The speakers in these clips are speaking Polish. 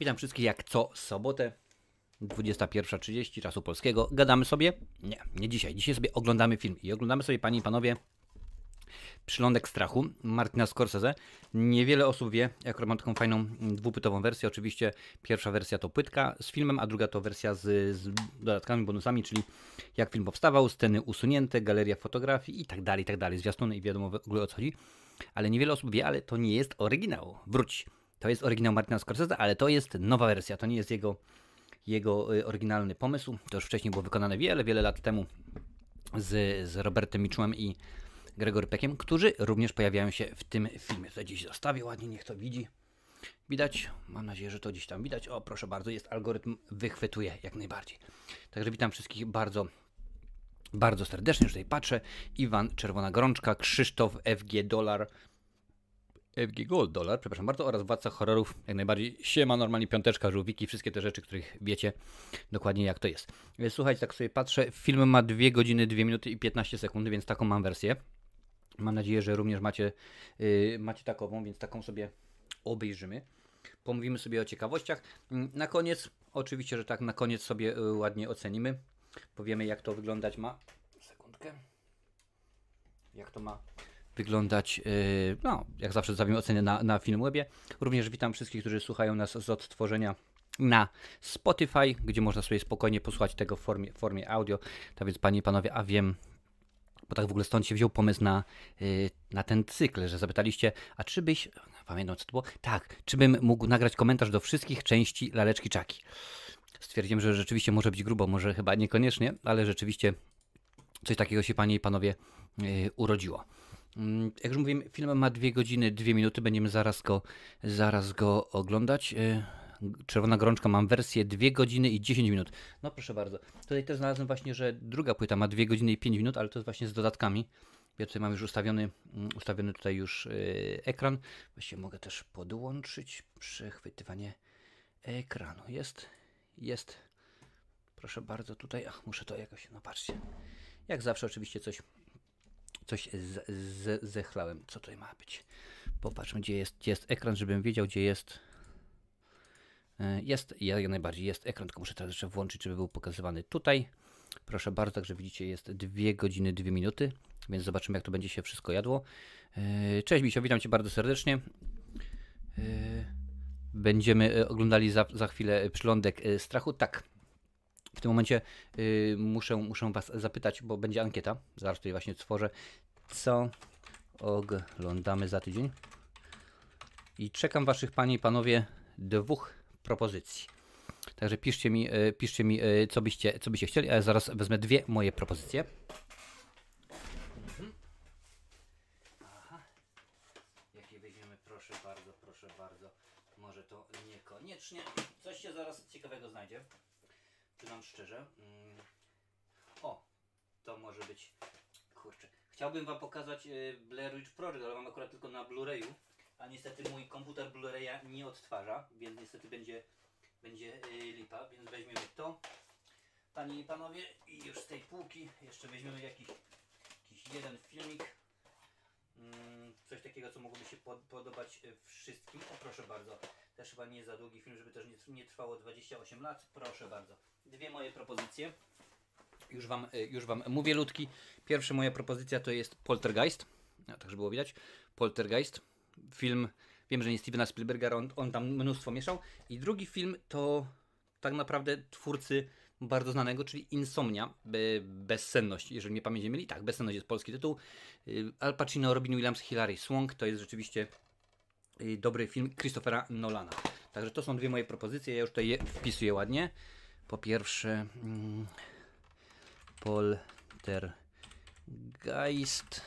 Witam wszystkich jak co sobotę, 21.30 czasu polskiego. Gadamy sobie? Nie, nie dzisiaj. Dzisiaj sobie oglądamy film i oglądamy sobie, panie i panowie, Przylądek strachu Martina Scorsese. Niewiele osób wie, jak mam taką fajną dwupytową wersję. Oczywiście pierwsza wersja to płytka z filmem, a druga to wersja z, z dodatkami, bonusami, czyli jak film powstawał, sceny usunięte, galeria fotografii i tak dalej, i tak dalej. Zwiastuny i wiadomo w ogóle o co chodzi. Ale niewiele osób wie, ale to nie jest oryginał. Wróć. To jest oryginał Martina Scorsese, ale to jest nowa wersja. To nie jest jego, jego y, oryginalny pomysł. To już wcześniej było wykonane wiele, wiele lat temu z, z Robertem Mitchumem i Gregory Peckiem, którzy również pojawiają się w tym filmie. Tutaj gdzieś zostawię ładnie, niech to widzi. Widać? Mam nadzieję, że to gdzieś tam widać. O, proszę bardzo, jest algorytm, wychwytuje jak najbardziej. Także witam wszystkich bardzo, bardzo serdecznie, że tutaj patrzę. Iwan Czerwona Gorączka, Krzysztof FG Dolar, FG Gold Dollar, przepraszam bardzo, oraz Władca Horrorów, jak najbardziej siema, normalnie piąteczka, żółwiki, wszystkie te rzeczy, których wiecie dokładnie jak to jest. Słuchajcie, tak sobie patrzę, film ma 2 godziny, 2 minuty i 15 sekund, więc taką mam wersję. Mam nadzieję, że również macie, yy, macie takową, więc taką sobie obejrzymy. Pomówimy sobie o ciekawościach. Na koniec, oczywiście, że tak, na koniec sobie yy, ładnie ocenimy. Powiemy, jak to wyglądać ma. Sekundkę. Jak to ma wyglądać, yy, no, jak zawsze zostawimy ocenę na, na Filmwebie. Również witam wszystkich, którzy słuchają nas z odtworzenia na Spotify, gdzie można sobie spokojnie posłuchać tego w formie, formie audio. Tak więc, panie i panowie, a wiem, bo tak w ogóle stąd się wziął pomysł na, yy, na ten cykl, że zapytaliście, a czy byś, pamiętam co to było? Tak, czy bym mógł nagrać komentarz do wszystkich części Laleczki Czaki. Stwierdziłem, że rzeczywiście może być grubo, może chyba niekoniecznie, ale rzeczywiście coś takiego się panie i panowie yy, urodziło. Mm, Jak już mówiłem, film ma 2 godziny, 2 minuty, będziemy zaraz go, zaraz go oglądać. Yy, Czerwona Gorączka mam wersję 2 godziny i 10 minut. No proszę bardzo. Tutaj też znalazłem właśnie, że druga płyta ma 2 godziny i 5 minut, ale to jest właśnie z dodatkami. Ja tutaj mam już ustawiony, mm, ustawiony tutaj już yy, ekran. Właściwie mogę też podłączyć przechwytywanie ekranu. Jest, jest. Proszę bardzo tutaj. Ach, muszę to jakoś, no patrzcie. Jak zawsze oczywiście coś coś z, z, zechlałem. Co tutaj ma być? Popatrzmy, gdzie jest, gdzie jest ekran, żebym wiedział, gdzie jest. E, Jest, ja jak najbardziej jest ekran, tylko muszę teraz jeszcze włączyć, żeby był pokazywany tutaj. Proszę bardzo, także widzicie, jest 2 godziny, 2 minuty, więc zobaczymy, jak to będzie się wszystko jadło. E, Cześć, Misio, witam Cię bardzo serdecznie. E, Będziemy oglądali za, za chwilę przylądek strachu. Tak, w tym momencie y, muszę, muszę Was zapytać, bo będzie ankieta. Zaraz tutaj właśnie tworzę. Co oglądamy za tydzień? I czekam Waszych, Panie i Panowie, dwóch propozycji. Także piszcie mi, y, piszcie mi y, co, byście, co byście chcieli, a ja zaraz wezmę dwie moje propozycje. Mhm. Aha. Jakie weźmiemy? Proszę bardzo, proszę bardzo. Może to niekoniecznie. Coś się zaraz ciekawego znajdzie. Przyznam szczerze. Mm. O, to może być. Kurczę. Chciałbym Wam pokazać y, Blair Witch Project, ale mam akurat tylko na Blu-rayu. A niestety mój komputer Blu-raya nie odtwarza, więc niestety będzie, będzie y, lipa. Więc weźmiemy to. Panie i panowie, i już z tej półki jeszcze weźmiemy jakiś, jakiś jeden filmik. Mm, coś takiego, co mogłoby się pod, podobać y, wszystkim. O, proszę bardzo. Też chyba nie za długi film, żeby też nie, nie trwało 28 lat. Proszę bardzo. Dwie moje propozycje. Już wam, y, już wam mówię, ludki. Pierwsza moja propozycja to jest Poltergeist. No, tak, żeby było widać. Poltergeist. Film, wiem, że nie Stevena Spielberga, on, on tam mnóstwo mieszał. I drugi film to tak naprawdę twórcy bardzo znanego, czyli Insomnia, be, Bezsenność, jeżeli mnie pamięć nie myli. Tak, Bezsenność jest polski tytuł. Y, Al Pacino, Robin Williams, Hilary Swank. To jest rzeczywiście y, dobry film Christophera Nolana. Także to są dwie moje propozycje. Ja już tutaj je wpisuję ładnie. Po pierwsze mm, Poltergeist.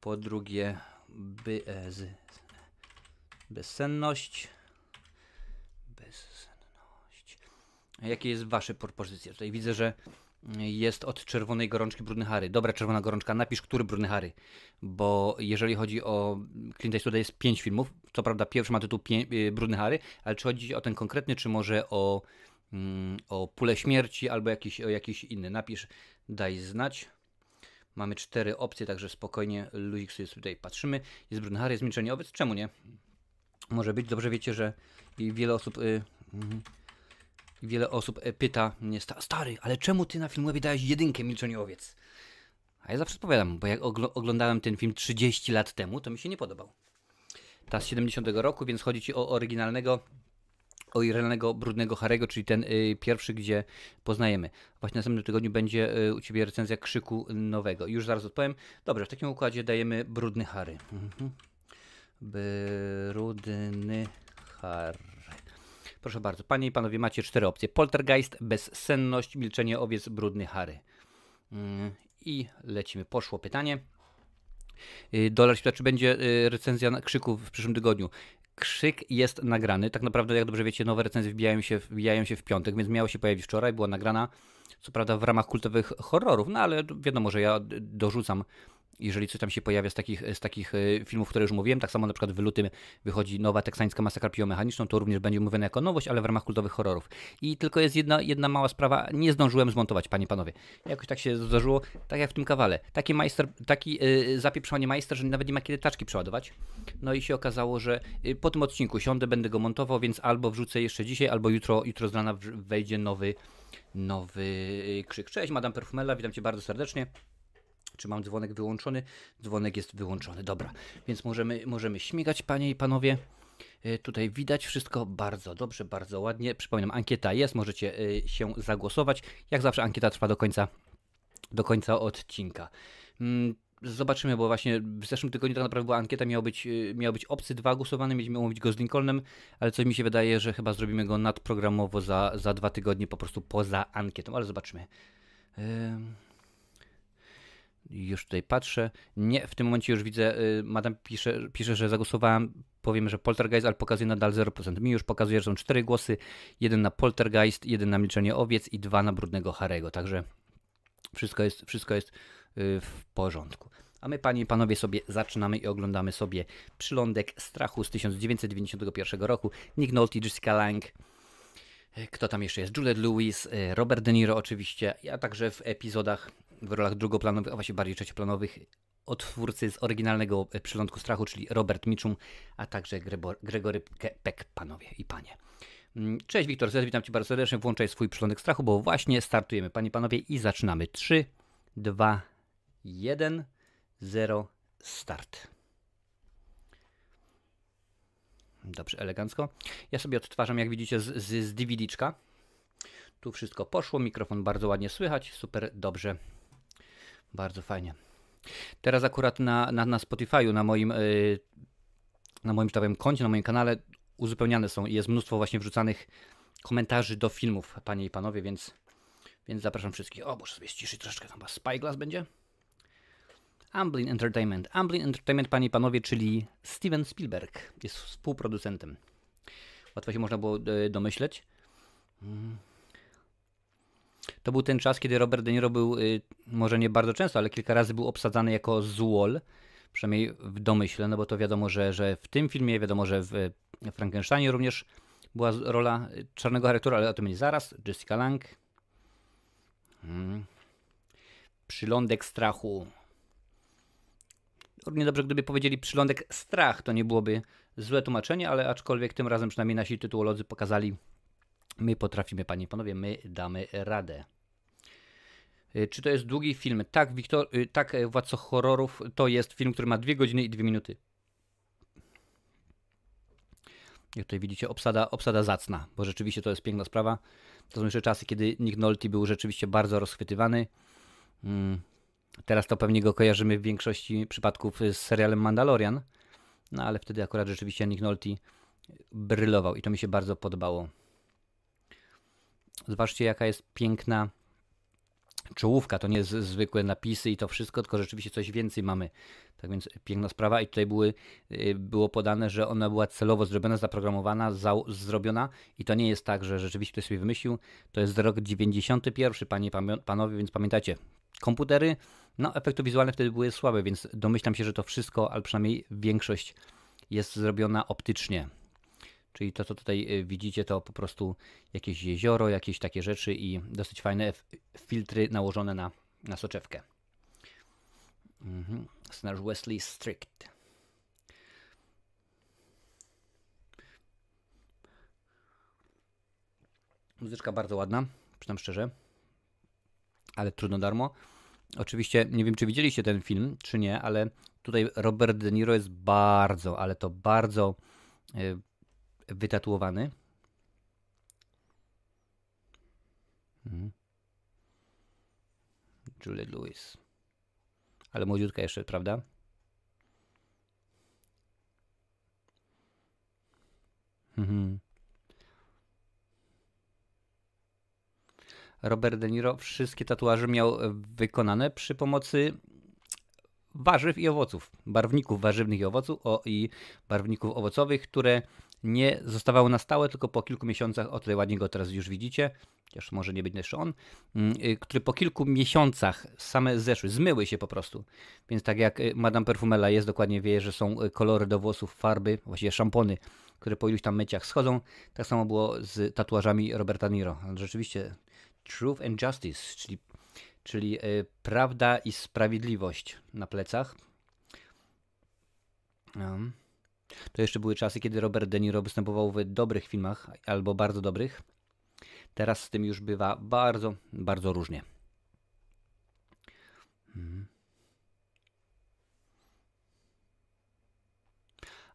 Po drugie bez, Bezsenność. Bezsenność. Jakie jest wasze propozycje? Tutaj widzę, że jest od czerwonej gorączki Brudny Harry. Dobra czerwona gorączka, napisz, który Brudny Harry. Bo jeżeli chodzi o Clint Eastwooda jest pięć filmów. Co prawda pierwszy ma tytuł y, Brudny Harry, ale czy chodzi o ten konkretny, czy może o, mm, o Pulę Śmierci albo jakiś, o jakiś inny. Napisz, daj znać. Mamy cztery opcje, także spokojnie luzik sobie tutaj patrzymy. Jest Brudny Harry, jest Milczenie Owiec. Czemu nie? Może być. Dobrze wiecie, że wiele osób... Y, mhm. Wiele osób y, pyta mnie, "Sta- stary, ale czemu ty na filmie dałeś jedynkę Milczenie Owiec? A ja zawsze odpowiadam, bo jak ogl- oglądałem ten film 30 lat temu, to mi się nie podobał. Ta z 70 roku, więc chodzi ci o oryginalnego, oryginalnego Brudnego Harego, czyli ten y, pierwszy, gdzie poznajemy. Właśnie w następnym tygodniu będzie y, u Ciebie recenzja Krzyku Nowego. Już zaraz odpowiem. Dobrze, w takim układzie dajemy Brudny Harry. Mhm. Brudny Harry. Proszę bardzo, panie i panowie, macie cztery opcje. Poltergeist, bezsenność, milczenie owiec, brudny Harry. Mm, I lecimy. Poszło pytanie. Y, Dolar świata, czy będzie y, recenzja na krzyku w przyszłym tygodniu? Krzyk jest nagrany. Tak naprawdę, jak dobrze wiecie, nowe recenzje wbijają się, wbijają się w piątek, więc miało się pojawić wczoraj. Była nagrana, co prawda w ramach kultowych horrorów, no ale wiadomo, że ja dorzucam, jeżeli coś tam się pojawia z takich, z takich y, filmów, które już mówiłem. Tak samo na przykład w lutym wychodzi nowa teksańska masakra piłomechaniczną, to również będzie mówione jako nowość, ale w ramach kultowych horrorów. I tylko jest jedna, jedna mała sprawa, nie zdążyłem zmontować, panie panowie. Jakoś tak się zdarzyło, tak jak w tym kawale. Taki majster, taki yy, zapieprzony majster, że nawet nie ma kiedy taczki przeładować. No i się okazało, że y, po tym odcinku siądę, będę go montował, więc albo wrzucę jeszcze dzisiaj, albo jutro, jutro z rana wejdzie nowy, nowy krzyk. Cześć, Madame Perfumella, witam Cię bardzo serdecznie. Czy mam dzwonek wyłączony? Dzwonek jest wyłączony, dobra. Więc możemy, możemy śmigać, panie i panowie. Y, Tutaj widać wszystko bardzo dobrze, bardzo ładnie. Przypominam, ankieta jest, możecie y, się zagłosować. Jak zawsze ankieta trwa do końca, do końca odcinka. Mm, Zobaczymy, bo właśnie w zeszłym tygodniu tak naprawdę była ankieta, miał być, y, miał być obcy dwa głosowane, mieliśmy omówić go z Lincolnem, ale coś mi się wydaje, że chyba zrobimy go nadprogramowo za, za dwa tygodnie, po prostu poza ankietą, ale zobaczymy. Ym... Już tutaj patrzę. Nie, w tym momencie już widzę, y, madam pisze, pisze, że zagłosowałem. Powiem, że Poltergeist, ale pokazuje nadal 0%. Mi już pokazuje, że są cztery głosy. Jeden na Poltergeist, jeden na Milczenie Owiec i dwa na Brudnego Harego. Także wszystko jest, wszystko jest y, w porządku. A my, panie i panowie, sobie zaczynamy i oglądamy sobie Przylądek Strachu z 1991 roku. Nick Nolte, Jessica Lange, y, kto tam jeszcze jest? Juliette Lewis, y, Robert De Niro oczywiście, a także w epizodach, w rolach drugoplanowych, a właściwie bardziej trzecioplanowych, od twórcy z oryginalnego y, Przylądku Strachu, czyli Robert Mitchum, a także Grebor, Gregory Peck, panowie i panie. Mm, Cześć Wiktor Z, witam Cię bardzo serdecznie, włączaj swój Przylądek Strachu, bo właśnie startujemy, panie i panowie, i zaczynamy. 3, 2, 1, 0, start. Dobrze, elegancko. Ja sobie odtwarzam, jak widzicie, z, z, z DVD-czka. Tu wszystko poszło, mikrofon bardzo ładnie słychać, super, dobrze, bardzo fajnie. Teraz akurat na, na, na Spotify'u, na moim, yy, na moim, że tak powiem, koncie, na moim kanale uzupełniane są i jest mnóstwo właśnie wrzucanych komentarzy do filmów, panie i panowie, więc, więc zapraszam wszystkich. O, muszę sobie ściszyć troszeczkę, chyba Spyglass będzie. Amblin Entertainment. Amblin Entertainment, panie i panowie, czyli Steven Spielberg jest współproducentem. Łatwo się można było e, domyśleć. Mm. To był ten czas, kiedy Robert De Niro był, y, może nie bardzo często, ale kilka razy był obsadzany jako Zuol, przynajmniej w domyśle, no bo to wiadomo, że, że w tym filmie, wiadomo, że w Frankensteinie również była rola y, czarnego charakteru, ale o tym będzie zaraz. Jessica Lange. Mm. Przylądek strachu. Równie dobrze, gdyby powiedzieli przylądek strach, to nie byłoby złe tłumaczenie, ale aczkolwiek tym razem przynajmniej nasi tytułolodzy pokazali, my potrafimy, panie i panowie, my damy radę. Y, Czy to jest długi film? Tak, Wiktor, y, tak, e, Władco Horrorów to jest film, który ma 2 godziny i 2 minuty. Jak tutaj widzicie, obsada, obsada zacna, bo rzeczywiście to jest piękna sprawa. To są jeszcze czasy, kiedy Nick Nolte był rzeczywiście bardzo rozchwytywany. Mm. Teraz to pewnie go kojarzymy w większości przypadków z serialem Mandalorian, no ale wtedy akurat rzeczywiście Nick Nolte brylował i to mi się bardzo podobało. Zobaczcie, jaka jest piękna czołówka. To nie zwykłe napisy i to wszystko, tylko rzeczywiście coś więcej mamy. Tak więc piękna sprawa i tutaj były, y, było podane, że ona była celowo zrobiona, zaprogramowana, zau- zrobiona i to nie jest tak, że rzeczywiście ktoś sobie wymyślił. To jest rok 91, panie panowie, więc pamiętajcie, komputery, no efekty wizualne wtedy były słabe, więc domyślam się, że to wszystko, ale przynajmniej większość jest zrobiona optycznie. Czyli to, co tutaj y, widzicie, to po prostu jakieś jezioro, jakieś takie rzeczy i dosyć fajne filtry nałożone na, na soczewkę. Mhm. Scenariusz Wesley Strict. Muzyczka bardzo ładna, przynam szczerze, ale trudno darmo. Oczywiście nie wiem, czy widzieliście ten film, czy nie, ale tutaj Robert De Niro jest bardzo, ale to bardzo y, wytatuowany. Mhm. Julie Lewis. Ale młodziutka jeszcze, prawda? Mhm. Robert De Niro wszystkie tatuaże miał wykonane przy pomocy warzyw i owoców, barwników warzywnych i owoców o, i barwników owocowych, które nie zostawały na stałe, tylko po kilku miesiącach, o tutaj ładnie go teraz już widzicie, chociaż może nie być jeszcze on, mm, y, które po kilku miesiącach same zeszły, zmyły się po prostu. Więc tak jak y, Madame Perfumella jest, dokładnie wie, że są y, kolory do włosów, farby, właściwie szampony, które po iluś tam myciach schodzą, tak samo było z tatuażami Roberta Niro. Rzeczywiście Truth and Justice, czyli, czyli prawda i sprawiedliwość na plecach. Um. To jeszcze były czasy, kiedy Robert De Niro występował w dobrych filmach, albo bardzo dobrych. Teraz z tym już bywa bardzo, bardzo różnie. Hmm.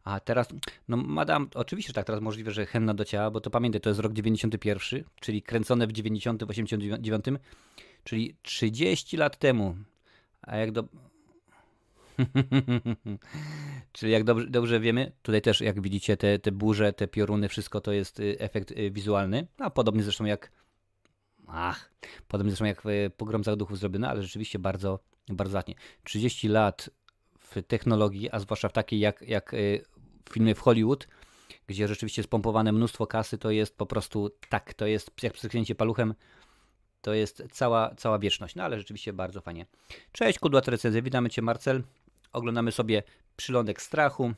A teraz, no madam, oczywiście, że tak, teraz możliwe, że henna do ciała, bo to pamiętaj, to jest rok 91, czyli kręcone w 90, 89, czyli 30 lat temu. A jak do, Czyli jak dobrze, dobrze, wiemy, tutaj też jak widzicie te, te burze, te pioruny, wszystko to jest y, efekt y, wizualny. A podobnie zresztą jak ach, podobnie zresztą jak w Pogromcach Duchów zrobione, ale rzeczywiście bardzo, bardzo latnie. 30 lat w technologii, a zwłaszcza w takiej jak, jak y, filmy w Hollywood, gdzie rzeczywiście spompowane mnóstwo kasy, to jest po prostu tak, to jest jak przyknięcie paluchem to jest cała, cała wieczność. No ale rzeczywiście bardzo fajnie. Cześć, Kudła Recenzja, witamy Cię Marcel. Oglądamy sobie przylądek strachu,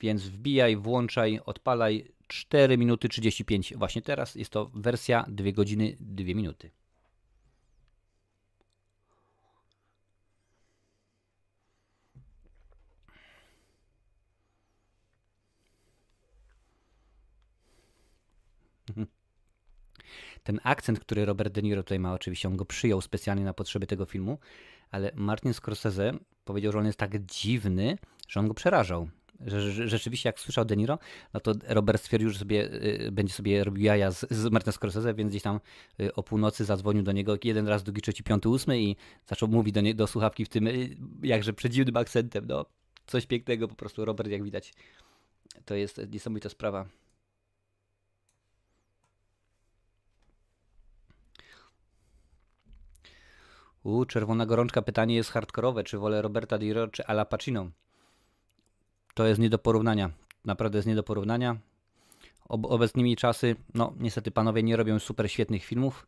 więc wbijaj, włączaj, odpalaj 4 minuty 35. Właśnie teraz jest to wersja 2 godziny 2 minuty. Ten akcent, który Robert De Niro tutaj ma, oczywiście on go przyjął specjalnie na potrzeby tego filmu, ale Martin Scorsese powiedział, że on jest tak dziwny, że on go przerażał. Że, rzeczywiście jak słyszał De Niro, no to Robert stwierdził, że sobie, y, będzie sobie robił jaja z, z Scorsese, więc gdzieś tam y, o północy zadzwonił do niego jeden raz, drugi, trzeci, piąty, ósmy i zaczął mówić do, nie, do słuchawki w tym y, jakże przedziwnym akcentem. No, coś pięknego po prostu. Robert, jak widać, to jest niesamowita sprawa. U, czerwona gorączka. Pytanie jest hardkorowe. Czy wolę Roberta Diro czy Ala Pacino? To jest nie do porównania. Naprawdę jest nie do porównania. Ob obecnymi czasy, no niestety panowie nie robią super świetnych filmów.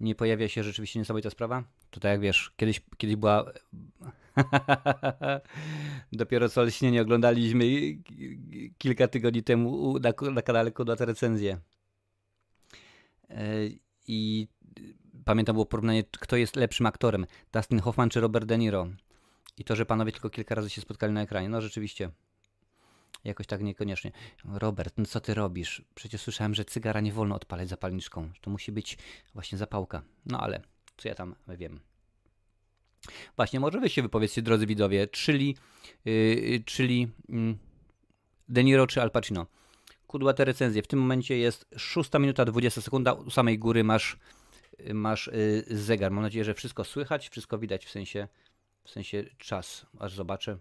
Nie pojawia się rzeczywiście niesamowita sprawa. Tutaj jak wiesz, kiedyś, kiedyś była... Dopiero co Lśnienie oglądaliśmy kilka tygodni temu na, na kanale Kodata Recenzję. E, I pamiętam było porównanie, kto jest lepszym aktorem, Dustin Hoffman czy Robert De Niro. I to, że panowie tylko kilka razy się spotkali na ekranie, no rzeczywiście. Jakoś tak niekoniecznie. Robert, no co ty robisz? Przecież słyszałem, że cygara nie wolno odpalać zapalniczką. To musi być właśnie zapałka. No ale, co ja tam wiem. Właśnie, może wy się wypowiedzcie, drodzy widowie, czyli, yy, czyli yy, De Niro czy Al Pacino. Kudłate recenzje. W tym momencie jest 6 minuta 20 sekunda. U samej góry masz masz y, zegar. Mam nadzieję, że wszystko słychać, wszystko widać w sensie, w sensie czas, aż zobaczę.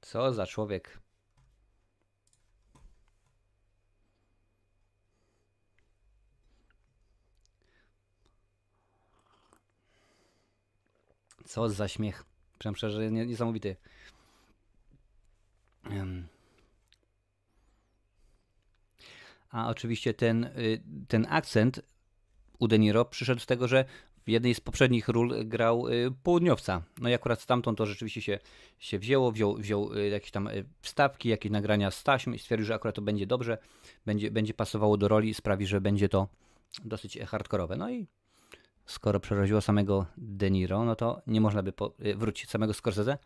Co za człowiek. Co za śmiech. Przyznam szczerze, niesamowity. A oczywiście ten, y, ten akcent u De Niro przyszedł z tego, że w jednej z poprzednich ról grał y, południowca. No i akurat stamtąd to rzeczywiście się, się wzięło, wziął, wziął y, jakieś tam wstawki, jakieś nagrania z taśm i stwierdził, że akurat to będzie dobrze, będzie, będzie pasowało do roli sprawi, że będzie to dosyć hardkorowe. No i skoro przeraziło samego De Niro, no to nie można by po, y, wrócić samego Scorsese,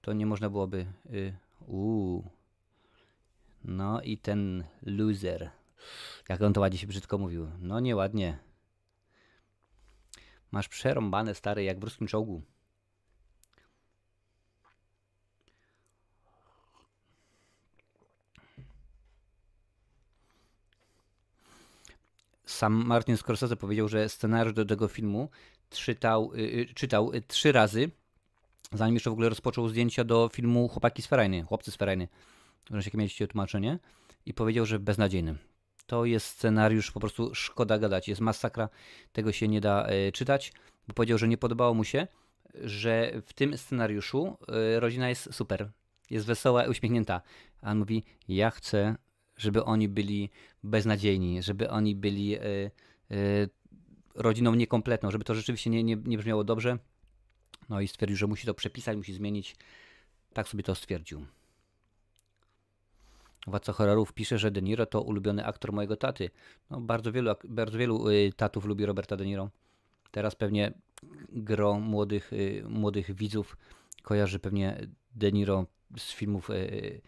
to nie można byłoby y, uuu. No i ten loser. Jak on to ładnie się brzydko mówił. No nieładnie. Masz przerąbane stary jak w ruskim czołgu. Sam Martin Scorsese powiedział, że scenariusz do tego filmu czytał, yy, czytał yy, trzy razy, zanim jeszcze w ogóle rozpoczął zdjęcia do filmu Chłopaki z Ferajny, Chłopcy z Ferajny. Wreszcie jakie mieliście tłumaczenie. I powiedział, że beznadziejny. To jest scenariusz, po prostu szkoda gadać. Jest masakra, tego się nie da yy, czytać. Bo powiedział, że nie podobało mu się, że w tym scenariuszu yy, rodzina jest super. Jest wesoła i uśmiechnięta. A on mówi, ja chcę żeby oni byli beznadziejni, żeby oni byli y, y, rodziną niekompletną, żeby to rzeczywiście nie, nie, nie brzmiało dobrze. No i stwierdził, że musi to przepisać, musi zmienić. Tak sobie to stwierdził. Władca horrorów pisze, że De Niro to ulubiony aktor mojego taty. No, bardzo wielu, bardzo wielu y, tatów lubi Roberta De Niro. Teraz pewnie gro młodych, y, młodych widzów kojarzy pewnie De Niro z filmów y,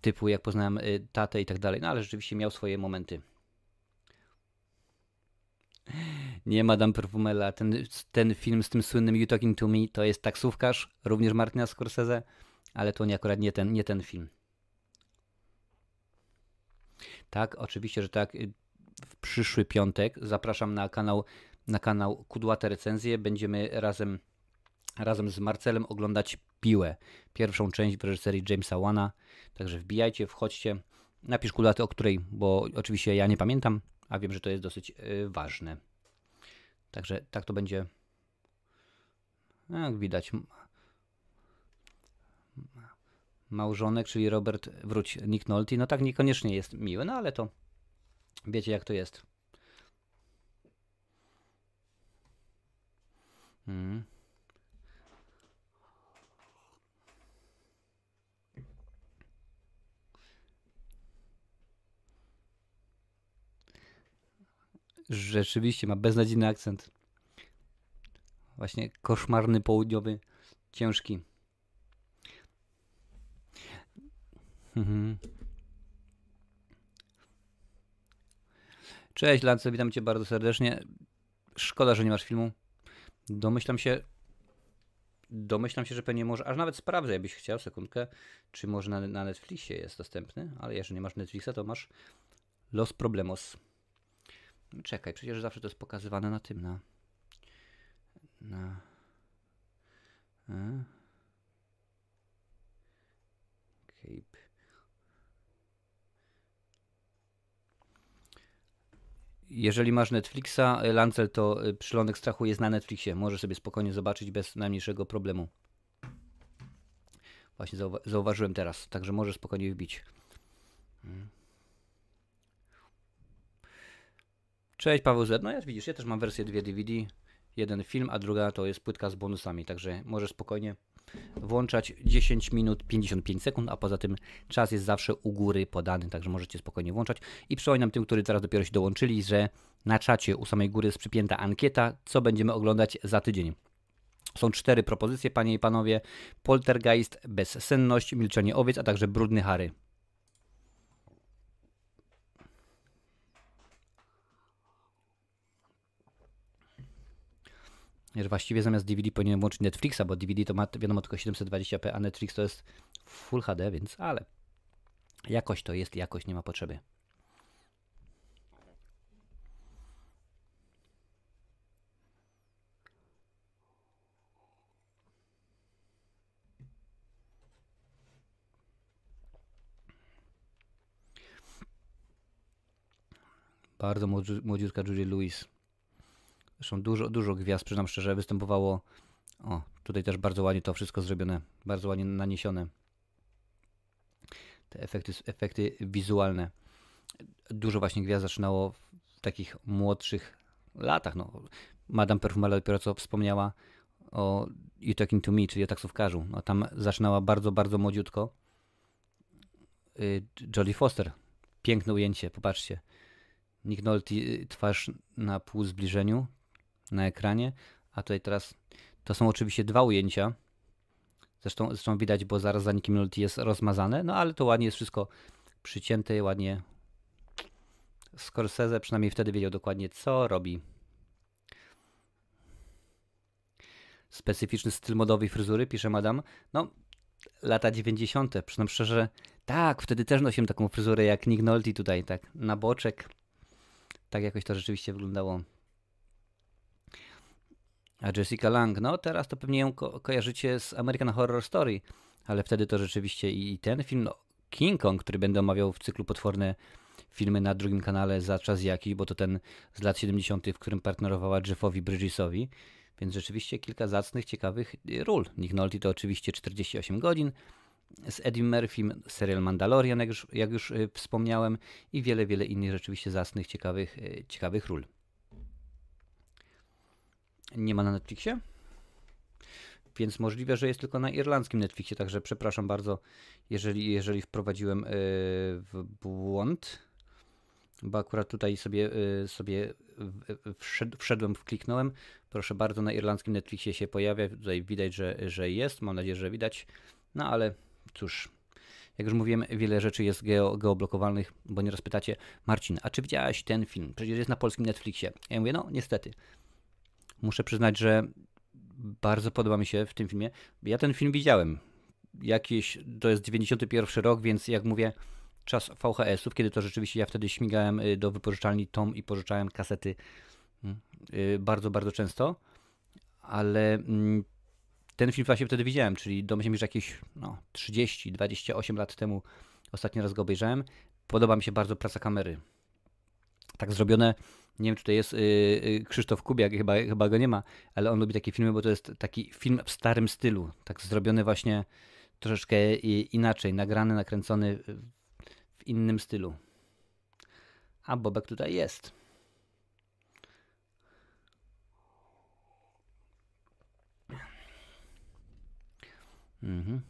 typu jak poznałem y, tatę i tak dalej, no ale rzeczywiście miał swoje momenty. Nie Madame Perfumella, ten, ten film z tym słynnym You Talking To Me to jest taksówkarz, również Martina Scorsese, ale to nie akurat nie ten, nie ten film. Tak, oczywiście, że tak. Y, w przyszły piątek zapraszam na kanał, na kanał Kudłate Recenzje. Będziemy razem, razem z Marcelem oglądać Piłę, pierwszą część w reżyserii Jamesa Wana. Także wbijajcie, wchodźcie. Napisz kulaty, o której, bo oczywiście ja nie pamiętam, a wiem, że to jest dosyć yy, ważne. Także tak to będzie. Jak widać. Małżonek, czyli Robert, wróć, Nick Nolte. No tak niekoniecznie jest miły, no ale to wiecie jak to jest. Hmm. Rzeczywiście ma beznadziejny akcent. Właśnie koszmarny południowy, ciężki. Mhm. Cześć Lance, witam cię bardzo serdecznie. Szkoda, że nie masz filmu. Domyślam się, domyślam się, że pewnie może, aż nawet sprawdzę, jakbyś chciał, sekundkę, czy może na, na Netflixie jest dostępny, ale jeżeli nie masz Netflixa, to masz Los Problemos. Czekaj, przecież zawsze to jest pokazywane na tym, na... na... A? Cape. Jeżeli masz Netflixa, Lancel, to y, Przylądek Strachu jest na Netflixie. Możesz sobie spokojnie zobaczyć bez najmniejszego problemu. Właśnie zauwa zauważyłem teraz, także możesz spokojnie wbić. Hmm. Cześć Paweł Z. No ja widzisz, ja też mam wersję dwie DVD. Jeden film, a druga to jest płytka z bonusami, także możesz spokojnie włączać 10 minut 55 sekund, a poza tym czas jest zawsze u góry podany, także możecie spokojnie włączać. I przypominam tym, którzy teraz dopiero się dołączyli, że na czacie u samej góry jest przypięta ankieta, co będziemy oglądać za tydzień. Są cztery propozycje, panie i panowie. Poltergeist, Bezsenność, Milczenie owiec, a także Brudny Harry. Że właściwie zamiast DVD powinienem włączyć Netflixa, bo DVD to ma wiadomo tylko 720p, a Netflix to jest Full HD, więc ale jakoś to jest, jakoś nie ma potrzeby. Bardzo młodziutka Julie Louis. Zresztą dużo, dużo gwiazd, przyznam szczerze, występowało. O, tutaj też bardzo ładnie to wszystko zrobione, bardzo ładnie naniesione. Te efekty, efekty wizualne. Dużo właśnie gwiazd zaczynało w takich młodszych latach. No, Madame Perfumella dopiero co wspomniała o You Talking To Me, czyli o taksówkarzu. No, tam zaczynała bardzo, bardzo młodziutko. Y, Jodie Foster. Piękne ujęcie, popatrzcie. Nick Nolte y, twarz na pół zbliżeniu na ekranie, a tutaj teraz to są oczywiście dwa ujęcia. Zresztą, zresztą widać, bo zaraz za Nickiem Nolte jest rozmazane, no ale to ładnie jest wszystko przycięte, ładnie. Scorsese przynajmniej wtedy wiedział dokładnie, co robi. Specyficzny styl modowy fryzury, pisze madam. No, lata 90. Przyznam szczerze, tak, wtedy też nosiłem taką fryzurę jak Nick Nolte tutaj, tak, na boczek. Tak jakoś to rzeczywiście wyglądało. A Jessica Lang, no teraz to pewnie ją ko kojarzycie z American Horror Story, ale wtedy to rzeczywiście i ten film, no, King Kong, który będę omawiał w cyklu Potworne filmy na drugim kanale za czas jaki, bo to ten z lat 70., w którym partnerowała Jeffowi Bridgesowi, więc rzeczywiście kilka zacnych, ciekawych ról. Nick Nolte to oczywiście 48 godzin, z Eddie Murphy, serial Mandalorian, jak już, jak już y, wspomniałem, i wiele, wiele innych rzeczywiście zacnych, ciekawych, y, ciekawych ról. Nie ma na Netflixie? Więc możliwe, że jest tylko na irlandzkim Netflixie, także przepraszam bardzo, jeżeli, jeżeli wprowadziłem y, w błąd, bo akurat tutaj sobie, sobie wszedłem, wkliknąłem. Proszę bardzo, na irlandzkim Netflixie się pojawia, tutaj widać, że, że jest, mam nadzieję, że widać, no ale cóż, jak już mówiłem, wiele rzeczy jest geo, geoblokowalnych, bo nieraz pytacie, Marcin, a czy widziałeś ten film? Przecież jest na polskim Netflixie. Ja mówię, no niestety. Muszę przyznać, że bardzo podoba mi się w tym filmie. Ja ten film widziałem. Jakieś, to jest 91 rok, więc jak mówię, czas VHS-ów, kiedy to rzeczywiście ja wtedy śmigałem y, do wypożyczalni Tom i pożyczałem kasety mm, y, bardzo, bardzo często. Ale mm, ten film właśnie wtedy widziałem, czyli domyślam się, że jakieś no, 30-28 lat temu ostatni raz go obejrzałem. Podoba mi się bardzo praca kamery. Tak zrobione, nie wiem czy to jest yy, Krzysztof Kubiak, chyba, chyba go nie ma, ale on lubi takie filmy, bo to jest taki film w starym stylu, tak zrobiony właśnie troszeczkę inaczej, nagrany, nakręcony w innym stylu. A Bobek tutaj jest. Mhm.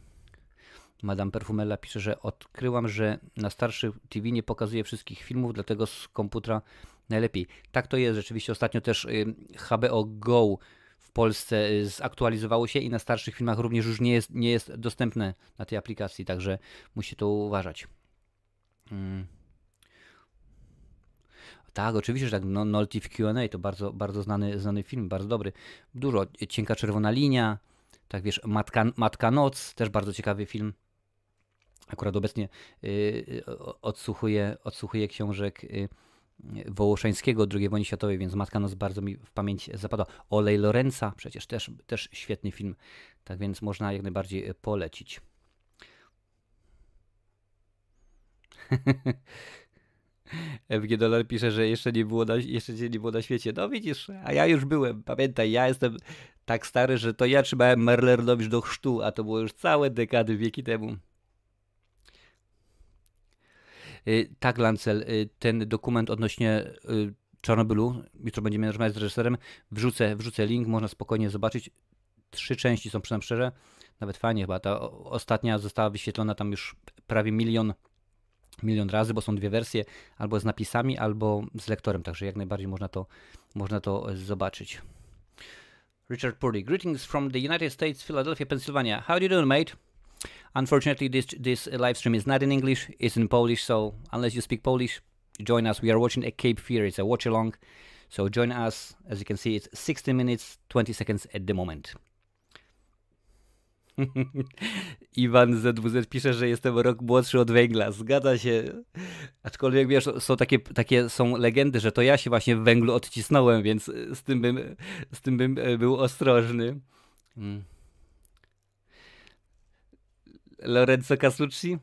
Madame Perfumella pisze, że odkryłam, że na starszych TV nie pokazuje wszystkich filmów, dlatego z komputera najlepiej. Tak to jest, rzeczywiście ostatnio też y, HBO Go w Polsce y, zaktualizowało się i na starszych filmach również już nie jest, nie jest dostępne na tej aplikacji, także musi to uważać. Hmm. Tak, oczywiście, że tak. No, Nolty w Q&A to bardzo, bardzo znany, znany film, bardzo dobry. Dużo. Cienka czerwona linia, tak wiesz, Matka, Matka Noc, też bardzo ciekawy film. Akurat obecnie yy, odsłuchuję, odsłuchuję książek yy, Wołoszańskiego II wojny światowej, więc Matka Noc bardzo mi w pamięć zapadła. Olej Lorenza, przecież też, też świetny film, tak więc można jak najbardziej polecić. FG Dollar pisze, że jeszcze nie, było na, jeszcze nie było na świecie. No widzisz, a ja już byłem. Pamiętaj, ja jestem tak stary, że to ja trzymałem Merlernowicz do chrztu, a to było już całe dekady, wieki temu. Y, tak, Lancel, y, ten dokument odnośnie y, Czarnobylu, jutro będziemy rozmawiać z reżyserem, wrzucę, wrzucę link, można spokojnie zobaczyć. Trzy części są przynajmniej szczerze, nawet fajnie chyba. Ta ostatnia została wyświetlona tam już prawie milion milion razy, bo są dwie wersje, albo z napisami, albo z lektorem, także jak najbardziej można to, można to zobaczyć. Richard Purdy, greetings from the United States, Philadelphia, Pennsylvania. How do you doing, mate? Unfortunately, this this live stream is not in English; it's in Polish. So unless you speak Polish, join us. We are watching a Cape Fear. It's a watch along. So join us. As you can see, it's 60 minutes 20 seconds at the moment. Iwan ZWZ pisze, że jestem rok młodszy od węgla. Zgadza się. Aczkolwiek wiesz, są takie, takie są legendy, że to ja się właśnie w węglu odcisnąłem, więc z tym bym, z tym bym e, był ostrożny. Hmm. Lorenzo Casucci?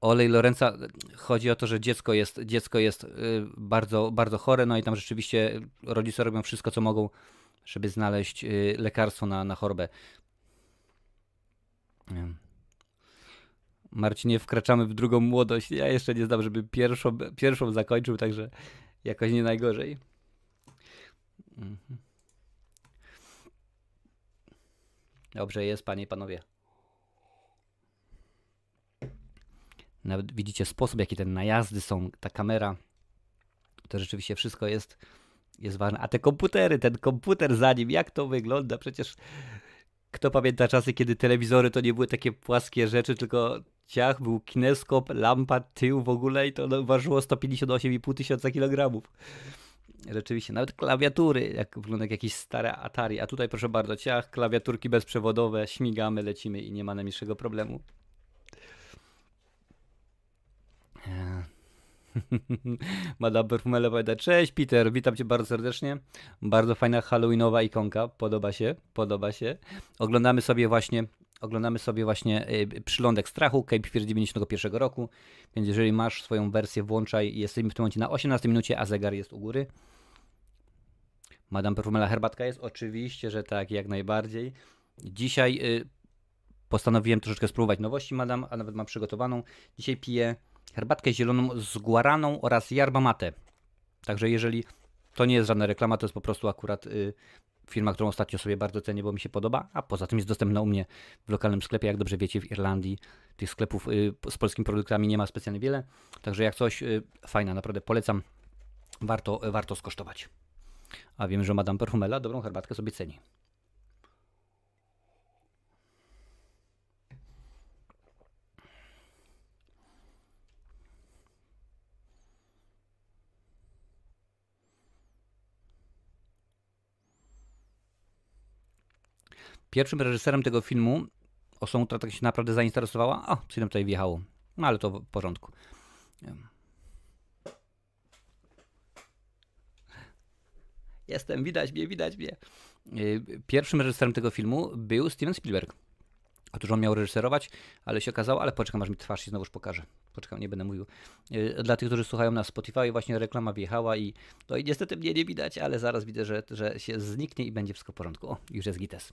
Olej Lorenza, chodzi o to, że dziecko jest, dziecko jest y, bardzo, bardzo chore, no i tam rzeczywiście rodzice robią wszystko, co mogą, żeby znaleźć y, lekarstwo na, na chorobę. Marcinie, wkraczamy w drugą młodość. Ja jeszcze nie znam, żeby pierwszą, pierwszą zakończył, także jakoś nie najgorzej. Mhm. Dobrze jest, panie i panowie. Nawet widzicie sposób, jaki te najazdy są, ta kamera. To rzeczywiście wszystko jest, jest ważne. A te komputery, ten komputer za nim, jak to wygląda? Przecież kto pamięta czasy, kiedy telewizory to nie były takie płaskie rzeczy, tylko ciach, był kineskop, lampa, tył w ogóle i to no, ważyło 158,5 tysiąca kilogramów. Rzeczywiście, nawet klawiatury, jak wygląda jak jakieś stare Atari, a tutaj proszę bardzo, ciach, klawiaturki bezprzewodowe, śmigamy, lecimy i nie ma najmniejszego problemu. Madame Perfumele powiada, cześć Peter, witam cię bardzo serdecznie. Bardzo fajna halloweenowa ikonka, podoba się, podoba się. Oglądamy sobie właśnie, oglądamy sobie właśnie y, przylądek strachu, Cape Fear 91 roku, więc jeżeli masz swoją wersję, włączaj. Jesteśmy w tym momencie na 18 minucie, a zegar jest u góry. Madame Perfumela herbatka jest? Oczywiście, że tak, jak najbardziej. Dzisiaj y, postanowiłem troszeczkę spróbować nowości, madam, a nawet mam przygotowaną. Dzisiaj piję herbatkę zieloną z guaraną oraz yerba mate. Także jeżeli to nie jest żadna reklama, to jest po prostu akurat y, firma, którą ostatnio sobie bardzo cenię, bo mi się podoba, a poza tym jest dostępna u mnie w lokalnym sklepie. Jak dobrze wiecie, w Irlandii tych sklepów y, z polskimi produktami nie ma specjalnie wiele. Także jak coś, y, fajna, naprawdę polecam. Warto, warto skosztować. A wiem, że Madame Perfumela dobrą herbatkę sobie ceni. Pierwszym reżyserem tego filmu, osobą, która tak się naprawdę zainteresowała, a, co nam tutaj wjechało, no ale to w porządku. Jestem, widać mnie, widać mnie. Y, pierwszym reżyserem tego filmu był Steven Spielberg. Otóż on miał reżyserować, ale się okazało, ale poczekam aż mi twarz się znowuż pokaże. Poczekam, nie będę mówił. Y, dla tych, którzy słuchają na Spotify, właśnie reklama wjechała i no i niestety mnie nie widać, ale zaraz widzę, że, że się zniknie i będzie wszystko w porządku. O, już jest gites.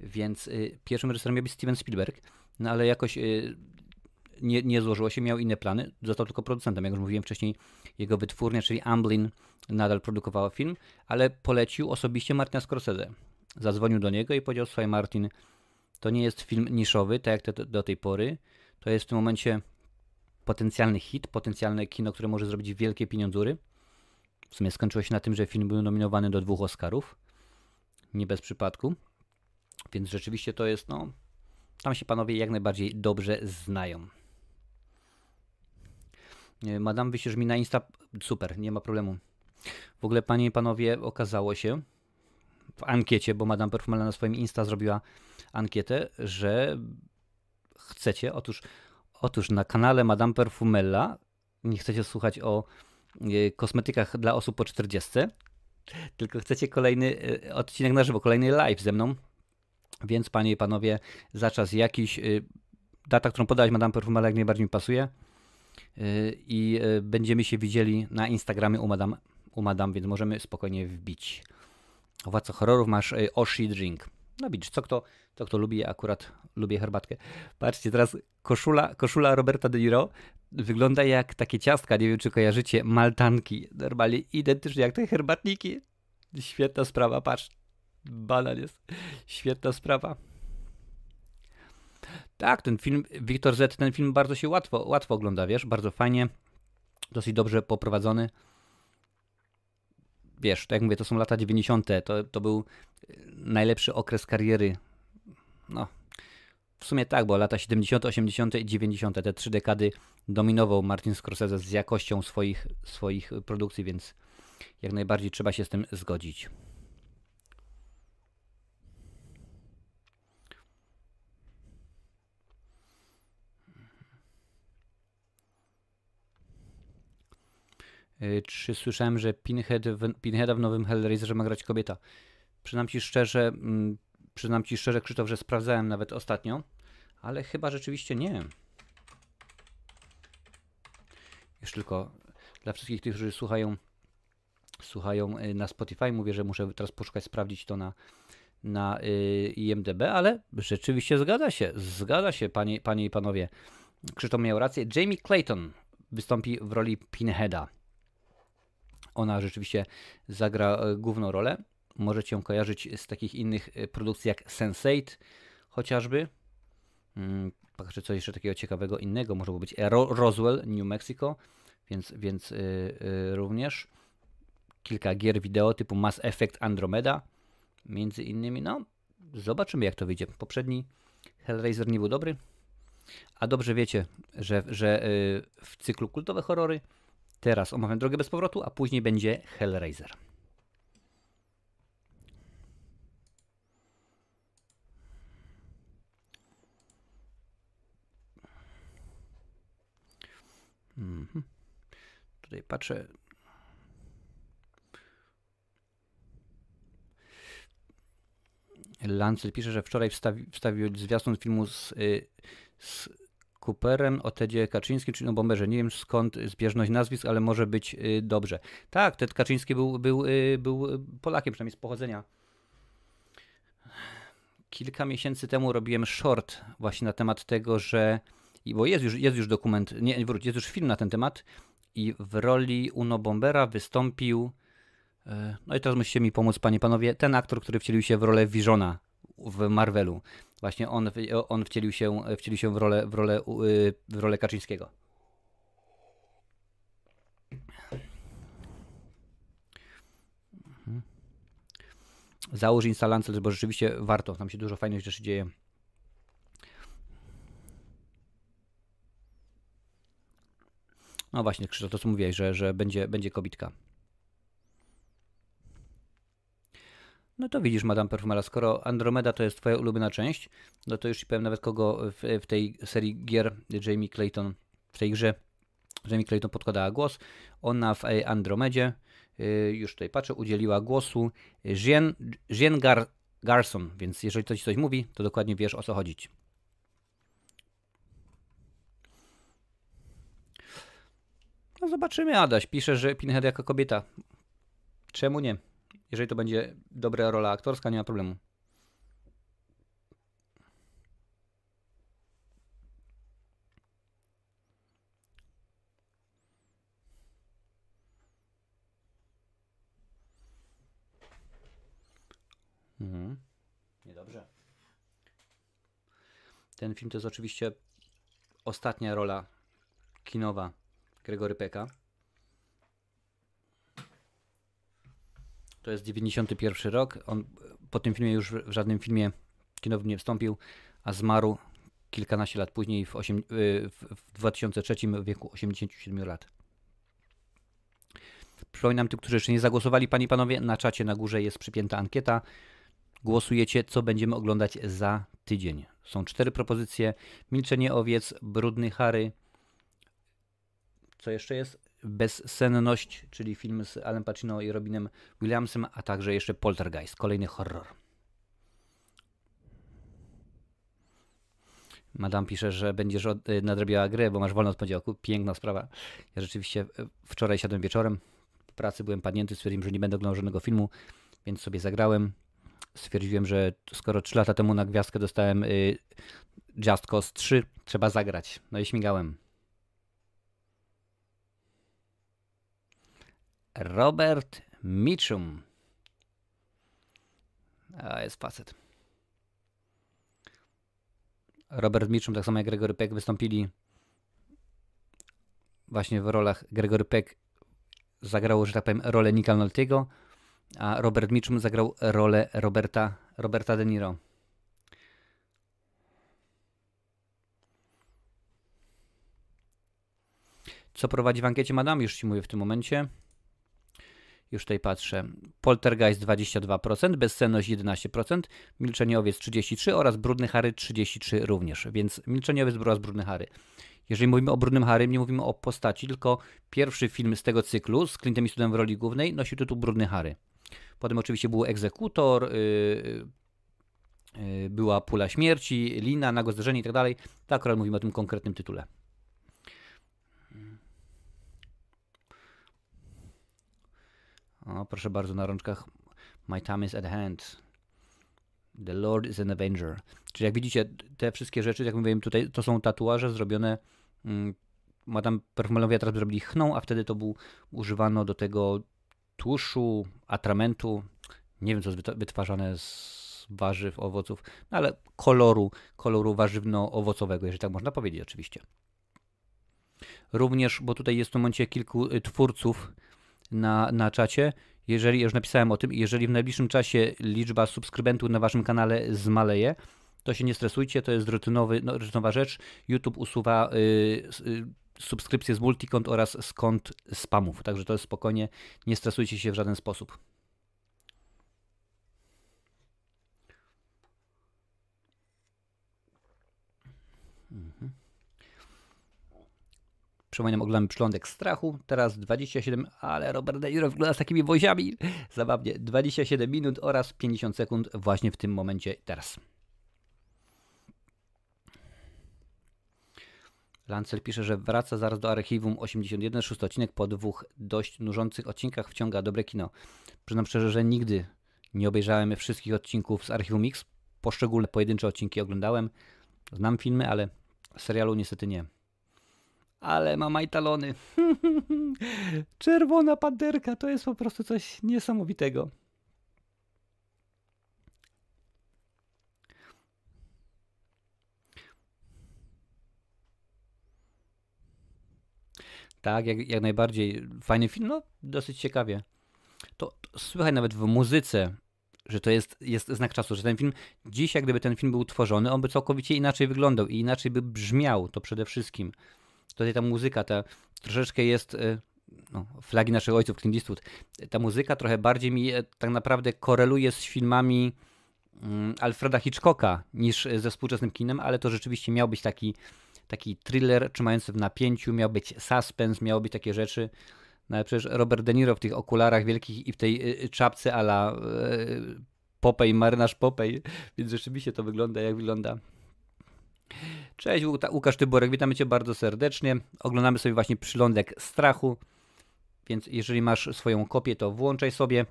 Więc y, pierwszym reżyserem miał być Steven Spielberg, no ale jakoś y, nie, nie złożyło się, miał inne plany, został tylko producentem. Jak już mówiłem wcześniej, jego wytwórnia, czyli Amblin, nadal produkowała film, ale polecił osobiście Martina Scorsese. Zadzwonił do niego i powiedział, słuchaj Martin, to nie jest film niszowy, tak jak te, do tej pory, to jest w tym momencie potencjalny hit, potencjalne kino, które może zrobić wielkie pieniądzury. W sumie skończyło się na tym, że film był nominowany do dwóch Oscarów. Nie bez przypadku. Więc rzeczywiście to jest, no, tam się panowie jak najbardziej dobrze znają. Madame, wyślesz mi na Insta, super, nie ma problemu. W ogóle, panie i panowie, okazało się w ankiecie, bo Madame Perfumella na swoim Insta zrobiła ankietę, że chcecie, otóż, otóż na kanale Madame Perfumella nie chcecie słuchać o e, kosmetykach dla osób po 40, tylko chcecie kolejny e, odcinek na żywo, kolejny live ze mną, więc panie i panowie, za czas jakiś, y, data, którą podałeś Madame Perfumela jak najbardziej mi pasuje y, i y, będziemy się widzieli na Instagramie u Madame, u Madame więc możemy spokojnie wbić. Władca horrorów masz Oshi Drink. No widzisz, co kto, co kto lubi, ja akurat lubię herbatkę. Patrzcie, teraz koszula, koszula Roberta De Niro wygląda jak takie ciastka, nie wiem czy kojarzycie, maltanki. Normalnie identycznie jak te herbatniki. Świetna sprawa, patrz. Banan jest. Świetna sprawa. Tak, ten film, Wiktor Z, ten film bardzo się łatwo, łatwo ogląda, wiesz, bardzo fajnie, dosyć dobrze poprowadzony. Wiesz, tak jak mówię, to są lata 90., to, to był najlepszy okres kariery. No, w sumie tak, bo lata 70., 80. i 90., te trzy dekady dominował Martin Scorsese z jakością swoich, swoich produkcji, więc jak najbardziej trzeba się z tym zgodzić. Czy słyszałem, że Pinhead w, Pinheada w nowym Hellraiserze ma grać kobieta? Przyznam ci szczerze, mm, przyznam ci szczerze, Krzysztof, że sprawdzałem nawet ostatnio, ale chyba rzeczywiście nie. Już tylko dla wszystkich tych, którzy słuchają, słuchają y, na Spotify, mówię, że muszę teraz poszukać, sprawdzić to na, na y, IMDB, ale rzeczywiście zgadza się, zgadza się, panie, panie i panowie. Krzysztof miał rację. Jamie Clayton wystąpi w roli Pinheada ona rzeczywiście zagra e, główną rolę. Możecie ją kojarzyć z takich innych e, produkcji jak Sense8 chociażby. Hmm, Patrzę, co jeszcze takiego ciekawego innego może być. Roswell, New Mexico. więc, więc yy, również kilka gier wideo typu Mass Effect Andromeda, między innymi, no zobaczymy jak to wyjdzie. Poprzedni Hellraiser nie był dobry, a dobrze wiecie, że, że w cyklu kultowe horrory teraz omawiam Drogę bez powrotu, a później będzie Hellraiser. Mhm. Tutaj patrzę. Lancel pisze, że wczoraj wstawi, wstawił zwiastun filmu z, y, z Cooperem o Tedzie Kaczyńskim, czyli o Bomberze. Nie wiem skąd zbieżność nazwisk, ale może być y, dobrze. Tak, Ted Kaczyński był, był, y, był Polakiem, przynajmniej z pochodzenia. Kilka miesięcy temu robiłem short właśnie na temat tego, że bo jest już, jest już dokument, nie, wróć, jest już film na ten temat i w roli Uno Bombera wystąpił, no i teraz musicie mi pomóc, panie panowie, ten aktor, który wcielił się w rolę Visiona w Marvelu. Właśnie on, on wcielił, się, wcielił się w rolę, w rolę, w rolę Kaczyńskiego. Mhm. Załóż instalancję, bo rzeczywiście warto, tam się dużo fajnych rzeczy dzieje. No właśnie, Krzysztof, to co mówiłeś, że, że będzie, będzie kobitka. No to widzisz, Madame Perfumera, skoro Andromeda to jest twoja ulubiona część, no to już ci powiem nawet kogo w, w tej serii gier Jamie Clayton, w tej grze Jamie Clayton podkładała głos. Ona w Andromedzie, y, już tutaj patrzę, udzieliła głosu Jean, Jean Gar, Garson, więc jeżeli to ci coś mówi, to dokładnie wiesz o co chodzić. No zobaczymy, Adaś. Pisze, że Pinhead jako kobieta. Czemu nie? Jeżeli to będzie dobra rola aktorska, nie ma problemu. Mhm. Niedobrze. Ten film to jest oczywiście ostatnia rola kinowa Gregory Peka. To jest 91 rok. On po tym filmie już w żadnym filmie kinowym nie wstąpił, a zmarł kilkanaście lat później w, 8, y, w 2003 w wieku 87 lat. Przypominam tym, którzy jeszcze nie zagłosowali, panie i panowie, na czacie na górze jest przypięta ankieta. Głosujecie, co będziemy oglądać za tydzień. Są cztery propozycje: Milczenie owiec, Brudny Harry, co jeszcze jest? Bezsenność, czyli film z Alem Pacino i Robinem Williamsem, a także jeszcze Poltergeist, kolejny horror. Madame pisze, że będziesz od, y, nadrabiała grę, bo masz wolno od poniedziałku. Piękna sprawa. Ja rzeczywiście y, wczoraj siadłem wieczorem, w pracy byłem padnięty, stwierdziłem, że nie będę oglądał żadnego filmu, więc sobie zagrałem. Stwierdziłem, że skoro 3 lata temu na gwiazdkę dostałem y, Just Cause 3, trzeba zagrać. No i śmigałem. Robert Mitchum. A jest facet. Robert Mitchum, tak samo jak Gregory Peck, wystąpili właśnie w rolach. Gregory Peck zagrał, że tak powiem, rolę Nicka Noltiego, a Robert Mitchum zagrał rolę Roberta, Roberta De Niro. Co prowadzi w ankiecie Madame? Już Ci mówię w tym momencie. Już tutaj patrzę. Poltergeist 22%, bezsenność 11%, milczeniowiec 33% oraz brudny Harry 33% również. Więc milczeniowiec oraz brudny Harry. Jeżeli mówimy o brudnym Harry, nie mówimy o postaci, tylko pierwszy film z tego cyklu z Clintem Eastwoodem w roli głównej nosi tytuł Brudny Harry. Potem oczywiście był Egzekutor, yy, była Pula Śmierci, Lina, Nago Zderzenie i tak dalej. Tak akurat mówimy o tym konkretnym tytule. O, proszę bardzo, na rączkach My time is at hand. The Lord is an Avenger. Czyli jak widzicie, te wszystkie rzeczy, jak mówiłem tutaj, to są tatuaże zrobione. Mm, Madame Perfumelowie teraz zrobili chną, a wtedy to był używano do tego tłuszczu, atramentu. Nie wiem, co jest wytwarzane z warzyw, owoców, no ale koloru, koloru warzywno-owocowego, jeżeli tak można powiedzieć, oczywiście. Również, bo tutaj jest w tym momencie kilku y, twórców na, na czacie. Jeżeli, już napisałem o tym, jeżeli w najbliższym czasie liczba subskrybentów na waszym kanale zmaleje, to się nie stresujcie, to jest rutynowy, no, rutynowa rzecz. YouTube usuwa y, y, subskrypcje z multikont oraz kont spamów, także to jest spokojnie, nie stresujcie się w żaden sposób. Przypominam, oglądamy Przylądek Strachu. Teraz 27, ale Robert De Niro wygląda z takimi woziami. Zabawnie. 27 minut oraz 50 sekund właśnie w tym momencie teraz. Lancel pisze, że wraca zaraz do archiwum 81, szósty odcinek po dwóch dość nużących odcinkach wciąga dobre kino. Przyznam szczerze, że nigdy nie obejrzałem wszystkich odcinków z archiwum X. Poszczególne pojedyncze odcinki oglądałem. Znam filmy, ale serialu niestety nie. Ale ma majtalony. Czerwona panterka to jest po prostu coś niesamowitego. Tak, jak, jak najbardziej. Fajny film, no dosyć ciekawie. To, to słychać nawet w muzyce, że to jest, jest znak czasu, że ten film, dziś jak gdyby ten film był tworzony, on by całkowicie inaczej wyglądał i inaczej by brzmiał, to przede wszystkim. Tutaj ta muzyka, ta troszeczkę jest, e, no, flagi naszych ojców, Clint Eastwood, ta muzyka trochę bardziej mi e, tak naprawdę koreluje z filmami mm, Alfreda Hitchcocka niż ze współczesnym kinem, ale to rzeczywiście miał być taki taki thriller trzymający w napięciu, miał być suspense, miało być takie rzeczy. No ale przecież Robert De Niro w tych okularach wielkich i w tej czapce ala Popej, marynarz Popej, więc rzeczywiście to wygląda jak wygląda. Cześć Łukasz Tyborek, witamy Cię bardzo serdecznie. Oglądamy sobie właśnie Przylądek Strachu, więc jeżeli masz swoją kopię, to włączaj sobie.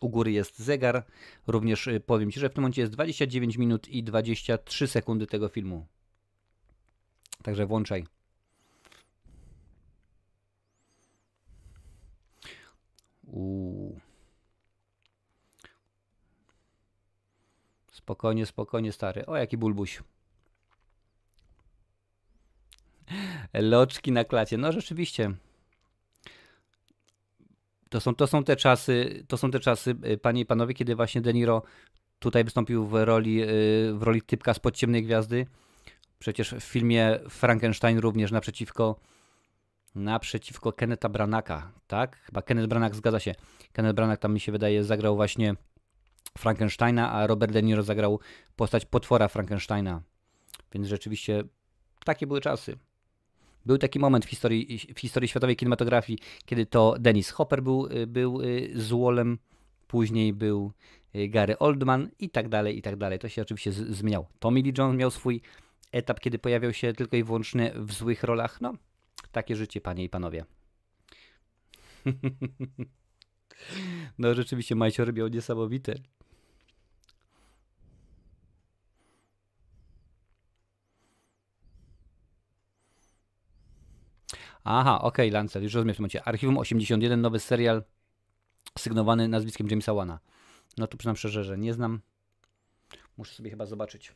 U góry jest zegar. Również powiem Ci, że w tym momencie jest 29 minut i 23 sekundy tego filmu. Także włączaj. Uuu. Spokojnie, spokojnie, stary. O, jaki bulbuś. Loczki na klacie. No rzeczywiście. To są, to są te czasy, to są te czasy, y, panie i panowie, kiedy właśnie De Niro tutaj wystąpił w roli, y, w roli typka z podciemnej gwiazdy. Przecież w filmie Frankenstein również naprzeciwko naprzeciwko Kenneta Branaka, tak? Chyba Kenneth Branagh zgadza się. Kenneth Branagh tam mi się wydaje zagrał właśnie Frankensteina, a Robert De Niro zagrał postać potwora Frankensteina. Więc rzeczywiście takie były czasy. Był taki moment w historii, w historii światowej kinematografii, kiedy to Dennis Hopper był, był y, złolem, później był y, Gary Oldman i tak dalej, i tak dalej. To się oczywiście zmieniało. Tommy Lee Jones miał swój etap, kiedy pojawiał się tylko i wyłącznie w złych rolach. No, takie życie, panie i panowie. no, rzeczywiście Majcior miał niesamowite. Aha, okej, okay, Lancel, już rozumiem w tym momencie. Archiwum 81, nowy serial sygnowany nazwiskiem Jamesa Wana. No to przyznam szczerze, że nie znam. Muszę sobie chyba zobaczyć.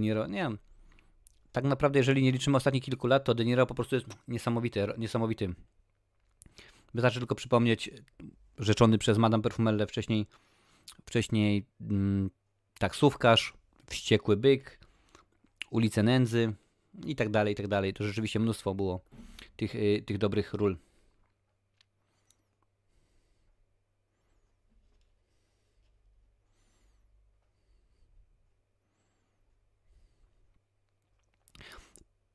Niro, nie wiem. Tak naprawdę, jeżeli nie liczymy ostatnich kilku lat, to De Niro po prostu jest niesamowity. niesamowity. Wystarczy tylko przypomnieć rzeczony przez Madame Perfumelle wcześniej, wcześniej mm, taksówkarz, wściekły byk, ulice nędzy i tak dalej, i tak dalej. To rzeczywiście mnóstwo było tych, y, tych dobrych ról.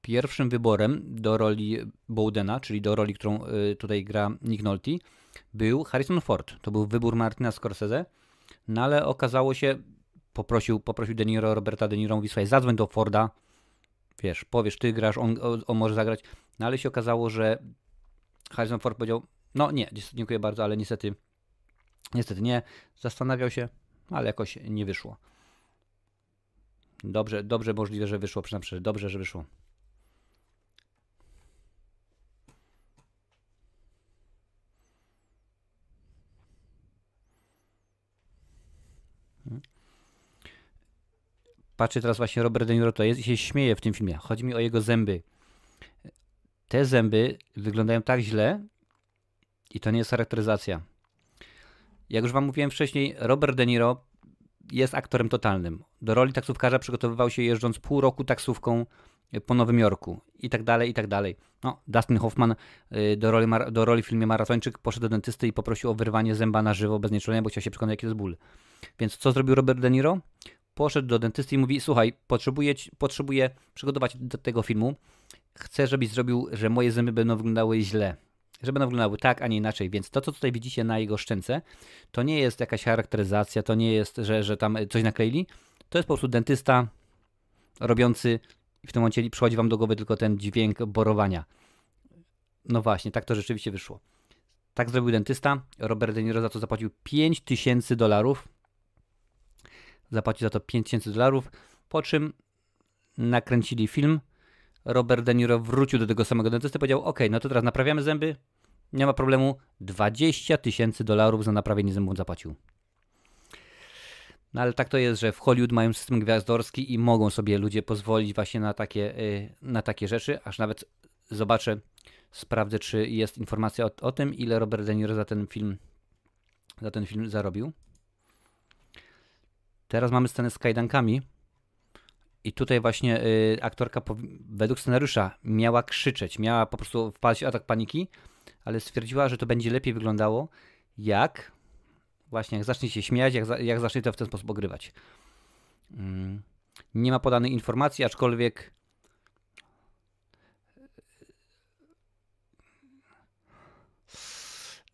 Pierwszym wyborem do roli Bowdena, czyli do roli, którą y, tutaj gra Nick Nolte, był Harrison Ford. To był wybór Martina Scorsese, no ale okazało się, poprosił, poprosił De Niro, Roberta De Niro, mówi, zadzwoń do Forda, wiesz, powiesz, ty grasz, on, on może zagrać, no ale się okazało, że Harrison Ford powiedział, no nie, dziękuję bardzo, ale niestety, niestety nie, zastanawiał się, ale jakoś nie wyszło. Dobrze, dobrze możliwe, że wyszło, przynajmniej dobrze, że wyszło. Patrzę teraz właśnie Robert De Niro to jest i się śmieje w tym filmie. Chodzi mi o jego zęby. Te zęby wyglądają tak źle i to nie jest charakteryzacja. Jak już wam mówiłem wcześniej, Robert De Niro jest aktorem totalnym. Do roli taksówkarza przygotowywał się jeżdżąc pół roku taksówką po Nowym Jorku i tak dalej, i tak dalej. No, Dustin Hoffman y, do roli, do roli w filmie Maratończyk poszedł do dentysty i poprosił o wyrwanie zęba na żywo bez nieczulenia, bo chciał się przekonać, jaki jest ból. Więc co zrobił Robert De Niro? Poszedł do dentysty i mówi, słuchaj, potrzebuję, potrzebuję przygotować do tego filmu. Chcę, żebyś zrobił, że moje zęby będą wyglądały źle. Że będą wyglądały tak, a nie inaczej. Więc to, co tutaj widzicie na jego szczęce, to nie jest jakaś charakteryzacja, to nie jest, że, że tam coś nakleili. To jest po prostu dentysta robiący i w tym momencie przychodzi wam do głowy tylko ten dźwięk borowania. No właśnie, tak to rzeczywiście wyszło. Tak zrobił dentysta. Robert De Niro za to zapłacił 5000 dolarów. Zapłacił za to 5000 dolarów, po czym nakręcili film. Robert De Niro wrócił do tego samego dentysty powiedział: OK, no to teraz naprawiamy zęby. Nie ma problemu. 20 tysięcy dolarów za naprawienie zębów zapłacił. No ale tak to jest, że w Hollywood mają system gwiazdorski i mogą sobie ludzie pozwolić właśnie na takie, y, na takie rzeczy, aż nawet zobaczę, sprawdzę, czy jest informacja o, o tym, ile Robert De Niro za ten film za ten film zarobił. Teraz mamy scenę z kajdankami i tutaj właśnie y, aktorka według scenariusza miała krzyczeć, miała po prostu wpaść w atak paniki, ale stwierdziła, że to będzie lepiej wyglądało, jak Właśnie, jak zacznie się śmiać, jak, jak zacznie to w ten sposób ogrywać. Mm. Nie ma podanej informacji, aczkolwiek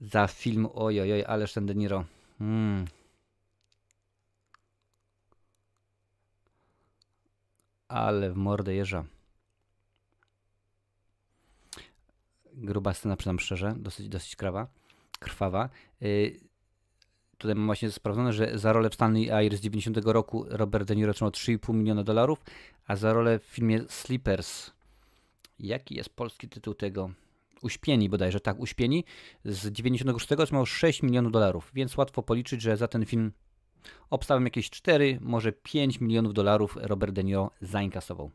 za film, ojoj, oj, ależ ten. Mm. Ale w mordę jeża. Gruba scena, przynam szczerze, dosyć, dosyć krawa, krwawa. Yy, Tutaj mam właśnie sprawdzone, że za rolę w Stanley Air z 90 roku Robert De Niro otrzymał 3,5 miliona dolarów, a za rolę w filmie Sleepers, jaki jest polski tytuł tego? Uśpieni bodajże, tak, Uśpieni, z 96 otrzymał 6 milionów dolarów, więc łatwo policzyć, że za ten film obstawiam jakieś 4, może 5 milionów dolarów Robert De Niro zainkasował.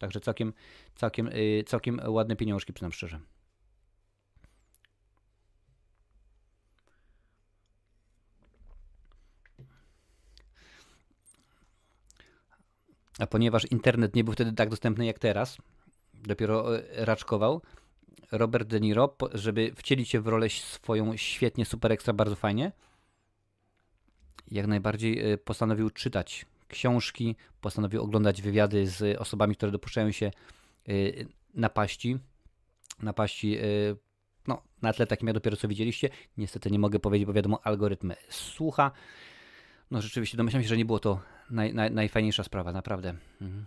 Także całkiem, całkiem, yy, całkiem ładne pieniążki, przynajmniej szczerze. A ponieważ internet nie był wtedy tak dostępny jak teraz, dopiero e, raczkował, Robert De Niro, żeby wcielić się w rolę swoją świetnie, super ekstra, bardzo fajnie, jak najbardziej e, postanowił czytać książki, postanowił oglądać wywiady z osobami, które dopuszczają się e, napaści, napaści no, na tle takim, jak dopiero co widzieliście. Niestety nie mogę powiedzieć, bo wiadomo, algorytm słucha. No rzeczywiście, domyślam się, że nie było to naj, naj, najfajniejsza sprawa, naprawdę. Mhm.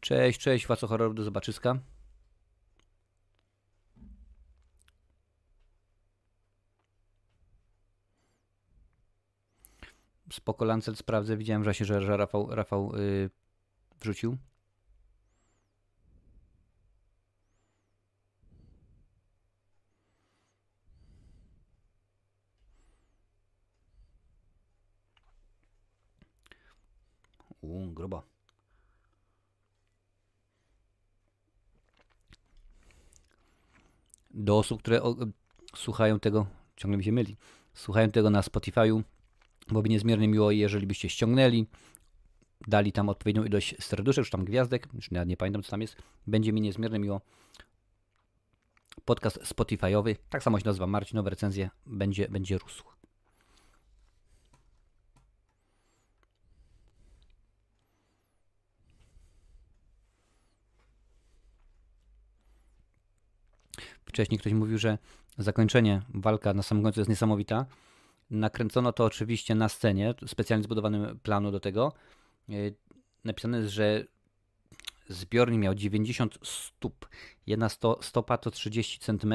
Cześć, cześć, Waco Horror, do zobaczyska. Spoko Lancel sprawdzę, widziałem właśnie, że, że Rafał, Rafał yy, wrzucił. U, grubo. Do osób, które o, słuchają tego, ciągle mi się myli, słuchają tego na Spotify'u, byłoby niezmiernie miło, jeżeli byście ściągnęli, dali tam odpowiednią ilość serduszek, czy tam gwiazdek, już nie, nie pamiętam co tam jest, będzie mi niezmiernie miło. Podcast Spotify'owy, tak samo się nazywa Marcinowe recenzje, będzie, będzie rósł. Wcześniej ktoś mówił, że zakończenie, walka na samym końcu jest niesamowita. Nakręcono to oczywiście na scenie, specjalnie zbudowanym planu do tego. E, napisane jest, że zbiornik miał 90 stóp. Jedna sto, stopa to 30 cm,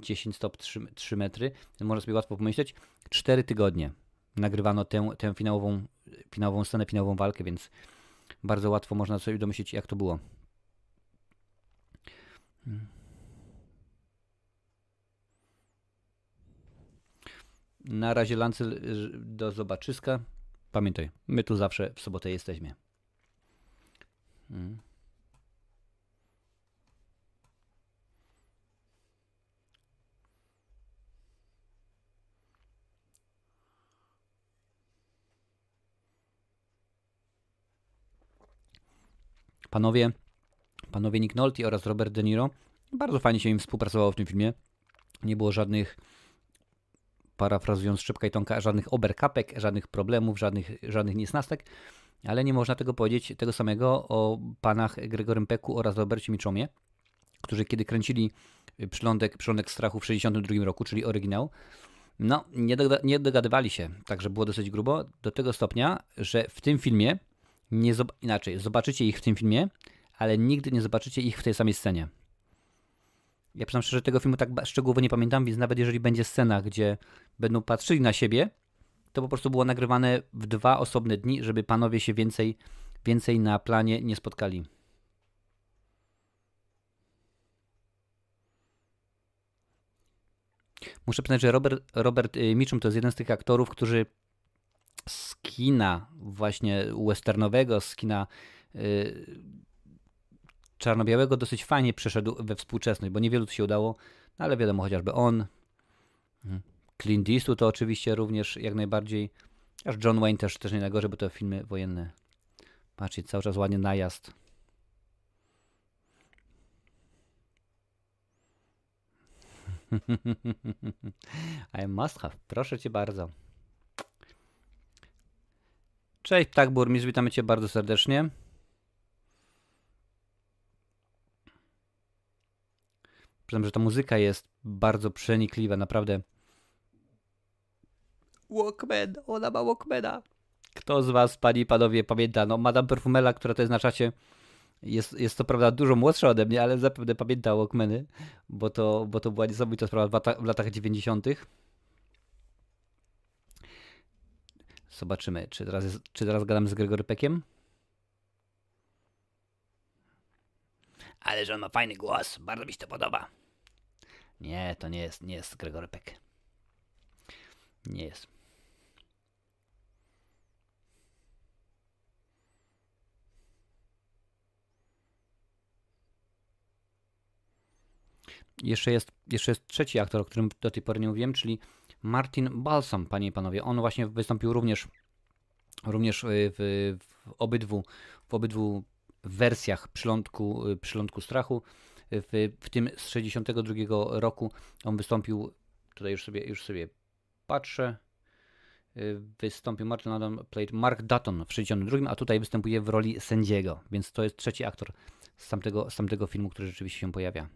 10 stop 3, 3 metry. Można sobie łatwo pomyśleć. 4 tygodnie nagrywano tę, tę finałową, finałową scenę, finałową walkę, więc bardzo łatwo można sobie domyślić, jak to było. Na razie Lancel y, do zobaczyska. Pamiętaj, my tu zawsze w sobotę jesteśmy. Mm. Panowie, panowie Nick Nolte oraz Robert De Niro. Bardzo fajnie się im współpracowało w tym filmie. Nie było żadnych, parafrazując Szybka i Tonka, żadnych oberkapek, żadnych problemów, żadnych, żadnych niesnastek. Ale nie można tego powiedzieć tego samego o panach Gregorym Peku oraz Robercie Miczomie, którzy kiedy kręcili Przylądek, Przylądek Strachu w 1962 roku, czyli oryginał, no, nie, doga nie dogadywali się, także było dosyć grubo, do tego stopnia, że w tym filmie, nie inaczej, zobaczycie ich w tym filmie, ale nigdy nie zobaczycie ich w tej samej scenie. Ja przyznam szczerze, tego filmu tak szczegółowo nie pamiętam, więc nawet jeżeli będzie scena, gdzie będą patrzyli na siebie, to po prostu było nagrywane w dwa osobne dni, żeby panowie się więcej, więcej na planie nie spotkali. Muszę przyznać, że Robert, Robert y, Mitchum to jest jeden z tych aktorów, którzy z kina właśnie westernowego, z kina yy, czarno-białego dosyć fajnie przeszedł we współczesność, bo niewielu tu się udało, no ale wiadomo, chociażby on, mhm. Clint Eastwood to oczywiście również jak najbardziej, aż John Wayne też, też nie najgorzej, bo to filmy wojenne. Patrzcie, cały czas ładnie najazd. I must have. Proszę cię bardzo. Cześć, tak, burmistrz, witamy cię bardzo serdecznie. Przyznam, że ta muzyka jest bardzo przenikliwa, naprawdę. Walkman, ona ma Walkmana. Kto z was, pani i panowie, pamięta? No, Madame Perfumela, która to jest na czacie, jest, jest to prawda dużo młodsza ode mnie, ale zapewne pamięta Walkmany, bo to, bo to była niesamowita sprawa w, w latach 90. Zobaczymy, czy teraz, jest, czy teraz gadam z Gregory Peckiem. Ale że on ma fajny głos, bardzo mi się to podoba. Nie, to nie jest, nie jest Gregory Peck. Nie jest. Jeszcze jest, jeszcze jest trzeci aktor, o którym do tej pory nie mówiłem, czyli Martin Balsam, panie i panowie. On właśnie wystąpił również, również w, w obydwu, w obydwu wersjach przylądku, przylądku strachu. W, w tym z 62 roku on wystąpił, tutaj już sobie, już sobie patrzę, wystąpił Martin Landon, played Mark Dutton w 62, a tutaj występuje w roli sędziego, więc to jest trzeci aktor z tamtego, z tamtego filmu, który rzeczywiście się pojawia.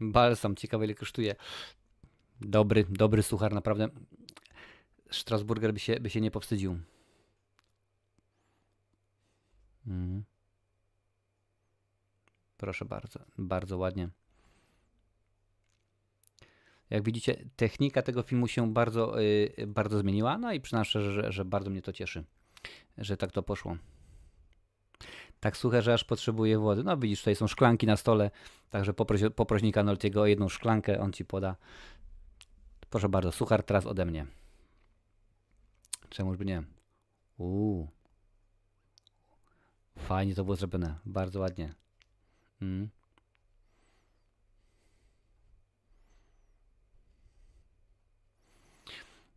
Balsam, ciekawe ile kosztuje. Dobry, dobry suchar, naprawdę. Strasburger by się, by się nie powstydził. Mm. Proszę bardzo, bardzo ładnie. Jak widzicie, technika tego filmu się bardzo, yy, bardzo zmieniła, no i przynoszę, że, że bardzo mnie to cieszy, że tak to poszło. Tak suche, że aż potrzebuję wody. No widzisz, tutaj są szklanki na stole, także poproś, poproś Nika Noltiego o jedną szklankę, on ci poda. Proszę bardzo, suchar teraz ode mnie. Czemuż by nie? Uuu. Fajnie to było zrobione, bardzo ładnie. Mm.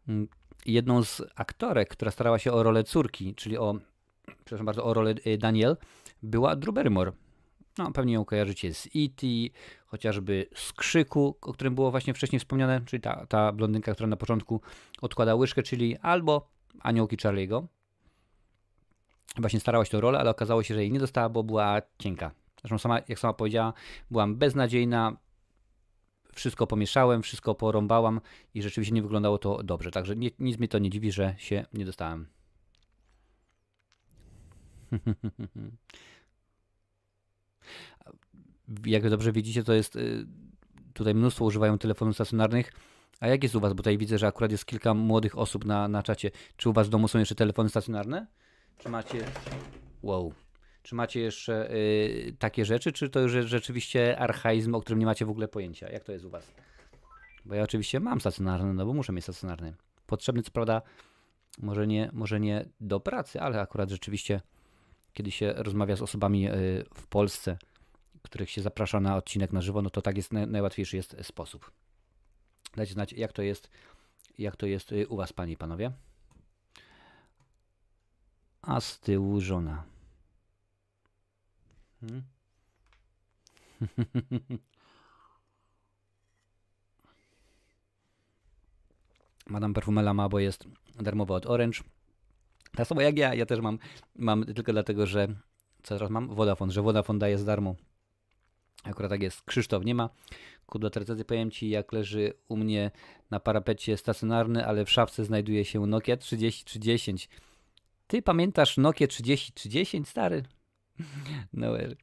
mm. Jedną z aktorek, która starała się o rolę córki, czyli o przepraszam bardzo, o rolę y, Daniel, była Drew Barrymore. No, pewnie ją kojarzycie z E.T., chociażby z Krzyku, o którym było właśnie wcześniej wspomniane, czyli ta, ta blondynka, która na początku odkłada łyżkę, czyli albo Aniołki Charlie'ego. Właśnie starała się o rolę, ale okazało się, że jej nie dostała, bo była cienka. Zresztą sama, jak sama powiedziała, byłam beznadziejna, wszystko pomieszałem, wszystko porąbałam i rzeczywiście nie wyglądało to dobrze. Także nie, nic mnie to nie dziwi, że się nie dostałem. Jak dobrze widzicie, to jest y, tutaj mnóstwo używają telefonów stacjonarnych. A jak jest u Was? Bo tutaj widzę, że akurat jest kilka młodych osób na, na czacie. Czy u Was w domu są jeszcze telefony stacjonarne? Czy macie. Wow. Czy macie jeszcze y, takie rzeczy, czy to już jest rzeczywiście archaizm, o którym nie macie w ogóle pojęcia? Jak to jest u was? Bo ja oczywiście mam stacjonarny, no bo muszę mieć stacjonarny. Potrzebny co prawda może nie, może nie do pracy, ale akurat rzeczywiście kiedy się rozmawia z osobami y, w Polsce, których się zaprasza na odcinek na żywo, no to tak jest najłatwiejszy jest sposób. Dajcie znać, jak to jest, jak to jest y, u was, panie i panowie. A z tyłu żona. Hmm? Madame Perfumela ma, bo jest darmowa od Orange. Tak samo jak ja, ja też mam, mam tylko dlatego, że co teraz mam? Vodafone, że Vodafone daje z darmo. Akurat tak jest. Krzysztof nie ma. Kudła recenzję powiem Ci, jak leży u mnie na parapecie stacjonarny, ale w szafce znajduje się Nokia 3310. Ty pamiętasz Nokia 3310, stary? Noel.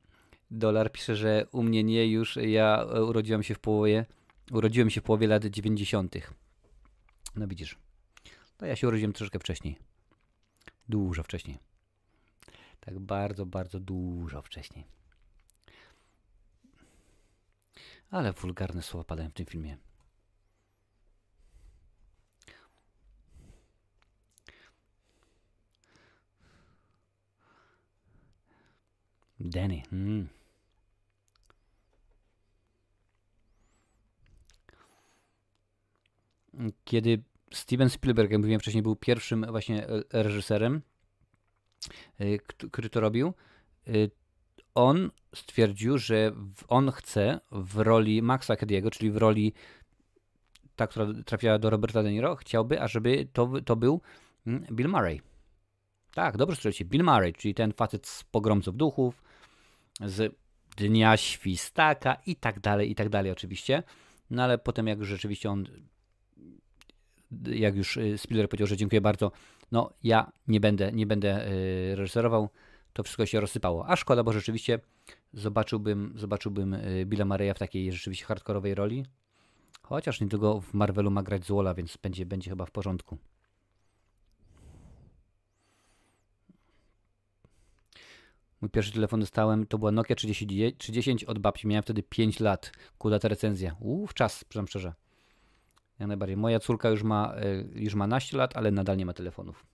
Dolar pisze, że u mnie nie już. Ja urodziłem się w połowie, urodziłem się w połowie lat 90. No widzisz. To ja się urodziłem troszkę wcześniej. Dużo wcześniej. Tak bardzo, bardzo dużo wcześniej. Ale wulgarne słowa padają w tym filmie. Danny. Mm. Kiedy Steven Spielberg, jak mówiłem wcześniej, był pierwszym właśnie reżyserem, y, który to robił, y, on stwierdził, że on chce w roli Maxa Kediego, czyli w roli ta, która trafiała do Roberta De Niro, chciałby, ażeby to, to był mm, Bill Murray. Tak, dobrze słyszycie, Bill Murray, czyli ten facet z pogromców duchów, z Dnia Świstaka i tak dalej, i tak dalej oczywiście. No ale potem jak już rzeczywiście on jak już y, Spielberg powiedział, że dziękuję bardzo, no ja nie będę, nie będę y, reżyserował, to wszystko się rozsypało. A szkoda, bo rzeczywiście zobaczyłbym, zobaczyłbym y, Billa Mareya w takiej rzeczywiście hardkorowej roli. Chociaż niedługo w Marvelu ma grać Zwola, więc będzie, będzie chyba w porządku. Mój pierwszy telefon dostałem, to była Nokia 3010 od babci. Miałem wtedy 5 lat. Kuda ta recenzja. Uuu, czas, przyznam szczerze. Jak najbardziej. Moja córka już ma, e, już ma naście lat, ale nadal nie ma telefonów.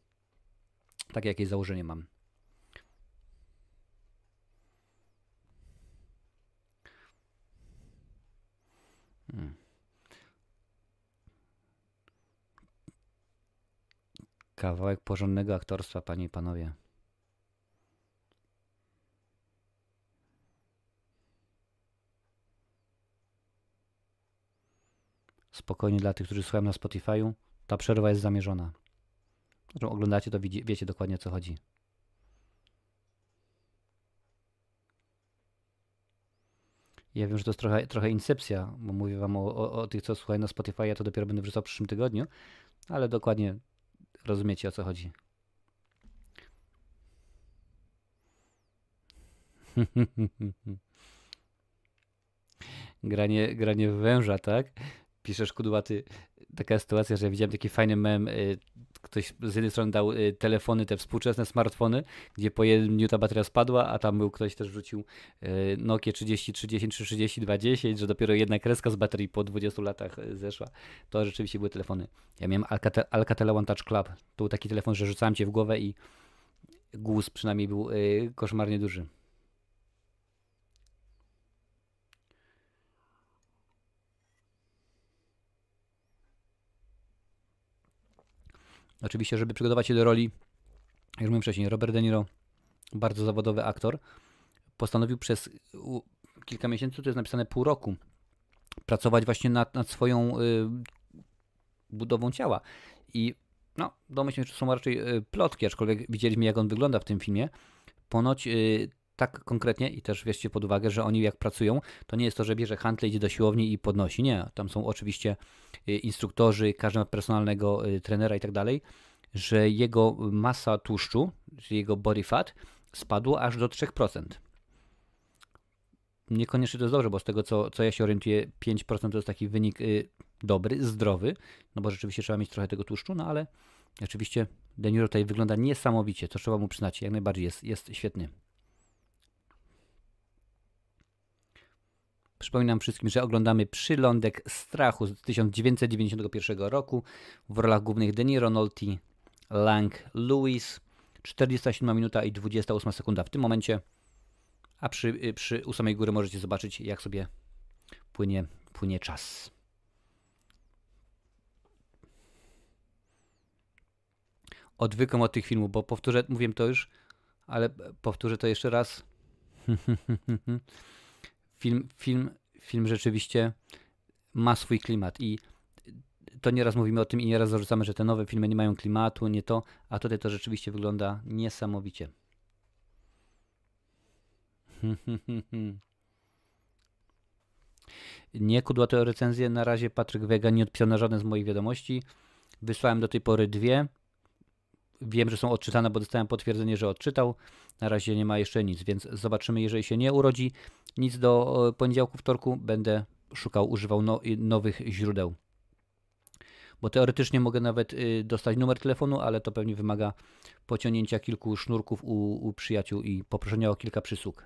Takie jakieś założenie mam. Kawałek porządnego aktorstwa, panie i panowie. spokojnie dla tych, którzy słuchają na Spotify'u, ta przerwa jest zamierzona. Oglądacie to, wiecie dokładnie o co chodzi. Ja wiem, że to jest trochę, trochę incepcja, bo mówię wam o, o, o tych, co słuchają na Spotify, ja to dopiero będę wrzucał w przyszłym tygodniu, ale dokładnie rozumiecie o co chodzi. granie, granie węża, tak? Piszesz kudłaty, taka sytuacja, że widziałem taki fajny mem, y, ktoś z jednej strony dał y, telefony, te współczesne smartfony, gdzie po jednym dniu ta bateria spadła, a tam był ktoś też rzucił y, Nokia 30, 30, 32, 10, że dopiero jedna kreska z baterii po 20 latach zeszła. To rzeczywiście były telefony. Ja miałem Alcatel, Alcatel One Touch Club. To był taki telefon, że rzucałem cię w głowę i głos przynajmniej był koszmarnie duży. Oczywiście, żeby przygotować się do roli, jak mówiłem wcześniej, Robert De Niro, bardzo zawodowy aktor, postanowił przez kilka miesięcy, to jest napisane pół roku, pracować właśnie nad, nad swoją y, budową ciała. I no, domyślam się, że są raczej y, plotki, aczkolwiek widzieliśmy, jak on wygląda w tym filmie. Ponoć y, tak konkretnie i też weźcie pod uwagę, że oni jak pracują, to nie jest to, że bierze handle, idzie do siłowni i podnosi. Nie, tam są oczywiście y, instruktorzy, każdy ma personalnego y, trenera i tak dalej, że jego masa tłuszczu, czyli jego body fat spadło aż do 3%. Niekoniecznie to jest dobrze, bo z tego co, co ja się orientuję, 5% to jest taki wynik y, dobry, zdrowy, no bo rzeczywiście trzeba mieć trochę tego tłuszczu, no ale oczywiście Deniro tutaj wygląda niesamowicie, to trzeba mu przyznać, jak najbardziej jest, jest świetny. Przypominam wszystkim, że oglądamy Przylądek strachu z 1991 roku. W rolach głównych De Niro, Nolte, Lang, Lewis. 47 minuta i 28 sekunda w tym momencie. A przy, y, przy u samej góry możecie zobaczyć, jak sobie płynie, płynie czas. Odwykam od tych filmów, bo powtórzę, mówiłem to już, ale powtórzę to jeszcze raz. film, film, film rzeczywiście ma swój klimat i to nieraz mówimy o tym i nieraz zarzucamy, że te nowe filmy nie mają klimatu, nie to, a tutaj to rzeczywiście wygląda niesamowicie. Nie kudłate recenzje. Na razie Patryk Wega nie odpisał na żadne z moich wiadomości. Wysłałem do tej pory dwie. Wiem, że są odczytane, bo dostałem potwierdzenie, że odczytał. Na razie nie ma jeszcze nic, więc zobaczymy, jeżeli się nie urodzi nic do poniedziałku, wtorku, będę szukał, używał no, nowych źródeł. Bo teoretycznie mogę nawet y, dostać numer telefonu, ale to pewnie wymaga pociągnięcia kilku sznurków u, u przyjaciół i poproszenia o kilka przysług.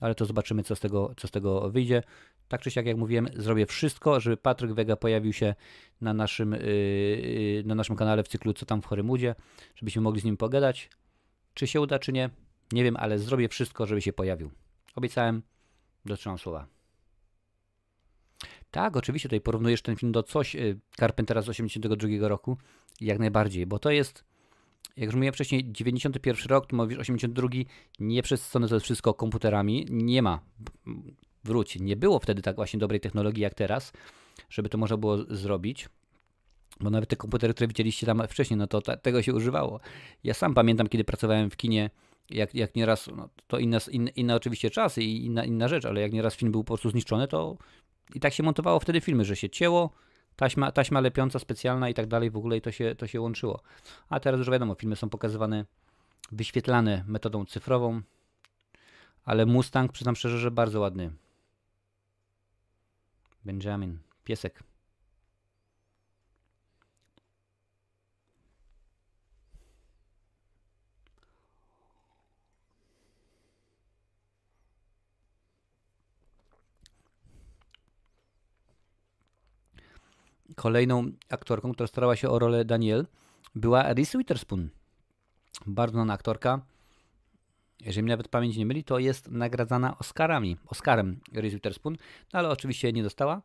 Ale to zobaczymy, co z tego, co z tego wyjdzie. Tak czy siak, jak mówiłem, zrobię wszystko, żeby Patryk Wega pojawił się na naszym, yy, na naszym kanale w cyklu Co tam w Horymudzie, żebyśmy mogli z nim pogadać. Czy się uda, czy nie, nie wiem, ale zrobię wszystko, żeby się pojawił. Obiecałem, dotrzymam słowa. Tak, oczywiście tutaj porównujesz ten film do coś y, Carpentera z 82 roku, jak najbardziej, bo to jest, jak już mówiłem wcześniej, 91 rok, tu mówisz 82, nie przesycone to jest wszystko komputerami, nie ma, wróć, nie było wtedy tak właśnie dobrej technologii jak teraz, żeby to można było zrobić. Bo nawet te komputery, które widzieliście tam wcześniej, no to ta, tego się używało. Ja sam pamiętam, kiedy pracowałem w kinie, jak, jak nieraz, no to inne, inne, inne oczywiście czasy i inna, inna rzecz, ale jak nieraz film był po prostu zniszczony, to i tak się montowało wtedy filmy, że się cięło, taśma, taśma lepiąca specjalna i tak dalej, w ogóle i to się, to się łączyło. A teraz już wiadomo, filmy są pokazywane, wyświetlane metodą cyfrową, ale Mustang, przyznam szczerze, że bardzo ładny. Benjamin, piesek. Kolejną aktorką, która starała się o rolę Daniel, była Reese Witherspoon. Bardzo znana aktorka. Jeżeli nawet pamięć nie myli, to jest nagradzana Oscarami. Oscarem Reese Witherspoon, no ale oczywiście nie dostała.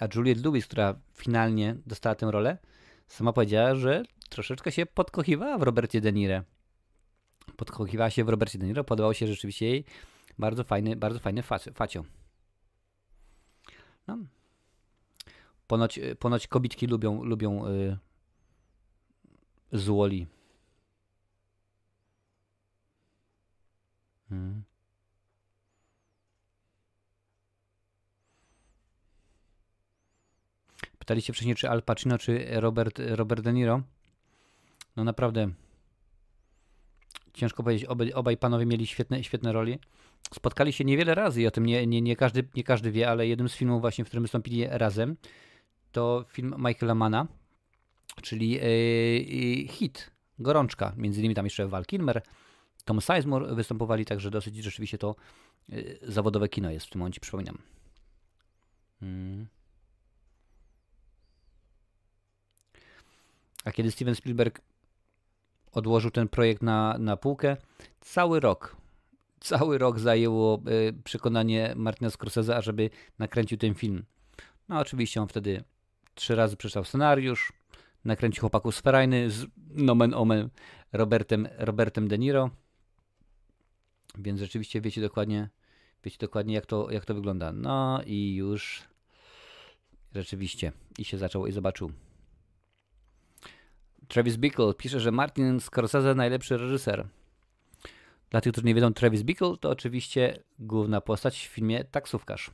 A Juliette Lewis, która finalnie dostała tę rolę, sama powiedziała, że troszeczkę się podkochiwała w Robercie De Niro. Podkochiwała się w Robercie De Niro, podobał się rzeczywiście jej bardzo fajny, bardzo fajny facio. No, Ponoć, ponoć kobitki lubią, lubią yy, złoli. Hmm. Pytaliście wcześniej, czy Al Pacino, czy Robert, Robert De Niro. No naprawdę ciężko powiedzieć. Obaj, obaj panowie mieli świetne, świetne roli. Spotkali się niewiele razy i o tym nie, nie, nie, każdy, nie każdy wie, ale jednym z filmów właśnie, w którym wystąpili razem, to film Michaela Mana, czyli yy, hit, gorączka. Między innymi tam jeszcze Val Kilmer, Tom Sizemore występowali, także dosyć rzeczywiście to yy, zawodowe kino jest w tym momencie, przypominam. Hmm. A kiedy Steven Spielberg odłożył ten projekt na, na półkę, cały rok, cały rok zajęło przekonanie Martina Scorsese, ażeby nakręcił ten film. No oczywiście on wtedy trzy razy przeczytał scenariusz, nakręcił chłopaków z Ferajny z nomen omen Robertem, Robertem De Niro. Więc rzeczywiście wiecie dokładnie, wiecie dokładnie jak to, jak to wygląda. No i już rzeczywiście i się zaczął i zobaczył. Travis Bickle pisze, że Martin Scorsese najlepszy reżyser. Dla tych, którzy nie wiedzą, Travis Bickle to oczywiście główna postać w filmie Taksówkarz.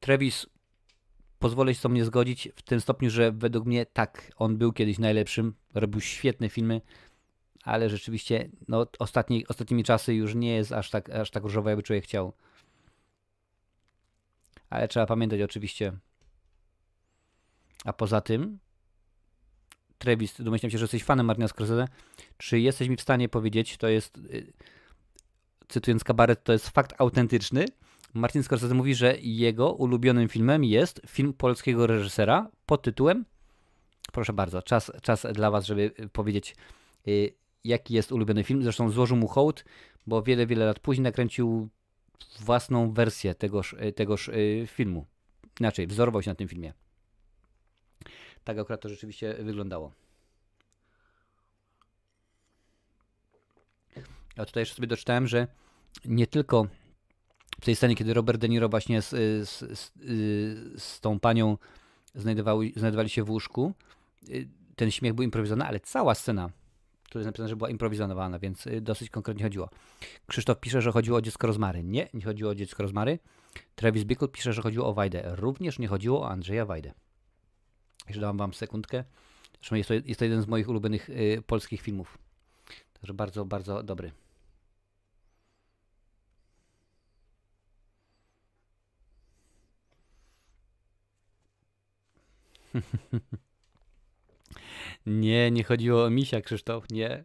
Travis pozwolę się z mnie zgodzić w tym stopniu, że według mnie tak, on był kiedyś najlepszym, robił świetne filmy, ale rzeczywiście no, ostatni, ostatnimi czasy już nie jest aż tak, aż tak różowo, jakby człowiek chciał. Ale trzeba pamiętać oczywiście. A poza tym, Travis, domyślam się, że jesteś fanem Martina Scorsese. Czy jesteś mi w stanie powiedzieć, to jest, y, cytując kabaret, to jest fakt autentyczny, Martin Scorsese mówi, że jego ulubionym filmem jest film polskiego reżysera pod tytułem. Proszę bardzo, czas, czas dla Was, żeby powiedzieć, y, jaki jest ulubiony film. Zresztą złożył mu hołd, bo wiele, wiele lat później nakręcił własną wersję tegoż, y, tegoż y, filmu. Inaczej, wzorował się na tym filmie. Tak akurat to rzeczywiście wyglądało. A tutaj jeszcze sobie doczytałem, że nie tylko w tej scenie, kiedy Robert De Niro właśnie z, z, z, z tą panią znajdowali, znajdowali się w łóżku, ten śmiech był improwizowany, ale cała scena, tu jest napisane, że była improwizowana, więc dosyć konkretnie chodziło. Krzysztof pisze, że chodziło o dziecko Rozmary. Nie, nie chodziło o dziecko Rozmary. Travis Bickle pisze, że chodziło o Wajdę. Również nie chodziło o Andrzeja Wajdę. Jeszcze dam wam sekundkę. Zresztą jest to, jest to jeden z moich ulubionych y, polskich filmów. Także bardzo, bardzo dobry. nie, nie chodziło o misia, Krzysztof, nie.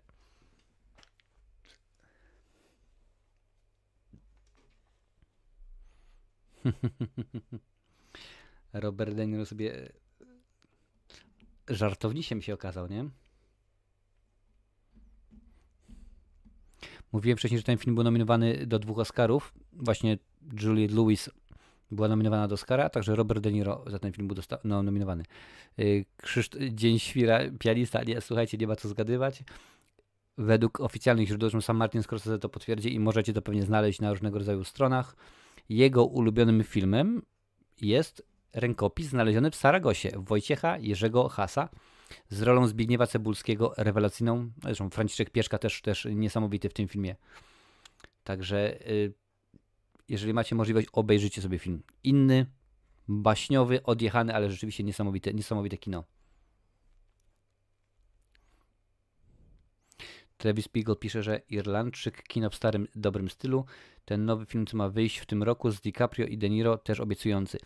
Robert De Niro sobie żartownisiem się okazał, nie? Mówiłem wcześniej, że ten film był nominowany do dwóch Oscarów. Właśnie Juliette Lewis była nominowana do Oscara, a także Robert De Niro za ten film był no, nominowany. Y, Krzysztof, Dzień Świra, pianista, nie, słuchajcie, nie ma co zgadywać. Według oficjalnych źródeł, sam Martin Scorsese to potwierdzi i możecie to pewnie znaleźć na różnego rodzaju stronach. Jego ulubionym filmem jest rękopis znaleziony w Saragosie Wojciecha Jerzego Hasa z rolą Zbigniewa Cebulskiego, rewelacyjną. Zresztą Franciszek Pieszka też, też niesamowity w tym filmie. Także y, jeżeli macie możliwość, obejrzyjcie sobie film. Inny, baśniowy, odjechany, ale rzeczywiście niesamowite, niesamowite kino. Travis Spiegel pisze, że Irlandczyk, kino w starym, dobrym stylu. Ten nowy film, co ma wyjść w tym roku z DiCaprio i De Niro, też obiecujący.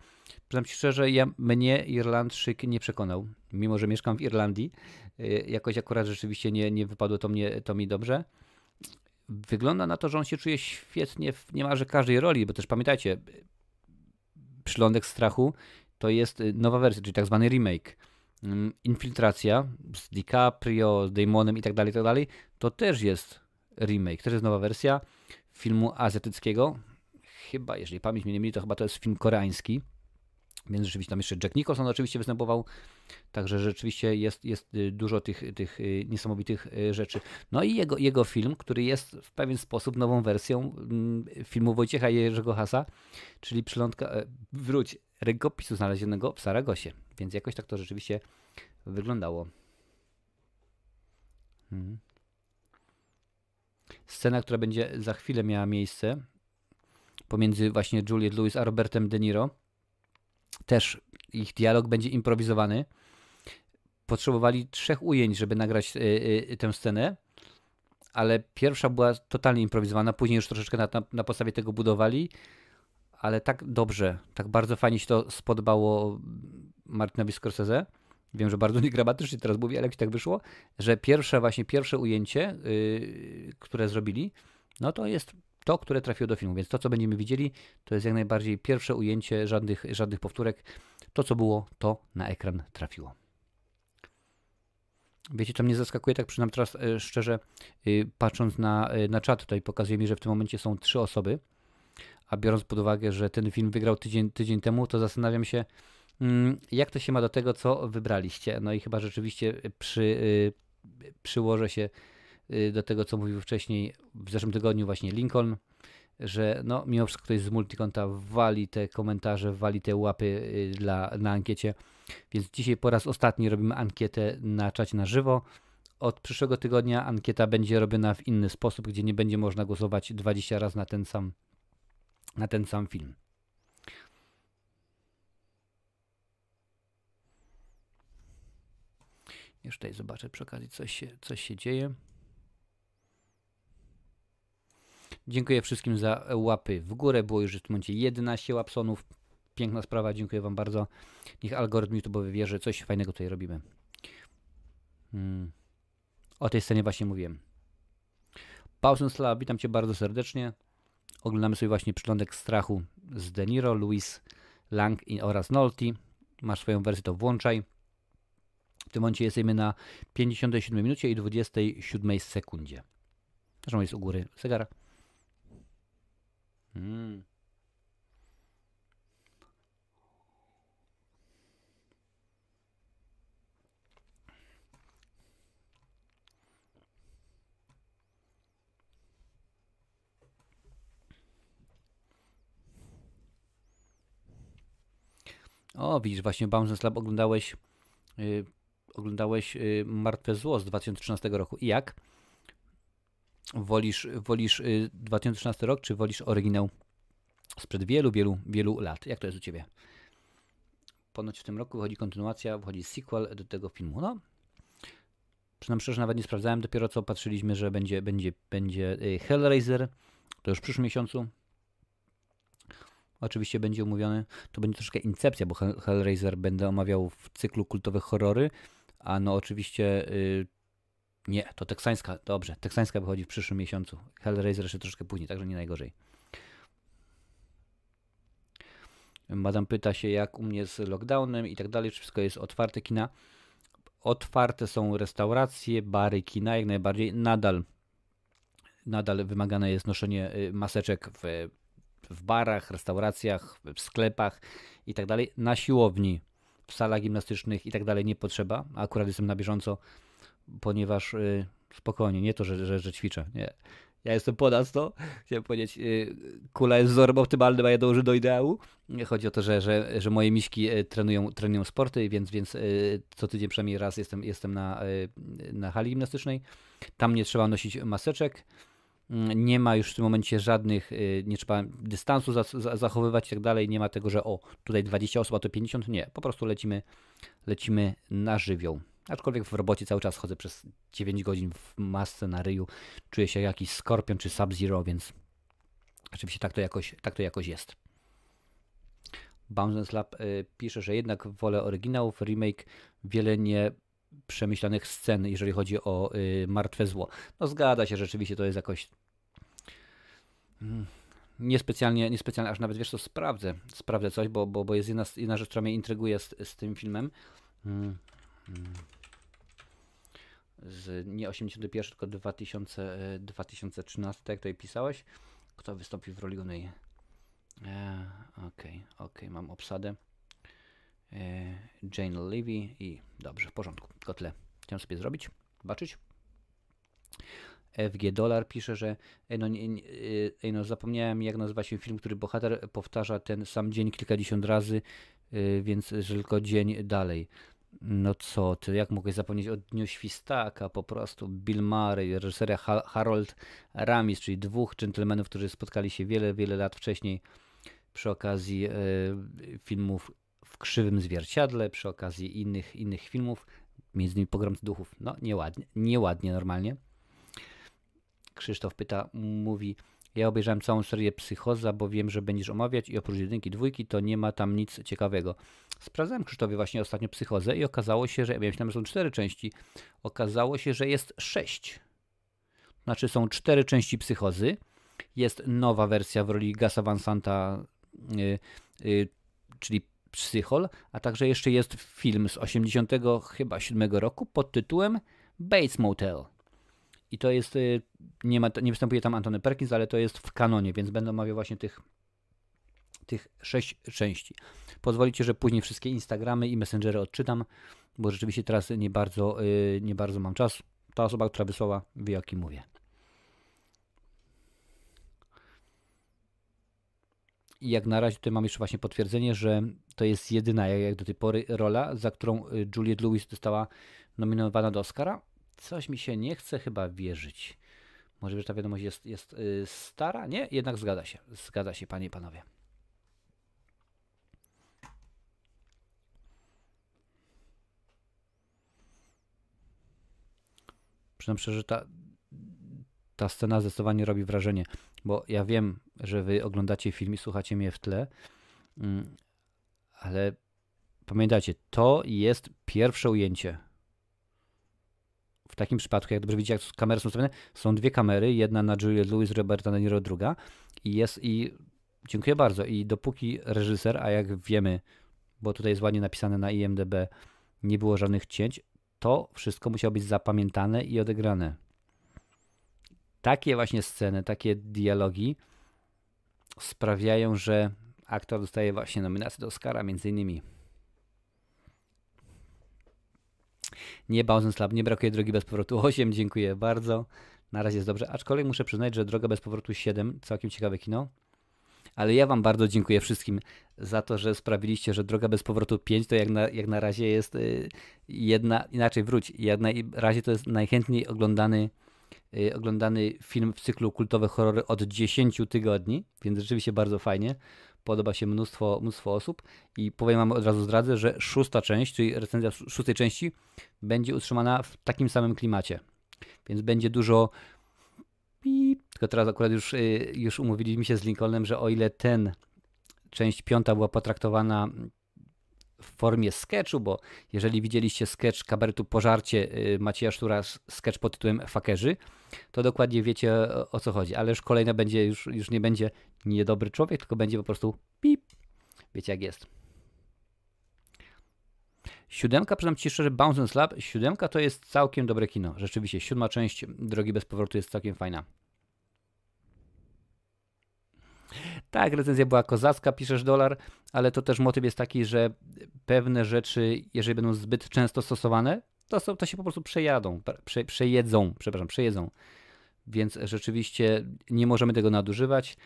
Przyznam Ci szczerze, ja, mnie Irlandczyk nie przekonał, mimo że mieszkam w Irlandii. Y, jakoś akurat rzeczywiście nie, nie wypadło to, mnie, to mi dobrze. Wygląda na to, że on się czuje świetnie w niemalże każdej roli, bo też pamiętajcie, Przylądek Strachu to jest y, nowa wersja, czyli tak zwany remake. Mm, Infiltracja z DiCaprio, z Damonem i tak dalej, tak dalej, to też jest remake, też jest nowa wersja filmu azjatyckiego. Chyba, jeżeli pamięć mnie nie myli, to chyba to jest film koreański. Więc rzeczywiście tam jeszcze Jack Nicholson oczywiście występował, także rzeczywiście jest, jest y, dużo tych, tych y, niesamowitych y, rzeczy. No i jego, jego film, który jest w pewien sposób nową wersją mm, filmu Wojciecha Jerzego Hasa, czyli przylądka, e, wróć, rękopisu znalezionego w Saragosie. Więc jakoś tak to rzeczywiście wyglądało. Hmm. Scena, która będzie za chwilę miała miejsce pomiędzy właśnie Juliet Lewis a Robertem De Niro też ich dialog będzie improwizowany. Potrzebowali trzech ujęć, żeby nagrać y, y, tę scenę, ale pierwsza była totalnie improwizowana, później już troszeczkę na, na, podstawie tego budowali, ale tak dobrze, tak bardzo fajnie się to spodobało Martinowi Scorsese. Wiem, że bardzo niegramatycznie teraz mówię, ale jak tak wyszło, że pierwsze właśnie pierwsze ujęcie, yy, które zrobili, no to jest to, które trafiło do filmu. Więc to, co będziemy widzieli, to jest jak najbardziej pierwsze ujęcie, żadnych, żadnych powtórek. To, co było, to na ekran trafiło. Wiecie, to mnie zaskakuje, tak przynajmniej teraz e, szczerze, y, patrząc na, e, na czat, tutaj pokazuje mi, że w tym momencie są trzy osoby, a biorąc pod uwagę, że ten film wygrał tydzień, tydzień temu, to zastanawiam się, mm, jak to się ma do tego, co wybraliście. No i chyba rzeczywiście przy, y, przyłożę się do tego, co mówił wcześniej w zeszłym tygodniu właśnie Lincoln, że no, mimo wszystko ktoś z multikonta wali te komentarze, wali te łapy y, dla, na ankiecie. Więc dzisiaj po raz ostatni robimy ankietę na czacie na żywo. Od przyszłego tygodnia ankieta będzie robiona w inny sposób, gdzie nie będzie można głosować 20 razy na ten sam, na ten sam film. Już tutaj zobaczę przy okazji, coś się, coś się dzieje. Dziękuję wszystkim za łapy w górę. Było już w tym momencie 11 łapsonów. Piękna sprawa, dziękuję Wam bardzo. Niech algorytm YouTube'owy wie, że coś fajnego tutaj robimy. Hmm. O tej scenie właśnie mówiłem. Pausen Slava, witam Cię bardzo serdecznie. Oglądamy sobie właśnie Przylądek Strachu z De Niro, Louis Lang oraz Nolte. Masz swoją wersję, to włączaj. W tym momencie jesteśmy na 57 minucie i 27 sekundzie. Zresztą jest u góry zegar. Mm. O, widzisz, właśnie Bounce Lab oglądałeś, yy, oglądałeś yy, Martwe Zło z 2013 roku. I jak? Wolisz, wolisz yy, 2013 rok, czy wolisz oryginał sprzed wielu, wielu, wielu lat? Jak to jest u Ciebie? Ponoć w tym roku wychodzi kontynuacja, wychodzi sequel do tego filmu. No, przynajmniej szczerze nawet nie sprawdzałem, dopiero co patrzyliśmy, że będzie, będzie, będzie Hellraiser, to już w przyszłym miesiącu, oczywiście będzie omówiony, to będzie troszkę Incepcja, bo Hellraiser będę omawiał w cyklu kultowe horrory, a no oczywiście yy, nie, to teksańska, dobrze, teksańska wychodzi w przyszłym miesiącu. Hellraiser jeszcze troszkę później, także nie najgorzej. Madam pyta się, jak u mnie z lockdownem i tak dalej, czy wszystko jest otwarte kina. Otwarte są restauracje, bary, kina, jak najbardziej. Nadal, nadal wymagane jest noszenie y, maseczek w w barach, restauracjach, w sklepach i tak dalej. Na siłowni, w salach gimnastycznych i tak dalej nie potrzeba. Akurat jestem na bieżąco, ponieważ yy, spokojnie, nie to, że, że, że ćwiczę. Nie. Ja jestem ponad to, chciałem powiedzieć, yy, kula jest wzorem optymalnym, a ja dążę do ideału. Chodzi o to, że, że, że moje miśki y, trenują, trenują sporty, więc, więc yy, co tydzień przynajmniej raz jestem, jestem na, y, na hali gimnastycznej. Tam nie trzeba nosić maseczek nie ma już w tym momencie żadnych, y, nie trzeba dystansu zachowywać i tak dalej, nie ma tego, że o, tutaj 20 osób, a to 50, nie, po prostu lecimy, lecimy na żywioł. Aczkolwiek w robocie cały czas chodzę przez 9 godzin w masce na ryju, czuję się jak jakiś skorpion czy Sub-Zero, więc oczywiście tak to jakoś, tak to jakoś jest. Bounce Lab y, pisze, że jednak wolę oryginałów, remake wiele nie przemyślanych scen, jeżeli chodzi o y, martwe zło. No zgadza się, rzeczywiście to jest jakoś mm, niespecjalnie, niespecjalnie, aż nawet wiesz co, sprawdzę, sprawdzę coś, bo, bo, bo jest jedna, jedna rzecz, która mnie intryguje z, z tym filmem. Mm. Z nie 81, tylko 2000, 2013, jak tutaj pisałeś. Kto wystąpi w roli głównej? E, okej, okay, okay, mam obsadę. E, Jane Levy i dobrze, w porządku, tylko tyle chciałem sobie zrobić, zobaczyć. FG Dollar pisze, że ej no, nie, nie, ej no, zapomniałem jak nazywa się film, który bohater powtarza ten sam dzień kilkadziesiąt razy, więc że tylko dzień dalej. No co ty, jak mogłeś zapomnieć o Dniu Świstaka, po prostu Bill Murray, reżyseria Harold Ramis, czyli dwóch dżentelmenów, którzy spotkali się wiele, wiele lat wcześniej przy okazji yy, filmów w krzywym zwierciadle przy okazji innych, innych filmów, między innymi Pogrom Duchów. No, nieładnie, nieładnie normalnie. Krzysztof pyta, mówi, ja obejrzałem całą serię Psychoza, bo wiem, że będziesz omawiać i oprócz jedynki, dwójki to nie ma tam nic ciekawego. Sprawdzałem Krzysztofie właśnie ostatnio Psychozę i okazało się, że ja myślałem, że są cztery części. Okazało się, że jest sześć. Znaczy są cztery części Psychozy. Jest nowa wersja w roli Gasa Van Santa, yy, yy, czyli Psychol, a także jeszcze jest film z 80 chyba 7 roku pod tytułem Bates Motel. I to jest, y, nie, ma, nie występuje tam Antony Perkins, ale to jest w kanonie, więc będę omawiał właśnie tych, tych sześć części. Pozwolicie, że później wszystkie Instagramy i Messengery odczytam, bo rzeczywiście teraz nie bardzo, y, nie bardzo mam czas. Ta osoba, która wysłała, wie o kim mówię. I jak na razie tutaj mam jeszcze właśnie potwierdzenie, że to jest jedyna jak do tej pory rola, za którą y, Juliette Lewis została nominowana do Oscara. Coś mi się nie chce chyba wierzyć. Może, że ta wiadomość jest, jest yy, stara? Nie, jednak zgadza się. Zgadza się, panie i panowie. Przynajmniej szczerze, ta, ta scena zdecydowanie robi wrażenie, bo ja wiem, że wy oglądacie film i słuchacie mnie w tle, mm, ale pamiętajcie, to jest pierwsze ujęcie. W takim przypadku, jak dobrze widzicie, jak kamery są ustawione, są dwie kamery, jedna na Juliette Lewis, Roberta De Niro, druga i jest i dziękuję bardzo i dopóki reżyser, a jak wiemy, bo tutaj jest ładnie napisane na IMDB, nie było żadnych cięć, to wszystko musiało być zapamiętane i odegrane. Takie właśnie sceny, takie dialogi sprawiają, że aktor dostaje właśnie nominację do Oscara między innymi. Nie Bowsen's Lab, nie brakuje Drogi Bez Powrotu 8, dziękuję bardzo. Na razie jest dobrze, aczkolwiek muszę przyznać, że Droga Bez Powrotu 7, całkiem ciekawe kino. Ale ja Wam bardzo dziękuję wszystkim za to, że sprawiliście, że Droga Bez Powrotu 5 to jak na, jak na razie jest y, jedna, inaczej wróć, jak na razie to jest najchętniej oglądany, y, oglądany film w cyklu kultowe horrory od 10 tygodni, więc rzeczywiście bardzo fajnie podoba się mnóstwo, mnóstwo osób i powiem wam od razu zdradzę, że szósta część, czyli recenzja szóstej części będzie utrzymana w takim samym klimacie. Więc będzie dużo tylko teraz akurat już, y, już umówiliśmy się z Lincolnem, że o ile ten część piąta była potraktowana w formie sketchu, bo jeżeli widzieliście sketch kabaretu Pożarcie y, Macieja Sztura, sketch pod tytułem Fakerzy, to dokładnie wiecie o, co chodzi. Ale już kolejna będzie, już, już nie będzie niedobry człowiek, tylko będzie po prostu pip. Wiecie jak jest. Siódemka, przyznam Ci szczerze, Bounce Slab, siódemka to jest całkiem dobre kino. Rzeczywiście, siódma część Drogi Bez Powrotu jest całkiem fajna. Tak, recenzja była kozacka, piszesz dolar, ale to też motyw jest taki, że pewne rzeczy, jeżeli będą zbyt często stosowane, to, są, to się po prostu przejadą, prze, przejedzą, przepraszam, przejedzą. Więc rzeczywiście nie możemy tego nadużywać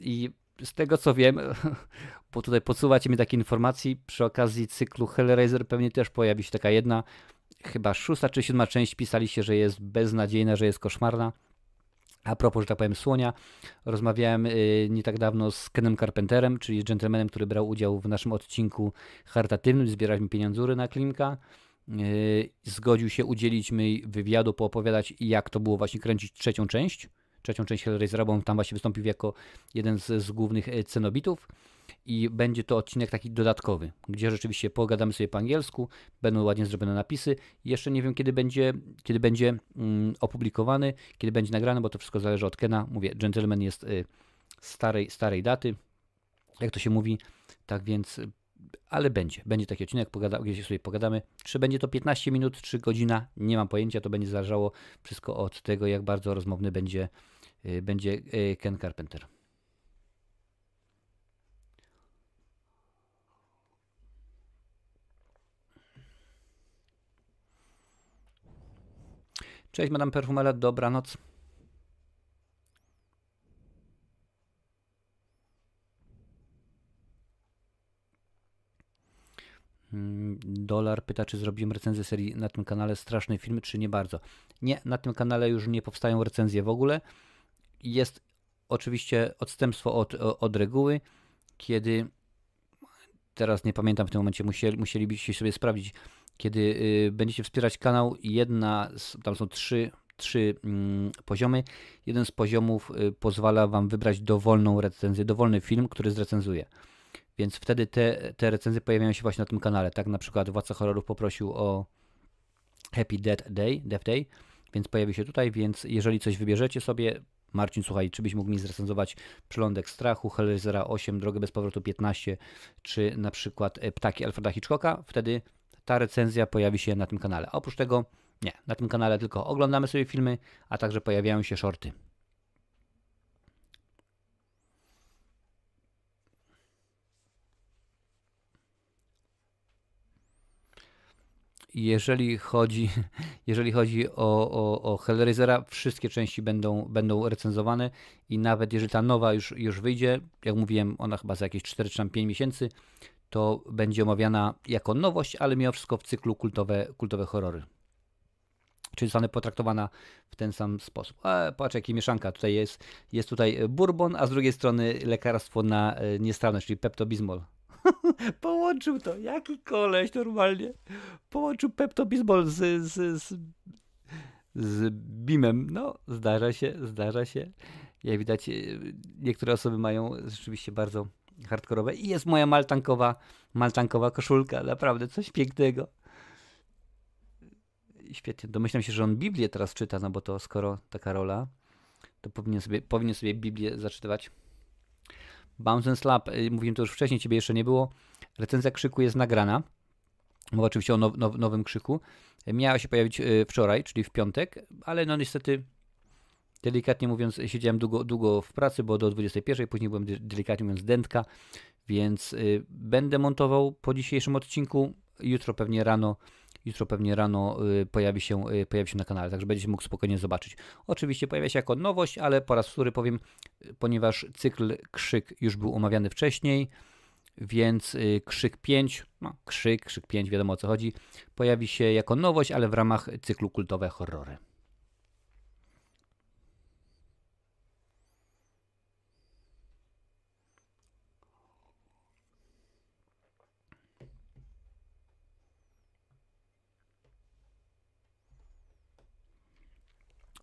i z tego co wiem, bo tutaj podsuwacie mi takie informacji, przy okazji cyklu Hellraiser pewnie też pojawi się taka jedna, chyba szósta czy siódma część pisaliście, że jest beznadziejna, że jest koszmarna. A propos, że tak powiem, słonia, rozmawiałem y, nie tak dawno z Kenem Carpenterem, czyli gentlemanem, który brał udział w naszym odcinku charytatywnym, zbieraliśmy pieniądzury na Klimka. Y, zgodził się udzielić mi wywiadu, poopowiadać jak to było właśnie kręcić trzecią część, trzecią część Hellraisera, bo on tam właśnie wystąpił jako jeden z, z głównych y, cenobitów i będzie to odcinek taki dodatkowy, gdzie rzeczywiście pogadamy sobie po angielsku, będą ładnie zrobione napisy. Jeszcze nie wiem, kiedy będzie, kiedy będzie mm, opublikowany, kiedy będzie nagrany, bo to wszystko zależy od Kena. Mówię, Gentleman jest y, starej, starej daty, jak to się mówi, tak więc, ale będzie, będzie taki odcinek, pogada, gdzie sobie pogadamy. Czy będzie to 15 minut, czy godzina, nie mam pojęcia, to będzie zależało wszystko od tego, jak bardzo rozmowny będzie, y, będzie y, Ken Carpenter. Cześć, Madame Perfumela, dobranoc. Hmm, dolar pyta, czy zrobiłem recenzję serii na tym kanale Straszny Film, czy nie bardzo. Nie, na tym kanale już nie powstają recenzje w ogóle. Jest oczywiście odstępstwo od, od reguły, kiedy teraz nie pamiętam w tym momencie, musieli, musielibyście sobie sprawdzić, kiedy y, będziecie wspierać kanał, jedna, tam są trzy, trzy mm, poziomy. Jeden z poziomów y, pozwala Wam wybrać dowolną recenzję, dowolny film, który zrecenzuje. Więc wtedy te, te recenzje pojawiają się właśnie na tym kanale. Tak na przykład Władca Horrorów poprosił o Happy Death Day, Death Day, więc pojawi się tutaj, więc jeżeli coś wybierzecie sobie, Marcin, słuchaj, czy byś mógł mi zrecenzować Przylądek Strachu, Hellraisera 8, Drogę Bez Powrotu 15, czy na przykład e, Ptaki Alfreda Hitchcocka, wtedy ta recenzja pojawi się na tym kanale. Oprócz tego, nie, na tym kanale tylko oglądamy sobie filmy, a także pojawiają się shorty. jeżeli chodzi, jeżeli chodzi o, o, o Hellraisera, wszystkie części będą, będą recenzowane i nawet jeżeli ta nowa już, już wyjdzie, jak mówiłem, ona chyba za jakieś 4 czy 5 miesięcy, to będzie omawiana jako nowość, ale mimo wszystko w cyklu kultowe, kultowe horrory. Czyli zostanę potraktowana w ten sam sposób. A, patrz, jaki mieszanka. Tutaj jest, jest tutaj bourbon, a z drugiej strony lekarstwo na e, niestrawność, czyli peptobizmol. Połączył to. Jaki koleś normalnie. Połączył peptobizmol z, z, z, z bimem. No, zdarza się, zdarza się. Jak widać, e, niektóre osoby mają rzeczywiście bardzo hardkorowe i jest moja maltankowa, maltankowa koszulka, naprawdę coś pięknego. świetnie. Domyślam się, że on Biblię teraz czyta, no bo to skoro taka rola, to powinien sobie, powinien sobie Biblię zaczytywać. Bounce and Slap, y, mówiłem to już wcześniej, ciebie jeszcze nie było. Recenzja krzyku jest nagrana. Mowa oczywiście o now, now, nowym krzyku. Miała się pojawić y, wczoraj, czyli w piątek, ale no niestety, delikatnie mówiąc, siedziałem długo, długo w pracy, bo do 21, później byłem delikatnie mówiąc dętka, więc y, będę montował po dzisiejszym odcinku. Jutro pewnie rano jutro pewnie rano pojawi się, pojawi się na kanale, także będziecie mógł spokojnie zobaczyć. Oczywiście pojawia się jako nowość, ale po raz wtóry powiem, ponieważ cykl Krzyk już był omawiany wcześniej, więc y, Krzyk 5, no Krzyk, Krzyk 5, wiadomo o co chodzi, pojawi się jako nowość, ale w ramach cyklu kultowe horrory.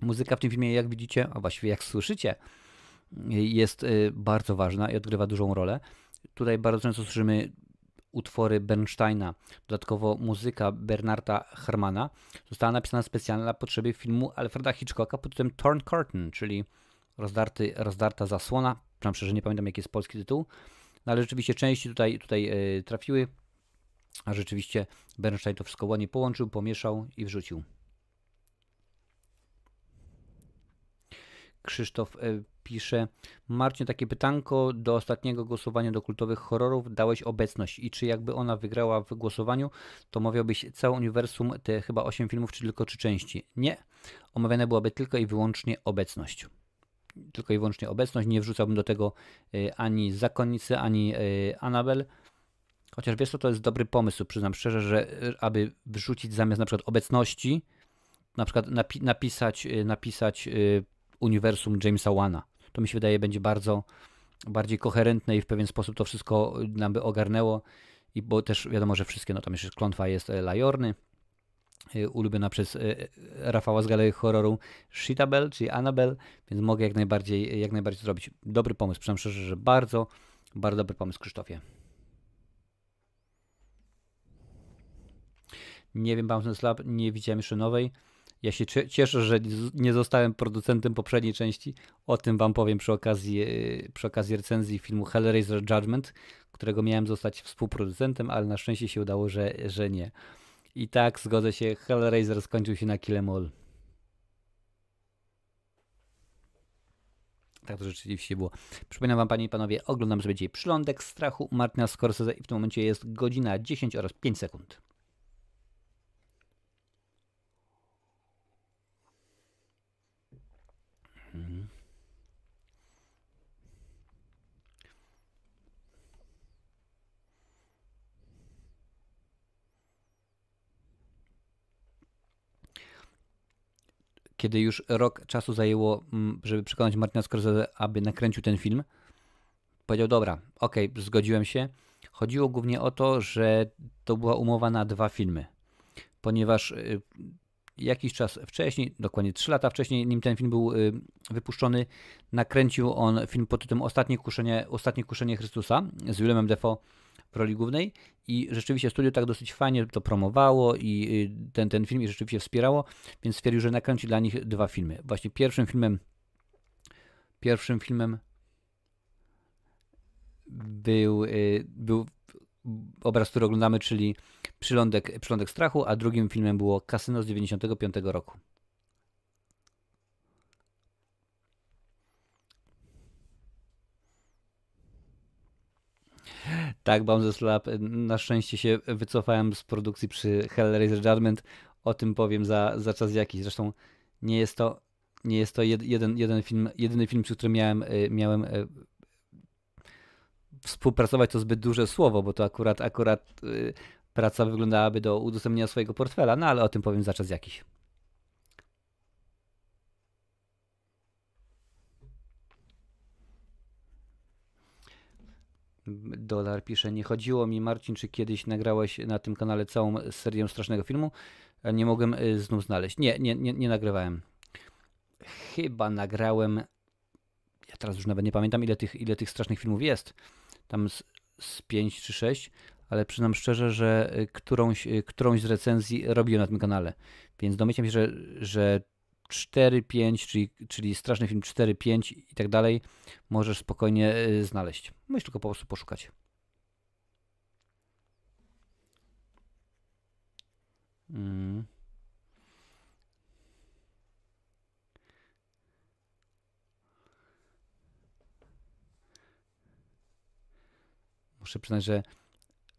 Muzyka w tym filmie, jak widzicie, a właściwie jak słyszycie, jest y, bardzo ważna i odgrywa dużą rolę. Tutaj bardzo często słyszymy utwory Bernsteina. Dodatkowo muzyka Bernarda Hermana została napisana specjalnie na potrzeby filmu Alfreda Hitchcocka pod tytułem Torn Curtain, czyli rozdarty, rozdarta zasłona. Przynajmniej szczerze nie pamiętam jaki jest polski tytuł. No ale rzeczywiście części tutaj, tutaj yy, trafiły, a rzeczywiście Bernstein to wszystko ładnie połączył, pomieszał i wrzucił. Krzysztof e, pisze, Marcin, takie pytanko do ostatniego głosowania do kultowych horrorów dałeś obecność i czy jakby ona wygrała w głosowaniu, to omawiałbyś całe uniwersum, te chyba 8 filmów, czy tylko 3 części? Nie, omawiana byłaby tylko i wyłącznie obecność. Tylko i wyłącznie obecność, nie wrzucałbym do tego e, ani Zakonnicy, ani e, Anabel. Chociaż wiesz co, to jest dobry pomysł, przyznam szczerze, że aby wrzucić zamiast na przykład obecności, na przykład napi napisać, napisać uniwersum Jamesa Wana. To mi się wydaje będzie bardzo bardziej koherentne i w pewien sposób to wszystko nam by ogarnęło. I bo też wiadomo, że wszystkie, no tam jeszcze klątwa jest e, Lajorny, e, ulubiona przez e, Rafała z Galerii Horroru Shitabel, czyli Annabel, więc mogę jak najbardziej, jak najbardziej zrobić. Dobry pomysł, przyznam szczerze, że bardzo, bardzo dobry pomysł Krzysztofie. Nie wiem, Bounce Slab, nie widziałem jeszcze nowej. Ja się cieszę, że nie zostałem producentem poprzedniej części. O tym wam powiem przy okazji, e, przy okazji recenzji filmu Hellraiser Judgment, którego miałem zostać współproducentem, ale na szczęście się udało, że, że nie. I tak, zgodzę się, Hellraiser skończył się na Kill Tak to rzeczywiście było. Przypominam Wam, Panie i Panowie, oglądamy sobie dzisiaj Przylądek Strachu Martina Scorsese i w tym momencie jest godzina 10 oraz 5 sekund. Kiedy już rok czasu zajęło, mm, żeby przekonać Martina Scorsese, aby nakręcił ten film, powiedział, dobra, okej, okay, zgodziłem się. Chodziło głównie o to, że to była umowa na dwa filmy, ponieważ y, jakiś czas wcześniej, dokładnie 3 lata wcześniej, nim ten film był y, wypuszczony, nakręcił on film pod tytułem Ostatnie kuszenie, Ostatnie kuszenie Chrystusa z Willemem Defoe roli głównej i rzeczywiście studio tak dosyć fajnie to promowało i y, ten, ten film i rzeczywiście wspierało, więc stwierdził, że nakręci dla nich dwa filmy. Właśnie pierwszym filmem pierwszym filmem był, y, był obraz, który oglądamy, czyli Przylądek, Przylądek Strachu, a drugim filmem było Kasyno z 95 roku. Tak, Bounces Lab. Na szczęście się wycofałem z produkcji przy Hellraiser Judgment. O tym powiem za, za czas jakiś. Zresztą nie jest to, nie jest to jeden, jeden film, jedyny film, przy którym miałem, y, miałem y, współpracować to zbyt duże słowo, bo to akurat, akurat yy, praca wyglądałaby do udostępnienia swojego portfela, no ale o tym powiem za czas jakiś. Dolar pisze, nie chodziło mi Marcin, czy kiedyś nagrałeś na tym kanale całą serię strasznego filmu. Nie mogłem y, znów znaleźć. Nie, nie, nie, nie nagrywałem. Chyba nagrałem, ja teraz już nawet nie pamiętam ile tych, ile tych strasznych filmów jest tam z, z 5 czy 6, ale przyznam szczerze, że y, którąś, którąś z recenzji robiłem na tym kanale. Więc domyślam się, że, że 4-5, czyli, czyli straszny film 4-5 i tak dalej, możesz spokojnie y, znaleźć. Musisz tylko po prostu poszukać. Mm. Muszę przyznać, że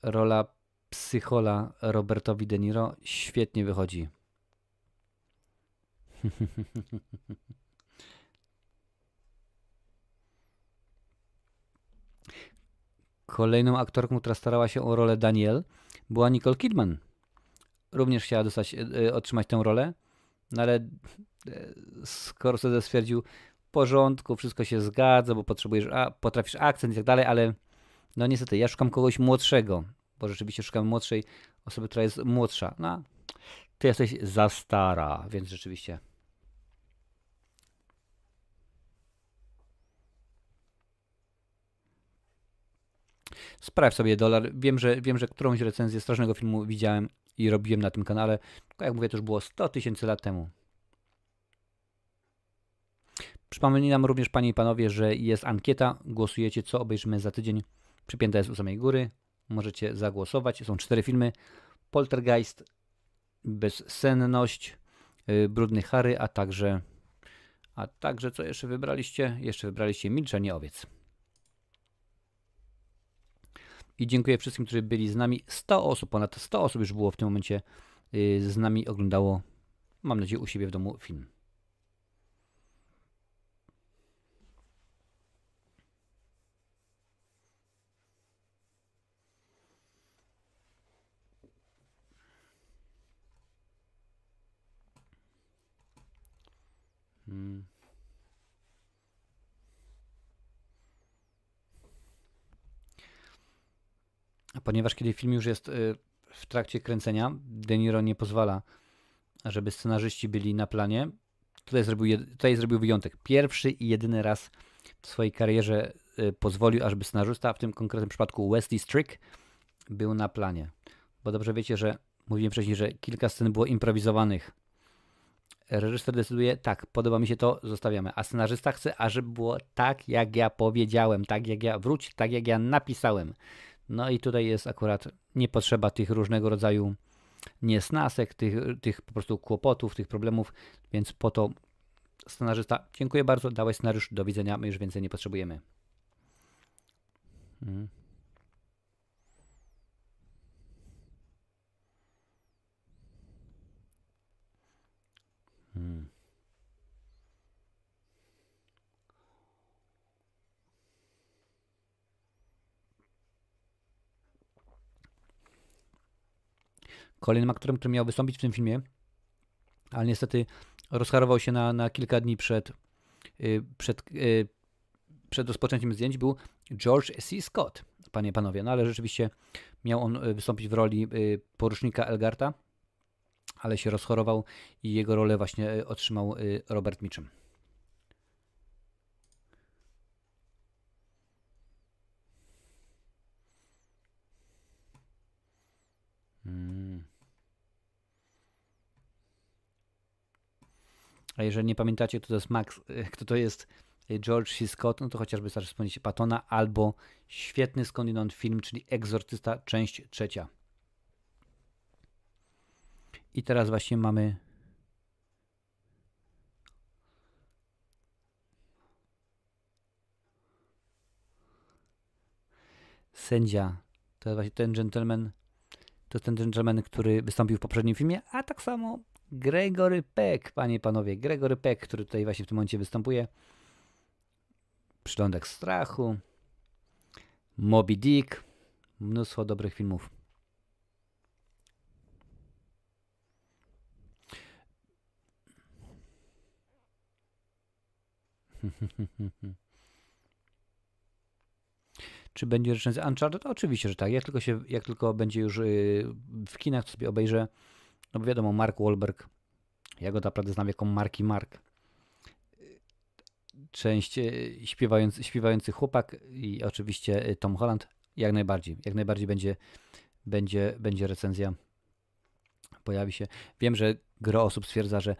rola psychola Robertowi De Niro świetnie wychodzi. Kolejną aktorką, która starała się o rolę Daniel, była Nicole Kidman. Również chciała dostać, e, otrzymać tę rolę, no ale e, Scorsese stwierdził, w porządku, wszystko się zgadza, bo potrzebujesz, a, potrafisz akcent i tak dalej, ale no niestety, ja szukam kogoś młodszego, bo rzeczywiście szukam młodszej osoby, która jest młodsza. No, ty jesteś za stara, więc rzeczywiście. Sprawdź sobie dolar. Wiem, że wiem, że którąś recenzję strasznego filmu widziałem i robiłem na tym kanale. Tylko jak mówię, to już było 100 tysięcy lat temu. Przypominam również, panie i panowie, że jest ankieta. Głosujecie, co obejrzymy za tydzień. Przypięta jest u samej góry. Możecie zagłosować. Są cztery filmy. Poltergeist, Bezsenność, yy, Brudny Harry, a także a także co jeszcze wybraliście? Jeszcze wybraliście Milczenie Owiec. I dziękuję wszystkim, którzy byli z nami. 100 osób, ponad 100 osób już było w tym momencie yy, z nami, oglądało, mam nadzieję, u siebie w domu film. Ponieważ kiedy film już jest y, w trakcie kręcenia, De Niro nie pozwala, żeby scenarzyści byli na planie. Tutaj zrobił, tutaj zrobił wyjątek. Pierwszy i jedyny raz w swojej karierze y, pozwolił, ażeby scenarzysta, w tym konkretnym przypadku Wesley Strick, był na planie. Bo dobrze wiecie, że mówiłem wcześniej, że kilka scen było improwizowanych reżyser decyduje, tak, podoba mi się to, zostawiamy. A scenarzysta chce, ażeby było tak, jak ja powiedziałem, tak jak ja, wróć, tak jak ja napisałem. No i tutaj jest akurat nie potrzeba tych różnego rodzaju niesnasek, tych, tych po prostu kłopotów, tych problemów, więc po to scenarzysta, dziękuję bardzo, dałeś scenariusz, do widzenia, my już więcej nie potrzebujemy. Hmm. Kolejnym aktorem, który miał wystąpić w tym filmie, ale niestety rozcharował się na, na kilka dni przed, yy, przed, yy, przed rozpoczęciem zdjęć, był George C. Scott, panie i panowie. No ale rzeczywiście miał on y, wystąpić w roli porucznika Elgarta ale się rozchorował i jego rolę właśnie otrzymał Robert Mitchum. A jeżeli nie pamiętacie, kto to jest Max, e, kto to jest George C. Scott, no to chociażby starszy wspomnieć Patona albo świetny skądinąd film, czyli Egzorcysta, część trzecia. I teraz właśnie mamy sędzia. To jest właśnie ten gentleman, to jest ten gentleman, który wystąpił w poprzednim filmie, a tak samo Gregory Peck, panie i panowie, Gregory Peck, który tutaj właśnie w tym momencie występuje. Przylądek strachu, Moby Dick, mnóstwo dobrych filmów. Czy będzie recenzja Uncharted? Oczywiście, że tak. Jak tylko, się, jak tylko będzie już y, w kinach, to sobie obejrzę. No bo wiadomo, Mark Wahlberg, ja go naprawdę znam jako Marki Mark. Część y, śpiewający, śpiewający chłopak i oczywiście y, Tom Holland. Jak najbardziej. Jak najbardziej będzie będzie, będzie recenzja. Pojawi się. Wiem, że gro osób stwierdza, że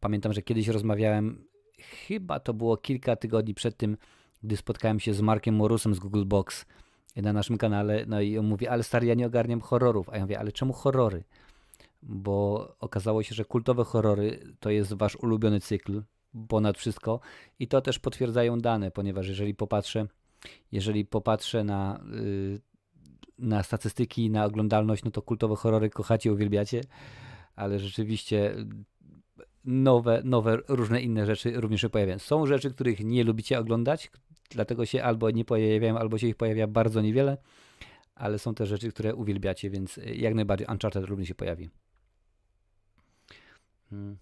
pamiętam, że kiedyś rozmawiałem, chyba to było kilka tygodni przed tym, gdy spotkałem się z Markiem Morusem z Google Box na naszym kanale, no i on mówi, ale stary, ja nie ogarniam horrorów. A ja mówię, ale czemu horrory? Bo okazało się, że kultowe horrory to jest wasz ulubiony cykl, ponad wszystko i to też potwierdzają dane, ponieważ jeżeli popatrzę, jeżeli popatrzę na, yy, na statystyki, na oglądalność, no to kultowe horrory kochacie, uwielbiacie, ale rzeczywiście nowe, nowe, różne inne rzeczy również się pojawiają. Są rzeczy, których nie lubicie oglądać, dlatego się albo nie pojawiają, albo się ich pojawia bardzo niewiele, ale są też rzeczy, które uwielbiacie, więc jak najbardziej Uncharted również się pojawi. Hmm.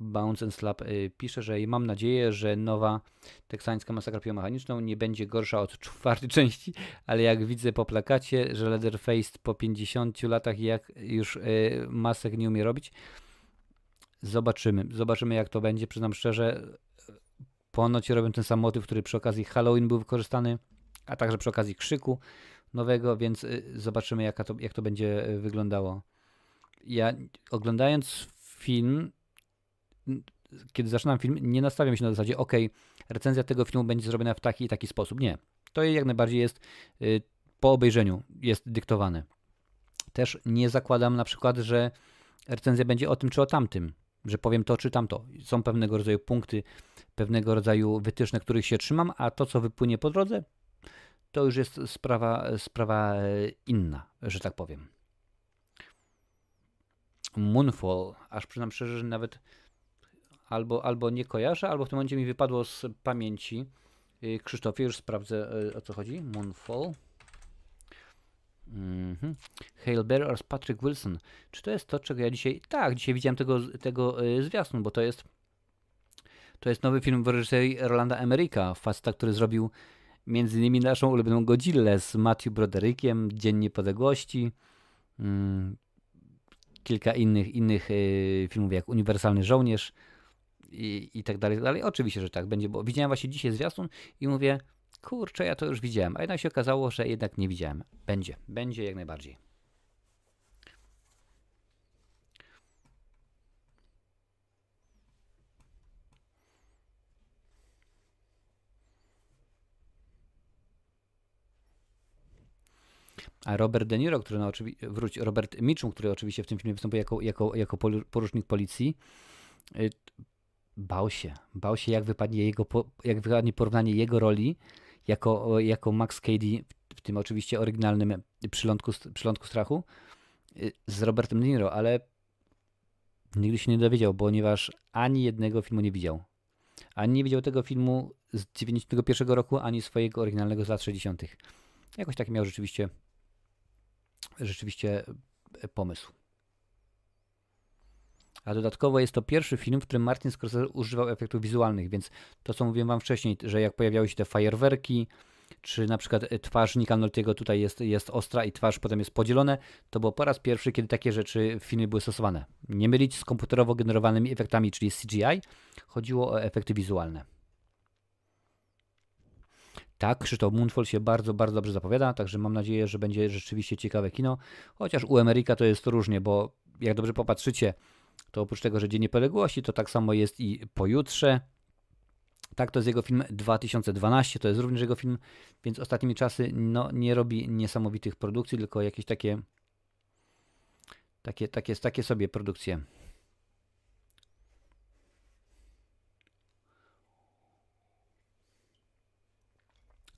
Bounce and Slap y, pisze, że mam nadzieję, że nowa teksańska masakra piomechaniczną nie będzie gorsza od czwartej części, ale jak widzę po plakacie, że Leatherface po 50 latach jak już y, masek nie umie robić, zobaczymy. Zobaczymy jak to będzie. Przyznam szczerze, ponoć robią ten sam motyw, który przy okazji Halloween był wykorzystany, a także przy okazji krzyku nowego, więc y, zobaczymy jak to, jak to będzie wyglądało. Ja oglądając film kiedy zaczynam film, nie nastawiam się na zasadzie, ok, recenzja tego filmu będzie zrobiona w taki i taki sposób. Nie. To jak najbardziej jest y, po obejrzeniu, jest dyktowane. Też nie zakładam na przykład, że recenzja będzie o tym czy o tamtym, że powiem to czy tamto. Są pewnego rodzaju punkty, pewnego rodzaju wytyczne, których się trzymam, a to, co wypłynie po drodze, to już jest sprawa, sprawa e, inna, że tak powiem. Moonfall, aż przyznam szczerze, że nawet albo, albo nie kojarzę, albo w tym momencie mi wypadło z pamięci. Y, Krzysztofie, już sprawdzę y, o co chodzi. Moonfall. Mm -hmm. Hail Bear oraz Patrick Wilson. Czy to jest to, czego ja dzisiaj... Tak, dzisiaj widziałem tego, tego y, zwiastun, bo to jest to jest nowy film w reżyserii Rolanda Emeryka, faceta, który zrobił między innymi naszą ulubioną Godzillę z Matthew Broderickiem, Dzień Niepodległości, mm, kilka innych, innych y, filmów jak Uniwersalny Żołnierz, i, i tak dalej, dalej. Oczywiście, że tak będzie, bo widziałem właśnie dzisiaj zwiastun i mówię, kurczę, ja to już widziałem, a jednak się okazało, że jednak nie widziałem. Będzie, będzie jak najbardziej. A Robert De Niro, który no, wróć, Robert Mitchum, który oczywiście w tym filmie występuje jako, jako, jako porucznik policji, y, bał się. Bał się, jak wypadnie, jego, jak wypadnie porównanie jego roli jako, jako Max Cady w tym oczywiście oryginalnym przylądku, przylądku strachu y, z Robertem De Niro, ale nigdy się nie dowiedział, ponieważ ani jednego filmu nie widział. Ani nie widział tego filmu z 91 roku, ani swojego oryginalnego z lat 60. Jakoś taki miał rzeczywiście rzeczywiście e, pomysł. A dodatkowo jest to pierwszy film, w którym Martin Scorsese używał efektów wizualnych, więc to, co mówiłem wam wcześniej, że jak pojawiały się te fajerwerki, czy na przykład e, twarz Nika Noltiego tutaj jest, jest ostra i twarz potem jest podzielone, to było po raz pierwszy, kiedy takie rzeczy w filmie były stosowane. Nie mylić z komputerowo generowanymi efektami, czyli CGI. Chodziło o efekty wizualne. Tak, Krzysztof Mundfol się bardzo, bardzo dobrze zapowiada, także mam nadzieję, że będzie rzeczywiście ciekawe kino. Chociaż u Ameryka to jest różnie, bo jak dobrze popatrzycie, to oprócz tego, że Dzień Niepodległości, to tak samo jest i pojutrze. Tak, to jest jego film 2012, to jest również jego film, więc ostatnimi czasy no, nie robi niesamowitych produkcji, tylko jakieś takie takie, takie, takie sobie produkcje.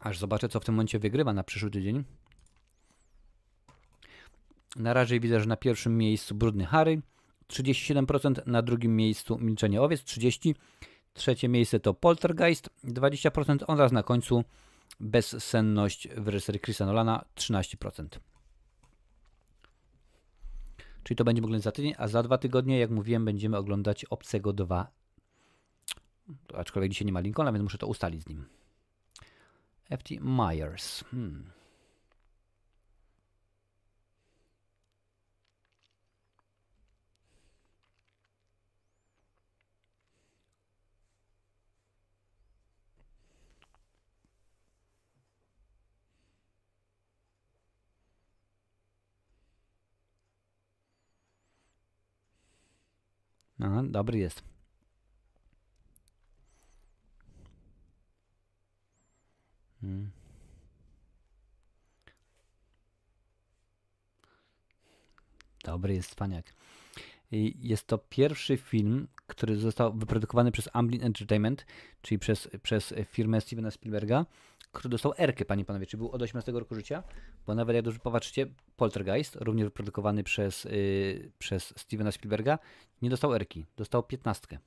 Aż zobaczę, co w tym momencie wygrywa na przyszły tydzień. Na razie widzę, że na pierwszym miejscu Brudny Harry, 37%, na drugim miejscu Milczenie Owiec 30%, trzecie miejsce to Poltergeist 20% oraz na końcu Bezsenność w reżyserii Chrisa Nolana 13%. Czyli to będziemy oglądać za tydzień, a za dwa tygodnie, jak mówiłem, będziemy oglądać Obcego 2. Aczkolwiek dzisiaj nie ma Lincolna, więc muszę to ustalić z nim. F.T. Myers. Hmm. Aha, dobry jest. Hmm. Dobry jest Cwaniak. Jest to pierwszy film, który został wyprodukowany przez Amblin Entertainment, czyli przez, przez firmę Stevena Spielberga, który dostał Erkę, panie panowie, czy był od 18 roku życia, bo nawet jak dobrze popatrzycie, Poltergeist, również wyprodukowany przez, yy, przez Stevena Spielberga, nie dostał Erki, dostał 15.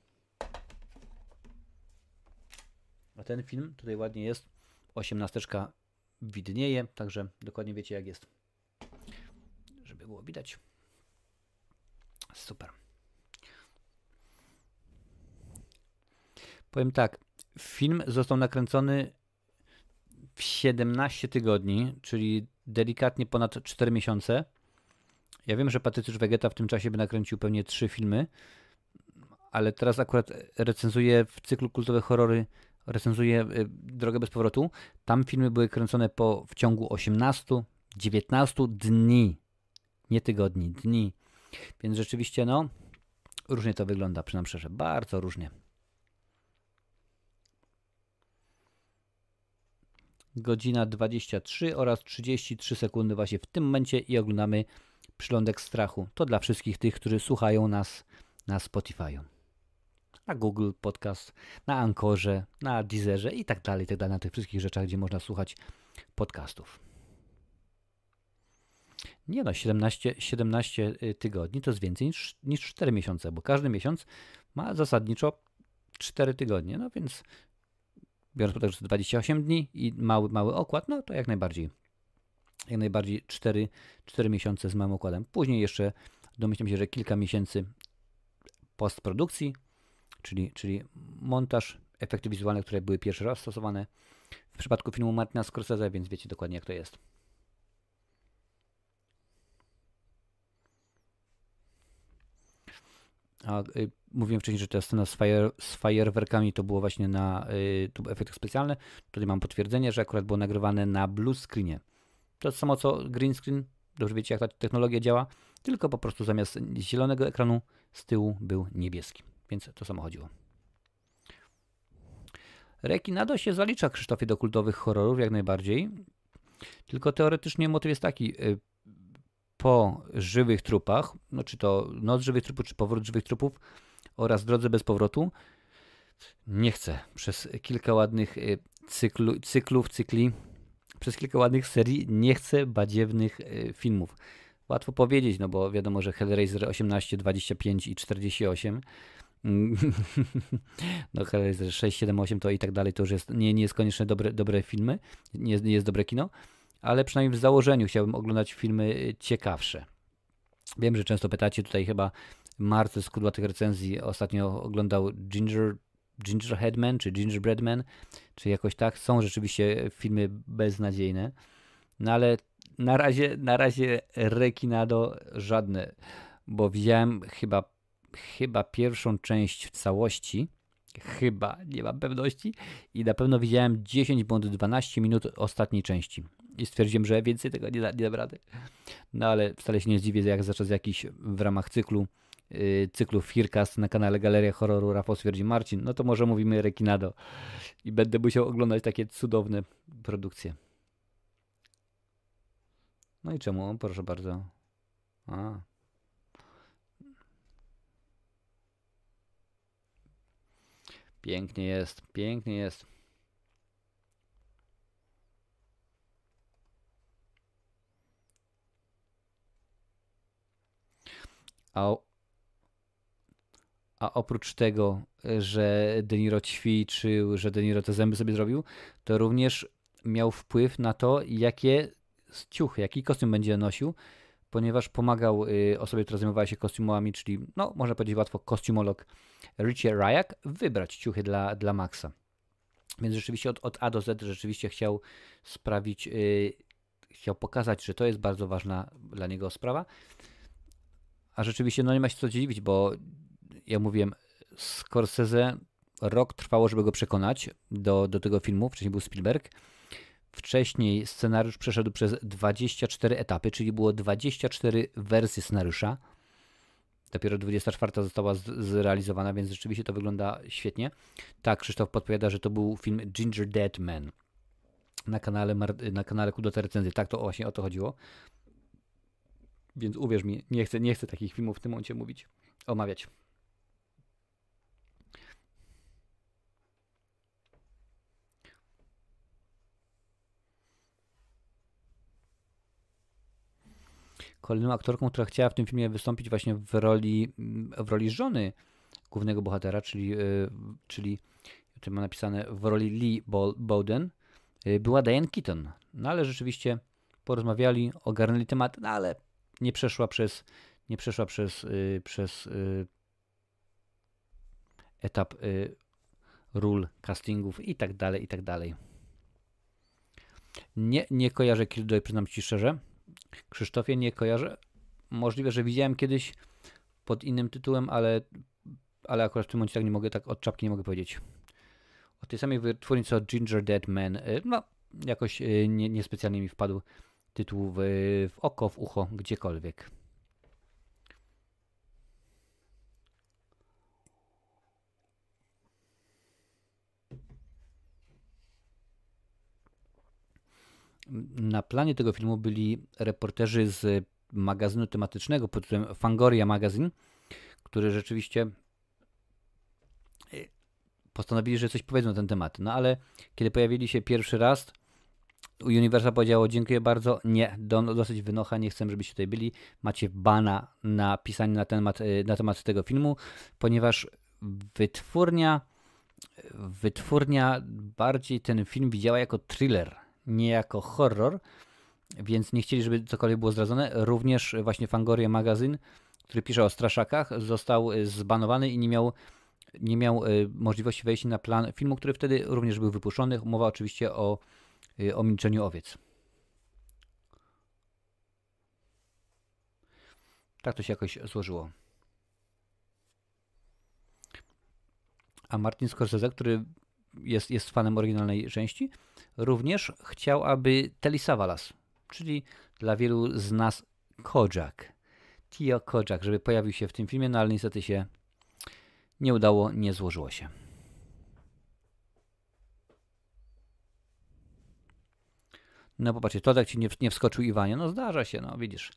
A ten film tutaj ładnie jest, 18 widnieje, także dokładnie wiecie jak jest. Żeby było widać. Super. Powiem tak, film został nakręcony w 17 tygodni, czyli delikatnie ponad 4 miesiące. Ja wiem, że Patrycjusz Wegeta w tym czasie by nakręcił pewnie 3 filmy, ale teraz akurat recenzuje w cyklu kultowe horrory, recenzuje y, Drogę bez powrotu. Tam filmy były kręcone po, w ciągu 18, 19 dni, nie tygodni, dni. Więc rzeczywiście, no, różnie to wygląda, przynajmniej szczerze, bardzo różnie. Godzina 23 oraz 33 sekundy właśnie w tym momencie i oglądamy Przylądek Strachu. To dla wszystkich tych, którzy słuchają nas na Spotify'u, na Google Podcast, na Ankorze, na Deezerze i tak dalej, i tak dalej, na tych wszystkich rzeczach, gdzie można słuchać podcastów. Nie no, 17, 17 y, tygodni to jest więcej niż, niż 4 miesiące, bo każdy miesiąc ma zasadniczo 4 tygodnie, no więc biorąc pod uwagę, że to 28 dni i mały, mały okład, no to jak najbardziej. Jak najbardziej 4, 4 miesiące z małym okładem. Później jeszcze domyślam się, że kilka miesięcy postprodukcji, czyli, czyli montaż, efekty wizualne, które były pierwszy raz stosowane w przypadku filmu Martina Scorsese, więc wiecie dokładnie jak to jest. A y, mówiłem wcześniej, że ta scena z, fire, z fajerwerkami to było właśnie na y, to efekty specjalne. Tutaj mam potwierdzenie, że akurat było nagrywane na blue screenie. To samo co green screen, dobrze wiecie jak ta technologia działa, tylko po prostu zamiast zielonego ekranu z tyłu był niebieski. Więc to samo chodziło. Rekinado się zalicza Krzysztofie do kultowych horrorów jak najbardziej. Tylko teoretycznie motyw jest taki. Y, po żywych trupach, no czy to Noc żywych trupów, czy Powrót żywych trupów oraz Drodze bez powrotu, nie chcę przez kilka ładnych y, cyklu, cyklów, cykli, przez kilka ładnych serii nie chcę badziewnych y, filmów. Łatwo powiedzieć, no bo wiadomo, że Hellraiser 18, 25 i 48 no Hellraiser 6, 7, 8 to i tak dalej, to już jest, nie, nie jest koniecznie dobre, dobre filmy, nie jest, nie jest dobre kino, ale przynajmniej w założeniu chciałbym oglądać filmy y, ciekawsze. Wiem, że często pytacie, tutaj chyba Marce z kudłatych recenzji ostatnio oglądał Ginger, Gingerheadman czy Gingerbreadman, czy jakoś tak. Są rzeczywiście filmy beznadziejne, no ale na razie, na razie Rekinado żadne, bo widziałem chyba, chyba pierwszą część w całości, chyba, nie mam pewności, i na pewno widziałem 10 bądź 12 minut ostatniej części i stwierdziłem, że więcej tego nie, da, nie dam rady. No ale wcale się nie zdziwię, jak zacząć jakiś w ramach cyklu yy, cyklu Fircast na kanale Galeria Horroru Rafał stwierdzi Marcin, no to może mówimy Rekinado i będę musiał oglądać takie cudowne produkcje. No i czemu? Proszę bardzo. A. Pięknie jest, pięknie jest. A, a oprócz tego, że De Niro ćwiczył, że De Niro te zęby sobie zrobił, to również miał wpływ na to, jakie ciuchy, jaki kostium będzie nosił, ponieważ pomagał y, osobie, która zajmowała się kostiumami, czyli, no, można powiedzieć łatwo, kostiumolog Richie Ryak, wybrać ciuchy dla, dla Maxa. Więc rzeczywiście od, od A do Z rzeczywiście chciał sprawić, yy, chciał pokazać, że to jest bardzo ważna dla niego sprawa. A rzeczywiście, no nie ma się co dziwić, bo ja mówiłem, Scorsese rok trwało, żeby go przekonać do, do tego filmu. Wcześniej był Spielberg. Wcześniej scenariusz przeszedł przez 24 etapy, czyli było 24 wersje scenariusza. Dopiero 24 została zrealizowana, więc rzeczywiście to wygląda świetnie. Tak, Krzysztof podpowiada, że to był film Ginger Dead Man na kanale, na kanale Kudota Recenzji. Tak, to właśnie o to chodziło. Więc uwierz mi, nie chcę, nie chcę takich filmów w tym momencie mówić, omawiać. Kolejną aktorką, która chciała w tym filmie wystąpić właśnie w roli, w roli żony głównego bohatera, czyli, e, czyli tu ma napisane w roli Lee Bowden, e, była Diane Keaton. No ale rzeczywiście porozmawiali, ogarnęli temat, no ale nie przeszła przez, nie przeszła przez, yy, przez etap ról, castingów i tak dalej, i tak dalej. Nie, nie kojarzę Killjoy, przyznam Ci szczerze. Krzysztofie, nie kojarzę. Możliwe, że widziałem kiedyś pod innym tytułem, ale, ale akurat w tym momencie tak nie mogę, tak od czapki nie mogę powiedzieć. O tej samej wytwórni co Ginger Dead Man, no jakoś nie, niespecjalnie mi wpadł tytuł w, w oko, w ucho, gdziekolwiek. Na planie tego filmu byli reporterzy z magazynu tematycznego pod tytułem Fangoria Magazine, który rzeczywiście e, postanowili, że coś powiedzą na ten temat. No ale kiedy pojawili się pierwszy raz, Universal powiedziało, dziękuję bardzo, nie, do, dosyć wynocha, nie chcę, żebyście tutaj byli. Macie bana na pisanie na temat, y, na temat tego filmu, ponieważ wytwórnia, wytwórnia bardziej ten film widziała jako thriller, nie jako horror, więc nie chcieli, żeby cokolwiek było zdradzone. Również właśnie Fangoria Magazine, który pisze o straszakach, został y, zbanowany i nie miał nie miał y, możliwości wejścia na plan filmu, który wtedy również był wypuszczony. Mowa oczywiście o Y, o milczeniu owiec. Tak to się jakoś złożyło. A Martin Scorsese, który jest, jest fanem oryginalnej części, również chciał, aby Telly Savalas, czyli dla wielu z nas Kojak, Tio Kojak, żeby pojawił się w tym filmie, no ale niestety się nie udało, nie złożyło się. No popatrzcie, to tak ci nie, nie wskoczył Iwanie. No zdarza się, no widzisz.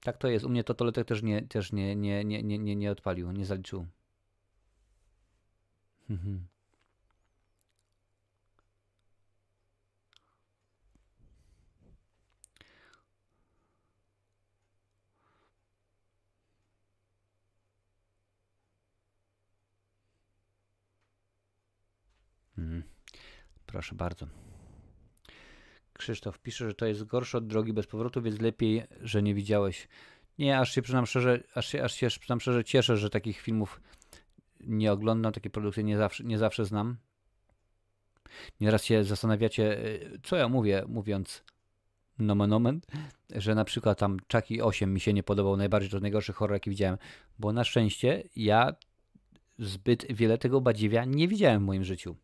Tak to jest. U mnie to Toletek też nie, też nie, nie, nie, nie, nie, nie odpalił, nie zaliczył. Mhm. Mhm. Proszę bardzo. Krzysztof pisze, że to jest gorsze od drogi bez powrotu, więc lepiej, że nie widziałeś. Nie, aż się przyznam szczerze, aż się, aż się przyznam szczerze cieszę, że takich filmów nie oglądam, takie produkcje nie zawsze, nie zawsze znam. Nieraz się zastanawiacie, y, co ja mówię, mówiąc nomen omen, że na przykład tam Chucky 8 mi się nie podobał najbardziej, to najgorszy horror jaki widziałem, bo na szczęście ja zbyt wiele tego badziewia nie widziałem w moim życiu.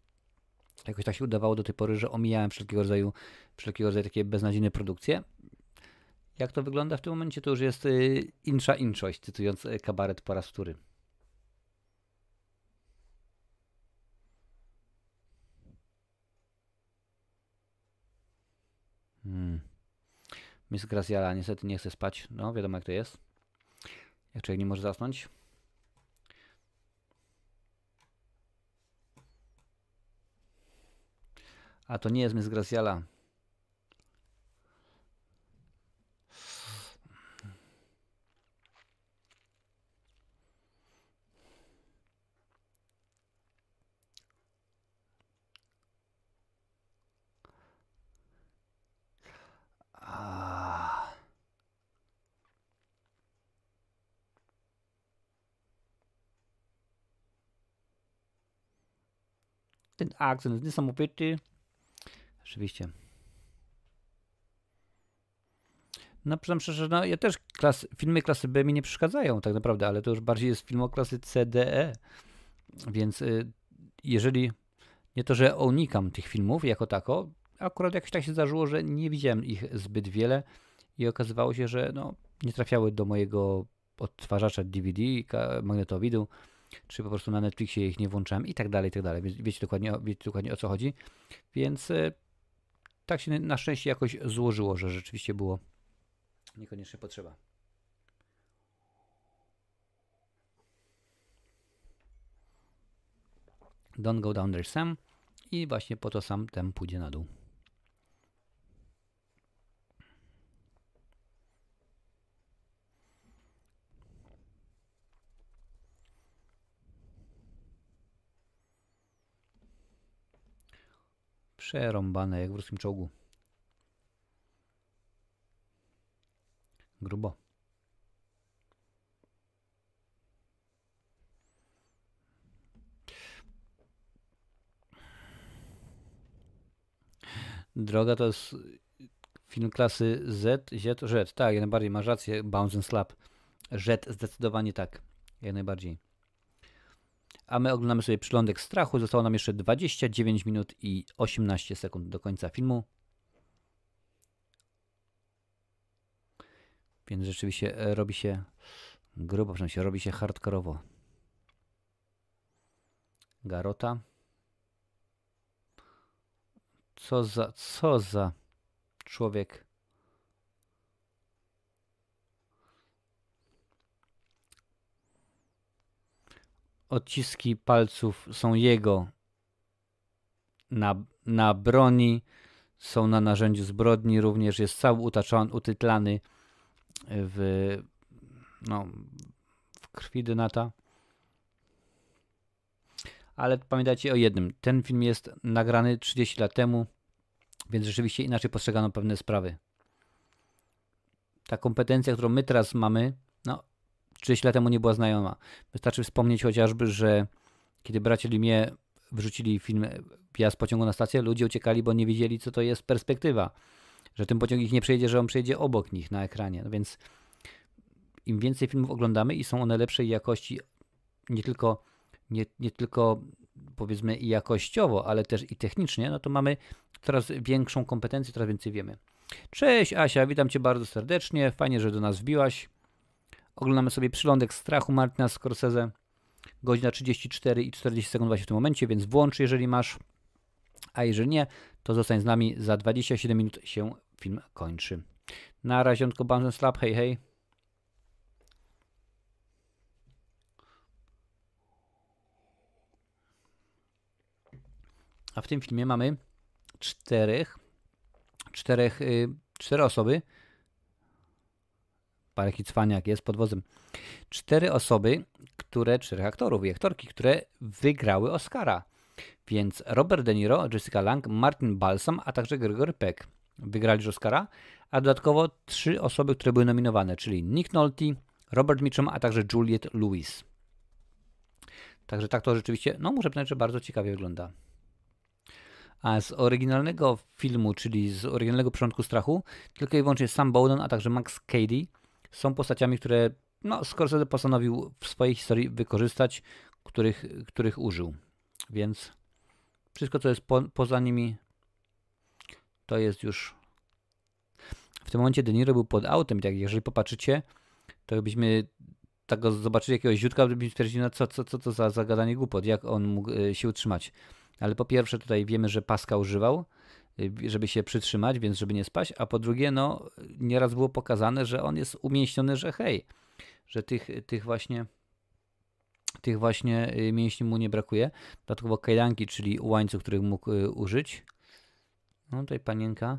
Jakoś tak się udawało do tej pory, że omijałem wszelkiego rodzaju, wszelkiego rodzaju takie beznadziejne produkcje. Jak to wygląda w tym momencie, to już jest y, insza inszość, cytując y, kabaret po raz wtóry. Hmm. Miss Graciala niestety nie chce spać. No, wiadomo jak to jest. Jak człowiek nie może zasnąć. A to nie jest Miss. Ten akcent jest niesamowity. Rzeczywiście. No, przyznam szczerze, no ja też klas, filmy klasy B mi nie przeszkadzają tak naprawdę, ale to już bardziej jest film o klasy C, D, E. Więc y, jeżeli nie to, że unikam tych filmów jako tako, akurat jakoś tak się zdarzyło, że nie widziałem ich zbyt wiele i okazywało się, że no, nie trafiały do mojego odtwarzacza DVD, magnetowidu, czy po prostu na Netflixie ich nie włączałem i tak dalej, i tak dalej. Więc wiecie dokładnie, wiecie dokładnie o co chodzi. Więc e, tak się na szczęście jakoś złożyło, że rzeczywiście było niekoniecznie potrzeba. Don't go down there Sam i właśnie po to sam ten pójdzie na dół. Przerąbane jak w ruskim czołgu. Grubo. Droga to jest film klasy Z, Z, Z, tak, jak najbardziej, masz rację, Bounce and Slap. Z, zdecydowanie tak, jak najbardziej. A my oglądamy sobie przylądek strachu, zostało nam jeszcze 29 minut i 18 sekund do końca filmu. Więc rzeczywiście e, robi się grubo, przynajmniej robi się hardkorowo. Garota. Co za, co za człowiek. Odciski palców są jego na, na broni, są na narzędziu zbrodni, również jest cały utaczony, utytlany w, no, w krwi Dynata. Ale pamiętajcie o jednym. Ten film jest nagrany 30 lat temu, więc rzeczywiście inaczej postrzegano pewne sprawy. Ta kompetencja, którą my teraz mamy, 30 lat temu nie była znajoma. Wystarczy wspomnieć chociażby, że kiedy bracia Limie wrzucili film Wjazd pociągu na stację, ludzie uciekali, bo nie wiedzieli, co to jest perspektywa. Że ten pociąg ich nie przejedzie, że on przejedzie obok nich na ekranie. No więc im więcej filmów oglądamy i są one lepszej jakości, nie tylko nie, nie tylko powiedzmy i jakościowo, ale też i technicznie, no to mamy coraz większą kompetencję, coraz więcej wiemy. Cześć Asia, witam Cię bardzo serdecznie, fajnie, że do nas wbiłaś. Oglądamy sobie przylądek strachu Martina Scorsese. Godzina 34 i 40 sekund właśnie w tym momencie, więc włącz, jeżeli masz. A jeżeli nie, to zostań z nami. Za 27 minut się film kończy. Na razie, Bounce Slap, hej, hej. A w tym filmie mamy czterech, czterech, yy, cztery osoby. Parę cwaniak jest pod wozem. Cztery osoby, które, czterech aktorów i aktorki, które wygrały Oscara. Więc Robert De Niro, Jessica Lang, Martin Balsam, a także Gregory Peck wygrali Oscara, a dodatkowo trzy osoby, które były nominowane, czyli Nick Nolte, Robert Mitchum, a także Juliette Lewis. Także tak to rzeczywiście, no muszę powiedzieć, że bardzo ciekawie wygląda. A z oryginalnego filmu, czyli z oryginalnego Początku Strachu, tylko i wyłącznie Sam Bowden, a także Max Cady są postaciami, które no, Scorsese postanowił w swojej historii wykorzystać, których, których użył. Więc wszystko, co jest po, poza nimi, to jest już. W tym momencie De Niro był pod autem. Tak, jeżeli popatrzycie, to byśmy tak zobaczyli jakiegoś źródła, byśmy stwierdzili, no co, co, co to za zagadanie głupot, jak on mógł e, się utrzymać. Ale po pierwsze tutaj wiemy, że paska używał, żeby się przytrzymać, więc żeby nie spać, a po drugie, no nieraz było pokazane, że on jest umięśniony, że hej, że tych, tych właśnie tych właśnie y, mięśni mu nie brakuje. Dodatkowo kajdanki, czyli łańcuch, których mógł y, użyć. No tutaj panienka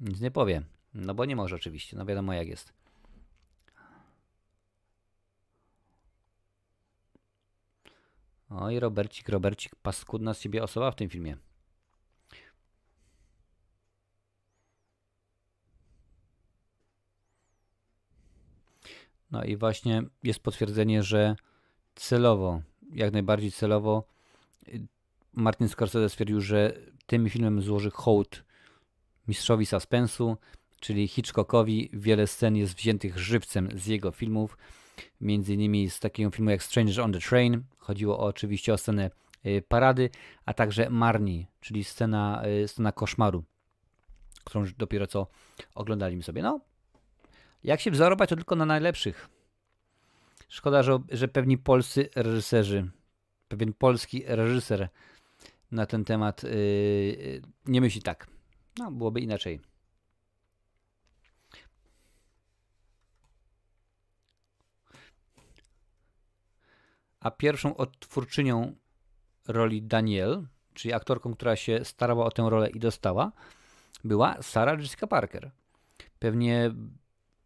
nic nie powie. No bo nie może oczywiście, no wiadomo jak jest. Oj, Robercik, Robercik, paskudna z siebie osoba w tym filmie. No i właśnie jest potwierdzenie, że celowo, jak najbardziej celowo, Martin Scorsese stwierdził, że tym filmem złoży hołd mistrzowi suspensu, czyli Hitchcockowi. Wiele scen jest wziętych żywcem z jego filmów między innymi z takiego filmu jak Stranger on the Train. Chodziło oczywiście o scenę y, parady, a także Marni, czyli scena, y, scena koszmaru, którą dopiero co oglądaliśmy sobie. No, Jak się wzorować, to tylko na najlepszych. Szkoda, że, że pewni polscy reżyserzy, pewien polski reżyser na ten temat yy, nie myśli tak. No, byłoby inaczej. A pierwszą odtwórczynią roli Daniel, czyli aktorką, która się starała o tę rolę i dostała, była Sarah Jessica Parker. Pewnie,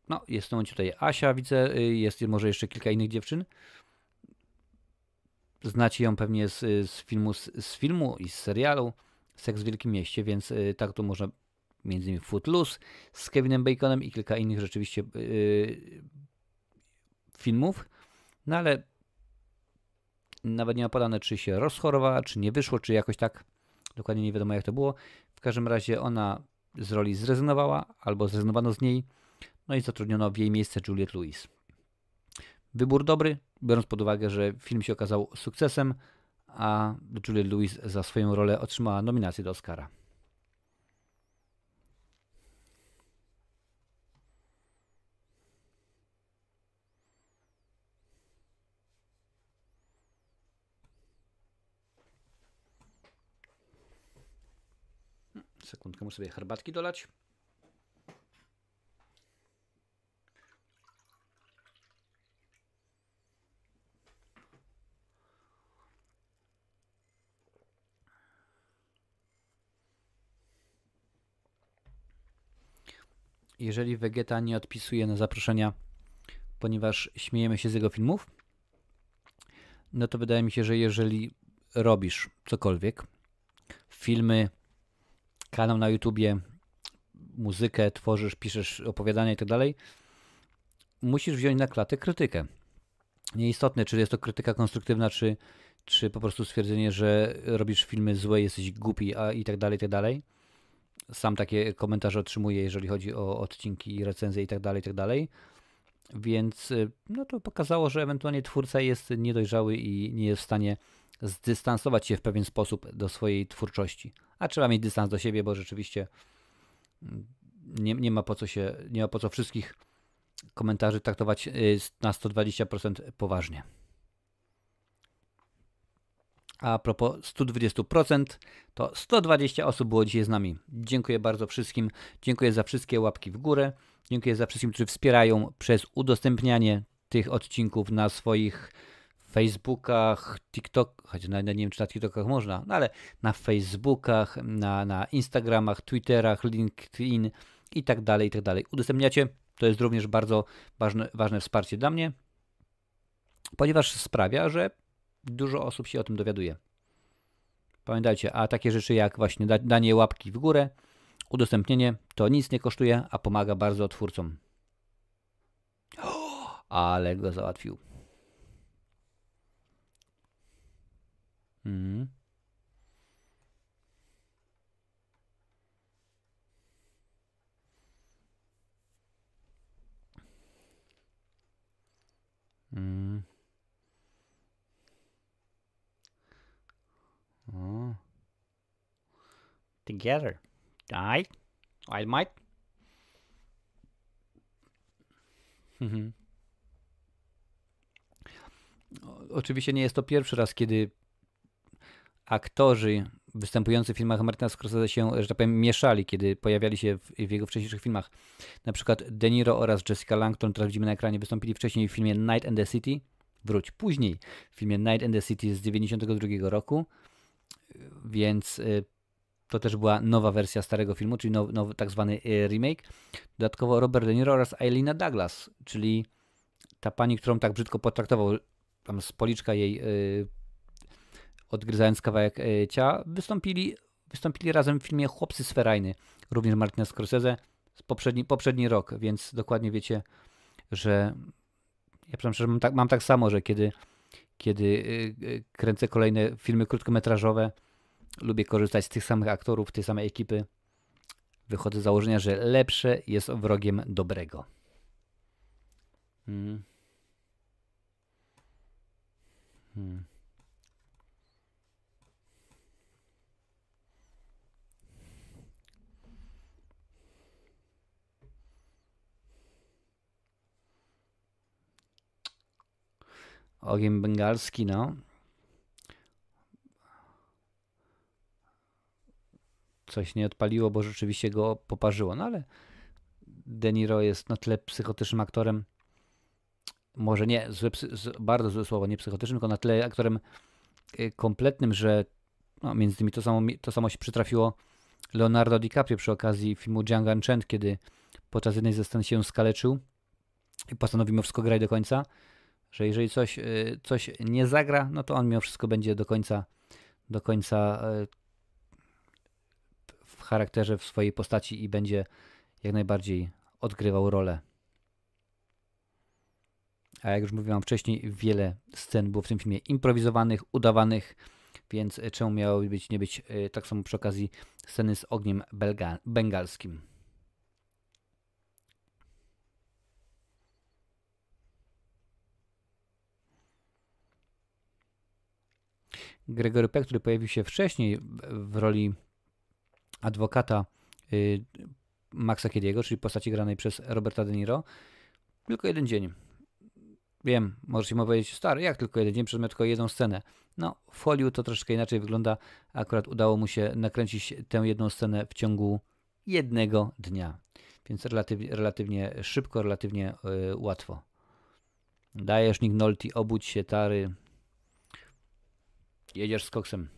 no, jest w tym momencie tutaj Asia, widzę, y, jest może jeszcze kilka innych dziewczyn. Znacie ją pewnie z, z, filmu, z, z filmu i z serialu Seks w Wielkim Mieście, więc y, tak to można między innymi Footloose z Kevinem Baconem i kilka innych rzeczywiście filmów. No ale nawet nie ma podane, czy się rozchorowała, czy nie wyszło, czy jakoś tak. Dokładnie nie wiadomo, jak to było. W każdym razie ona z roli zrezygnowała, albo zrezygnowano z niej, no i zatrudniono w jej miejsce Juliette Lewis. Wybór dobry, biorąc pod uwagę, że film się okazał sukcesem, a Juliette Lewis za swoją rolę otrzymała nominację do Oscara. Sekundkę, muszę sobie herbatki dolać. Jeżeli Vegeta nie odpisuje na zaproszenia, ponieważ śmiejemy się z jego filmów, no to wydaje mi się, że jeżeli robisz cokolwiek, filmy, kanał na YouTubie, muzykę tworzysz, piszesz opowiadania i tak musisz wziąć na klatę krytykę. Nieistotne, czy jest to krytyka konstruktywna, czy, czy po prostu stwierdzenie, że robisz filmy złe, jesteś głupi a i tak dalej, i tak dalej. Sam takie komentarze otrzymuję, jeżeli chodzi o odcinki, recenzje i tak dalej, tak. Więc y, no to pokazało, że ewentualnie twórca jest niedojrzały i nie jest w stanie zdystansować się w pewien sposób do swojej twórczości. A trzeba mieć dystans do siebie, bo rzeczywiście mm, nie, nie ma po co się, nie ma po co wszystkich komentarzy traktować y, na 120% poważnie. A propos 120%, to 120 osób było dzisiaj z nami. Dziękuję bardzo wszystkim. Dziękuję za wszystkie łapki w górę. Dziękuję za wszystkim, którzy wspierają przez udostępnianie tych odcinków na swoich Facebookach, TikTok, choć nawet nie wiem, czy na TikTokach można, no ale na Facebookach, na, na Instagramach, Twitterach, LinkedIn i tak dalej, i tak dalej. Udostępniacie, to jest również bardzo ważne, ważne wsparcie dla mnie, ponieważ sprawia, że dużo osób się o tym dowiaduje. Pamiętajcie, a takie rzeczy jak właśnie danie łapki w górę, udostępnienie, to nic nie kosztuje, a pomaga bardzo twórcom. O, ale go załatwił. Mhm. Mm. Oh. Together. I, I might. Mhm. Oczywiście nie jest to pierwszy raz, kiedy aktorzy występujący w filmach Martina Scorsese się, że tak powiem, mieszali, kiedy pojawiali się w, w, jego wcześniejszych filmach. Na przykład De Niro oraz Jessica Langton, którą widzimy na ekranie, wystąpili wcześniej w filmie Night and the City. Wróć później w filmie Night and the City z 1992 roku, więc y, to też była nowa wersja starego filmu, czyli nowy, nowy tak zwany y, remake. Dodatkowo Robert De Niro oraz Eileena Douglas, czyli ta pani, którą tak brzydko potraktował, tam z policzka jej yy, odgryzając kawałek ciała, wystąpili, wystąpili razem w filmie Chłopcy z również Martina Scorsese, poprzedni, poprzedni rok, więc dokładnie wiecie, że ja przepraszam, że mam tak, mam tak samo, że kiedy, kiedy e, e, kręcę kolejne filmy krótkometrażowe, lubię korzystać z tych samych aktorów, tej samej ekipy. Wychodzę z założenia, że lepsze jest wrogiem dobrego. Hmm. Hmm. Ogień bengalski, no. Coś nie odpaliło, bo rzeczywiście go poparzyło. No ale De Niro jest na tyle psychotycznym aktorem, może nie, złe, bardzo złe słowo, nie psychotycznym, tylko na tyle aktorem y, kompletnym, że no, między innymi to samo, to samo się przytrafiło Leonardo DiCaprio przy okazji filmu Django Unchained, kiedy podczas jednej ze scen się skaleczył i postanowił mimo wszystko grać do końca, że jeżeli coś, y, coś nie zagra, no to on mimo wszystko będzie do końca do końca y, w charakterze, w swojej postaci i będzie jak najbardziej odgrywał rolę. A jak już mówiłam wcześniej, wiele scen było w tym filmie improwizowanych, udawanych, więc czemu miałoby być nie być y, tak samo przy okazji sceny z ogniem belga, bengalskim. Gregory Peck, który pojawił się wcześniej w roli adwokata y, Maxa Kediego, czyli postaci granej przez Roberta De Niro, tylko jeden dzień. Wiem, możecie mu powiedzieć, stary, jak tylko jeden dzień, przez tylko jedną scenę. No, w Hollywood to troszeczkę inaczej wygląda. Akurat udało mu się nakręcić tę jedną scenę w ciągu jednego dnia. Więc relatywnie, relatywnie szybko, relatywnie yy, łatwo. Dajesz Nick Nolte, obudź się, Tary. Jedziesz z koksem.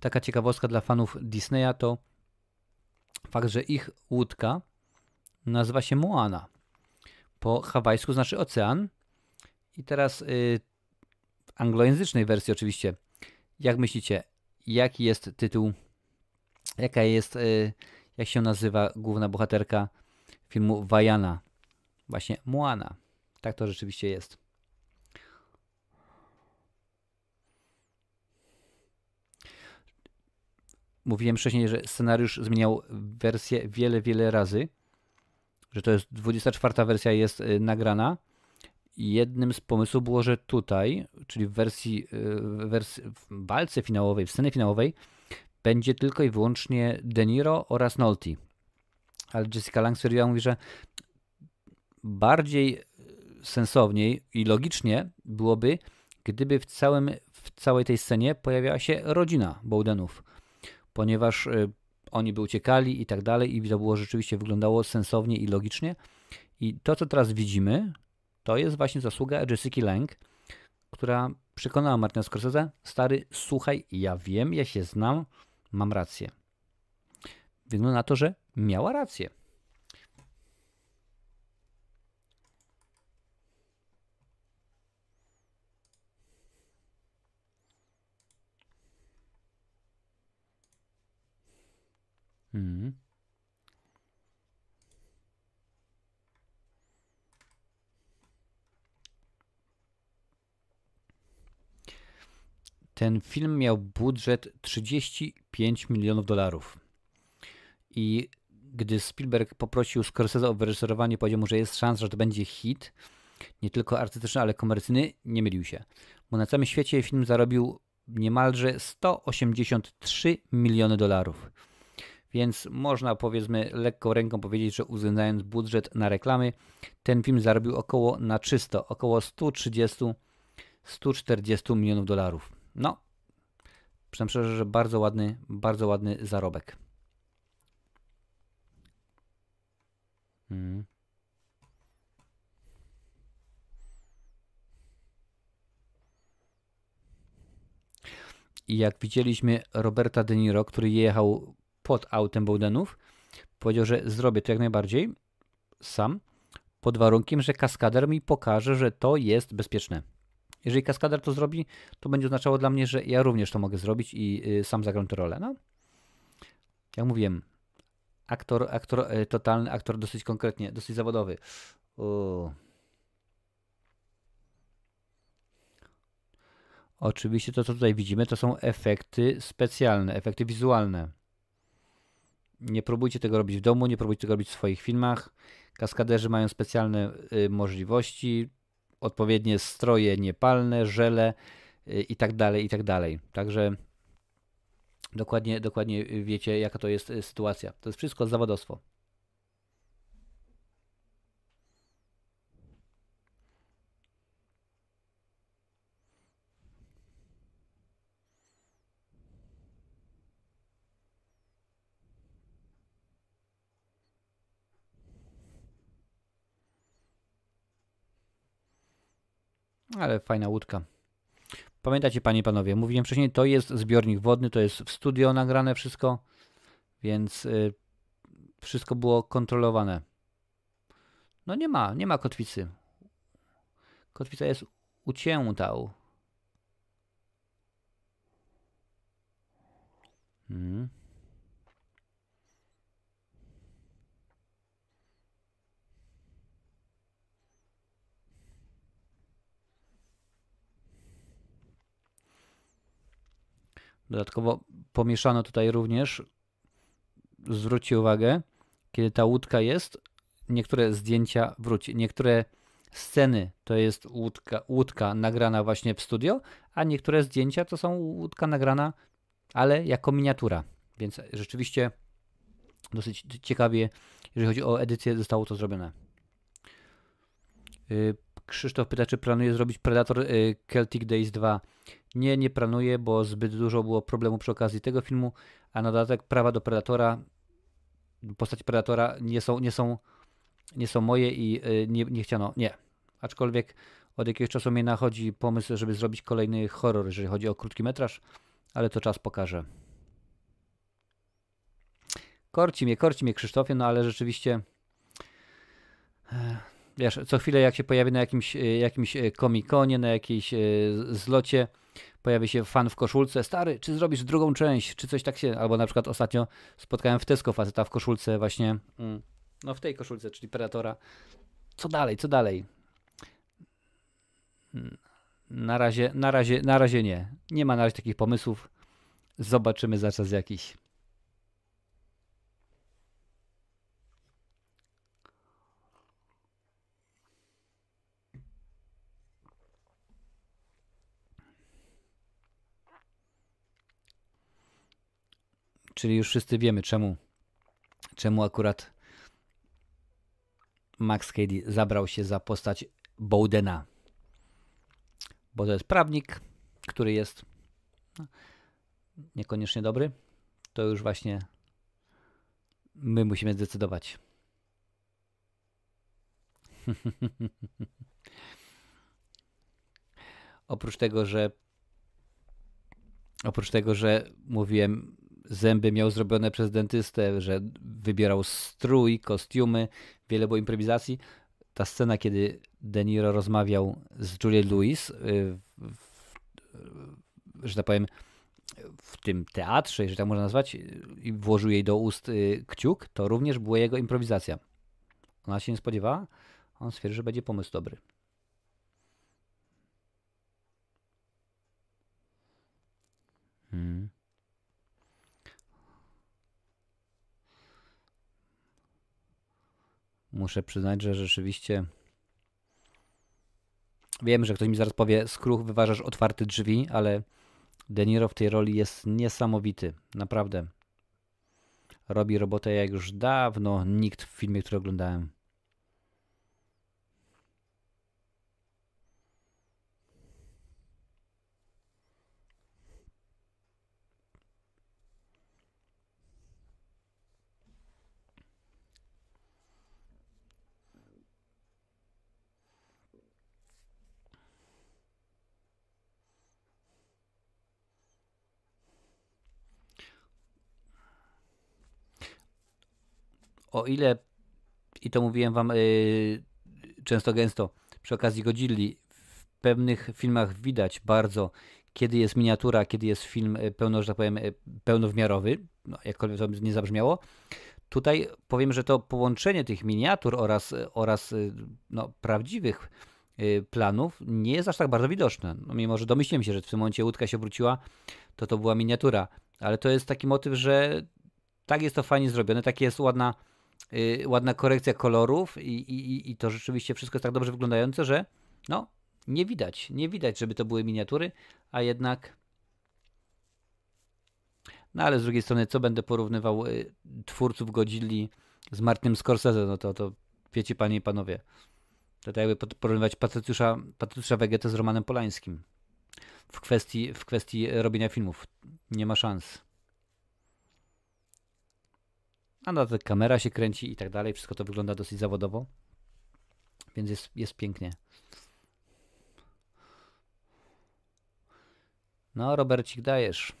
Taka ciekawostka dla fanów Disneya to fakt, że ich łódka nazywa się Moana. Po hawajsku znaczy ocean. I teraz y, w anglojęzycznej wersji oczywiście. Jak myślicie, jaki jest tytuł, jaka jest, y, jak się nazywa główna bohaterka filmu Vajana? Właśnie Moana. Tak to rzeczywiście jest. Mówiłem wcześniej, że scenariusz zmieniał wersję wiele, wiele razy. Że to jest 24 wersja jest y, nagrana. Jednym z pomysłów było, że tutaj, czyli w wersji, y, w w walce finałowej, w scenie finałowej, będzie tylko i wyłącznie De Niro oraz Nolte. Ale Jessica Lang stwierdziła, mówi, że bardziej sensowniej i logicznie byłoby, gdyby w, całym, w całej tej scenie pojawiała się rodzina Bowdenów ponieważ y, oni by uciekali i tak dalej i to było rzeczywiście wyglądało sensownie i logicznie. I to, co teraz widzimy, to jest właśnie zasługa Jessica Lang, która przekonała Martina Scorsese, stary, słuchaj, ja wiem, ja się znam, mam rację. Wygląda na to, że miała rację. Mhm. Ten film miał budżet 35 milionów dolarów. I gdy Spielberg poprosił Scorsese o wyreżyserowanie, powiedział mu, że jest szansa, że to będzie hit, nie tylko artystyczny, ale komercyjny, nie mylił się. Bo na całym świecie film zarobił niemalże 183 miliony dolarów. Więc można powiedzmy lekką ręką powiedzieć, że uwzględniając budżet na reklamy, ten film zarobił około na czysto, około 130-140 milionów dolarów. No, przyznam szczerze, że bardzo ładny, bardzo ładny zarobek. Hmm. I jak widzieliśmy Roberta De Niro, który jechał pod autem Bowdenów. Powiedział, że zrobię to jak najbardziej sam, pod warunkiem, że kaskader mi pokaże, że to jest bezpieczne. Jeżeli kaskader to zrobi, to będzie oznaczało dla mnie, że ja również to mogę zrobić i y, sam zagram tę rolę. No. Jak mówiłem, aktor, aktor y, totalny, aktor dosyć konkretnie, dosyć zawodowy. Oczywiście to, co tutaj widzimy, to są efekty specjalne, efekty wizualne. Nie próbujcie tego robić w domu, nie próbujcie tego robić w swoich filmach. Kaskaderzy mają specjalne y, możliwości, odpowiednie stroje niepalne, żele y, i tak dalej, i tak dalej. Także dokładnie, dokładnie wiecie, jaka to jest y, sytuacja. To jest wszystko zawodowstwo. Ale fajna łódka. Pamiętacie, panie i panowie, mówiłem wcześniej, to jest zbiornik wodny, to jest w studio nagrane wszystko, więc y, wszystko było kontrolowane. No nie ma, nie ma kotwicy. Kotwica jest ucięta. Hmm. Dodatkowo pomieszano tutaj również, zwróćcie uwagę, kiedy ta łódka jest, niektóre zdjęcia wróci, niektóre sceny to jest łódka, łódka nagrana właśnie w studio, a niektóre zdjęcia to są łódka nagrana, ale jako miniatura. Więc rzeczywiście dosyć ciekawie, jeżeli chodzi o edycję, zostało to zrobione. Krzysztof pyta, czy planuje zrobić Predator y, Celtic Days 2. Nie, nie planuję, bo zbyt dużo było problemu przy okazji tego filmu, a na dodatek prawa do Predatora, postać Predatora nie są, nie są, nie są moje i y, nie, nie chciano, nie. Aczkolwiek od jakiegoś czasu mnie nachodzi pomysł, żeby zrobić kolejny horror, jeżeli chodzi o krótki metraż, ale to czas pokaże. Korci mnie, korci mnie Krzysztofie, no ale rzeczywiście wiesz, co chwilę jak się pojawi na jakimś, jakimś komikonie, na jakiejś zlocie, pojawi się fan w koszulce, stary, czy zrobisz drugą część, czy coś tak się, albo na przykład ostatnio spotkałem w Tesco faceta w koszulce właśnie, mm, no w tej koszulce, czyli Predatora. Co dalej, co dalej? Mm, na razie, na razie, na razie nie. Nie ma na razie takich pomysłów. Zobaczymy za czas jakiś. Czyli już wszyscy wiemy, czemu, czemu akurat Max Cady zabrał się za postać Bowdena. Bo to jest prawnik, który jest no, niekoniecznie dobry. To już właśnie my musimy zdecydować. oprócz tego, że oprócz tego, że mówiłem zęby miał zrobione przez dentystę, że wybierał strój, kostiumy, wiele było improwizacji. Ta scena, kiedy De Niro rozmawiał z Juliet Lewis, y, że tak powiem, w tym teatrze, że tak można nazwać, i włożył jej do ust y, kciuk, to również była jego improwizacja. Ona się nie spodziewała, on stwierdził, że będzie pomysł dobry. Hmm. Muszę przyznać, że rzeczywiście wiem, że ktoś mi zaraz powie, skruch wyważasz otwarte drzwi, ale De Niro w tej roli jest niesamowity, naprawdę. Robi robotę jak już dawno nikt w filmie, który oglądałem. O ile, i to mówiłem wam yy, często gęsto przy okazji Godzilli, w pewnych filmach widać bardzo, kiedy jest miniatura, kiedy jest film y, pełno, że tak powiem, y, pełnowymiarowy, no, jakkolwiek to nie zabrzmiało. Tutaj powiem, że to połączenie tych miniatur oraz, oraz y, no, prawdziwych planów nie jest aż tak bardzo widoczne. No, mimo, że domyśliłem się, że w tym momencie łódka się wróciła, to to była miniatura. Ale to jest taki motyw, że tak jest to fajnie zrobione, tak jest ładna yy, ładna korekcja kolorów i, i, i to rzeczywiście wszystko jest tak dobrze wyglądające, że no, nie widać, nie widać, żeby to były miniatury, a jednak No ale z drugiej strony, co będę porównywał y, twórców Godzilli z Martinem Scorsese, no to, to wiecie panie i panowie. To tak jakby porównywać Patrycjusza, Patrycjusza Wegetę z Romanem Polańskim. W kwestii, w kwestii robienia filmów. Nie ma szans. A na tak kamera się kręci i tak dalej. Wszystko to wygląda dosyć zawodowo. Więc jest, jest pięknie. No, Robercik, dajesz.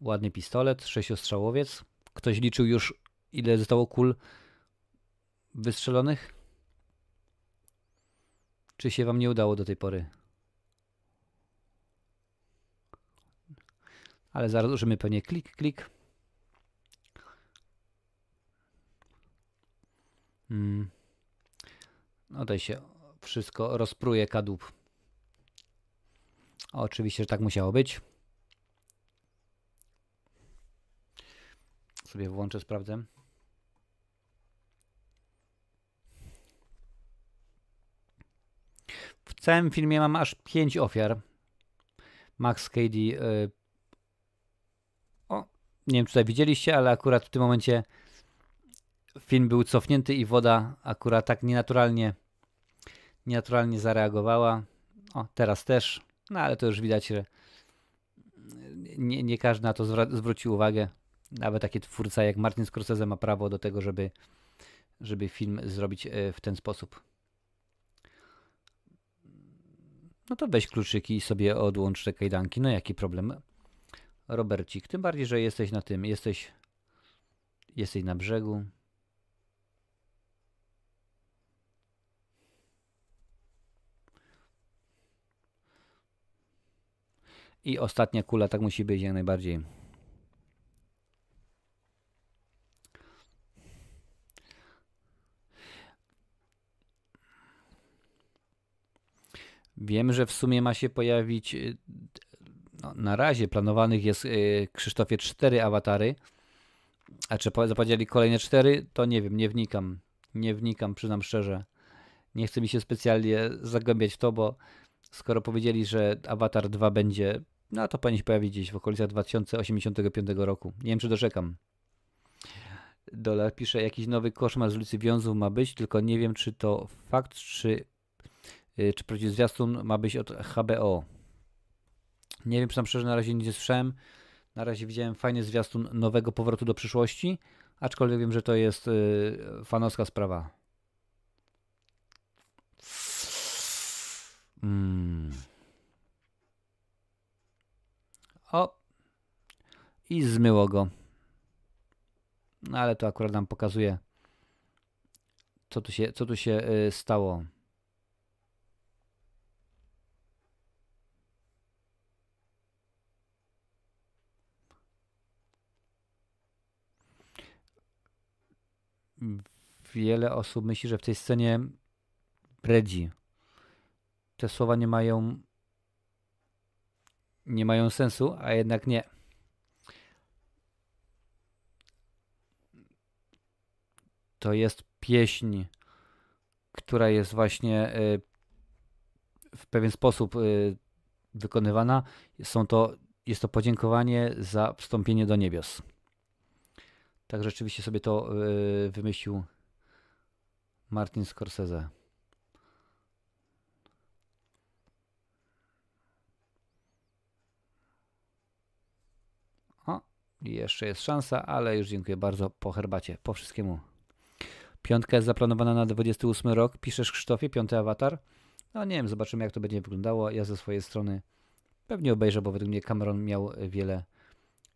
Ładny pistolet, sześciostrzałowiec. Ktoś liczył już, ile zostało kul wystrzelonych? Czy się wam nie udało do tej pory? Ale zaraz użymy pewnie klik, klik. Hmm. No tutaj się wszystko rozpruje kadłub. Oczywiście, że tak musiało być. Sobie włączę, sprawdzę. W całym filmie mam aż 5 ofiar. Max Cady. Yy... O, nie wiem, czy tutaj widzieliście, ale akurat w tym momencie film był cofnięty i woda akurat tak nienaturalnie, nienaturalnie zareagowała. O, teraz też. No ale to już widać, że nie, nie każdy na to zwrócił uwagę. Nawet taki twórca jak Martin Scorsese ma prawo do tego, żeby, żeby film zrobić e, w ten sposób. No to weź kluczyki i sobie odłącz te kajdanki. No jaki problem? Robercik, tym bardziej, że jesteś na tym, jesteś, jesteś na brzegu. I ostatnia kula tak musi być jak najbardziej. Wiem, że w sumie ma się pojawić. Y, no, na razie planowanych jest y, Krzysztofie cztery awatary. A czy zapowiedzieli kolejne cztery, to nie wiem, nie wnikam. Nie wnikam, przyznam szczerze. Nie chcę mi się specjalnie zagłębiać w to, bo skoro powiedzieli, że Avatar 2 będzie no to powinien się pojawić gdzieś w okolicach 2085 roku. Nie wiem, czy doczekam. Dolar pisze, jakiś nowy koszmar z ulicy Wiązów ma być, tylko nie wiem, czy to fakt, czy, yy, czy prawdziwy zwiastun ma być od HBO. Nie wiem, czy tam szczerze na razie nic nie słyszałem. Na razie widziałem fajny zwiastun nowego powrotu do przyszłości, aczkolwiek wiem, że to jest yy, fanowska sprawa. Hmm. O! I zmyło go. No ale to akurat nam pokazuje, co tu się, co tu się y, stało. Wiele osób myśli, że w tej scenie bredzi. Te słowa nie mają nie mają sensu, a jednak nie. To jest pieśń, która jest właśnie y, w pewien sposób y, wykonywana. Są to, jest to podziękowanie za wstąpienie do niebios. Tak rzeczywiście sobie to y, wymyślił Martin Scorsese. I jeszcze jest szansa, ale już dziękuję bardzo po herbacie, po wszystkiemu. Piątka jest zaplanowana na 28 rok. Piszesz Krzysztofie, piąty awatar? No nie wiem, zobaczymy jak to będzie wyglądało. Ja ze swojej strony pewnie obejrzę, bo według mnie Cameron miał wiele,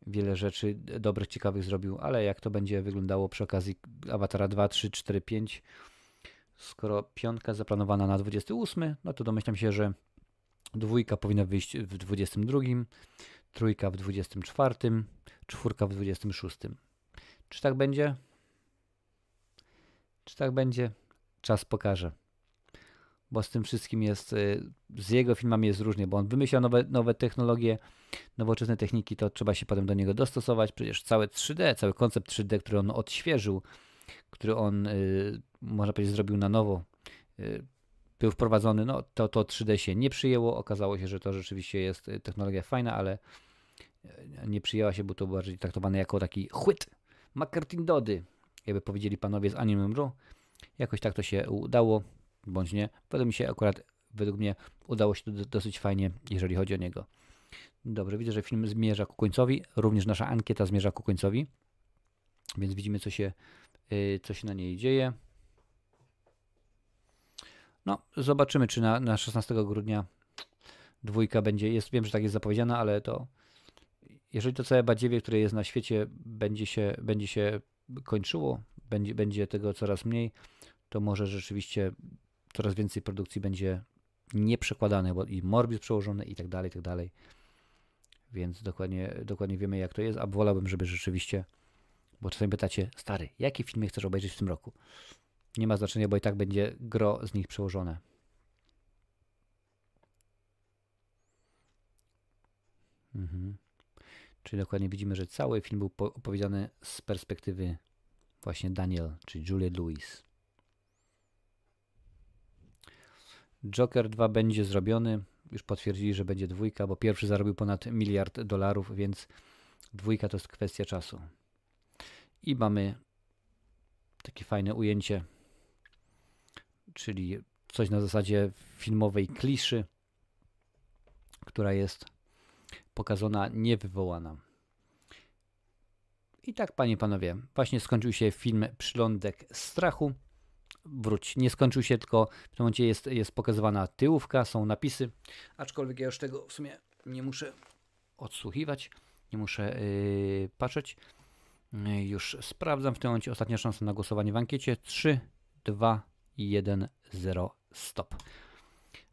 wiele rzeczy dobrych, ciekawych zrobił, ale jak to będzie wyglądało przy okazji Awatara 2, 3, 4, 5, skoro piątka zaplanowana na 28, no to domyślam się, że dwójka powinna wyjść w 22, trójka w 24, czwórka w 26. Czy tak będzie? Czy tak będzie? Czas pokaże. Bo z tym wszystkim jest, y, z jego filmami jest różnie, bo on wymyśla nowe, nowe technologie, nowoczesne techniki, to trzeba się potem do niego dostosować. Przecież całe 3D, cały koncept 3D, który on odświeżył, który on, y, można powiedzieć, zrobił na nowo, y, był wprowadzony, no to, to 3D się nie przyjęło. Okazało się, że to rzeczywiście jest technologia fajna, ale nie przyjęła się, bo to bardziej traktowane jako taki chłyt. McCartin Dody, jakby powiedzieli panowie z Anime Row. Jakoś tak to się udało, bądź nie. Według mi się akurat, według mnie udało się to dosyć fajnie, jeżeli chodzi o niego. Dobrze, widzę, że film zmierza ku końcowi. Również nasza ankieta zmierza ku końcowi. Więc widzimy, co się, yy, co się na niej dzieje. No, zobaczymy, czy na, na 16 grudnia dwójka będzie. Jest, wiem, że tak jest zapowiedziana, ale to jeżeli to całe badziewie, które jest na świecie, będzie się, będzie się kończyło, będzie, będzie tego coraz mniej, to może rzeczywiście coraz więcej produkcji będzie nieprzekładane, bo i Morbius przełożony i tak dalej, i tak dalej. Więc dokładnie, dokładnie wiemy, jak to jest, a wolałbym, żeby rzeczywiście, bo czasami pytacie, stary, jakie filmy chcesz obejrzeć w tym roku? Nie ma znaczenia, bo i tak będzie gro z nich przełożone. Mhm. Czyli dokładnie widzimy, że cały film był opowiedziany z perspektywy właśnie Daniel, czyli Julia Louis. Joker 2 będzie zrobiony. Już potwierdzili, że będzie dwójka, bo pierwszy zarobił ponad miliard dolarów, więc dwójka to jest kwestia czasu. I mamy takie fajne ujęcie, czyli coś na zasadzie filmowej kliszy, która jest pokazana, niewywołana. I tak, panie panowie, właśnie skończył się film Przylądek strachu. Wróć, nie skończył się, tylko w tym momencie jest, jest pokazywana tyłówka, są napisy, aczkolwiek ja już tego w sumie nie muszę odsłuchiwać, nie muszę yy, patrzeć. Yy, już sprawdzam w tym momencie ostatnia szansa na głosowanie w ankiecie. 3, 2, 1, 0, stop.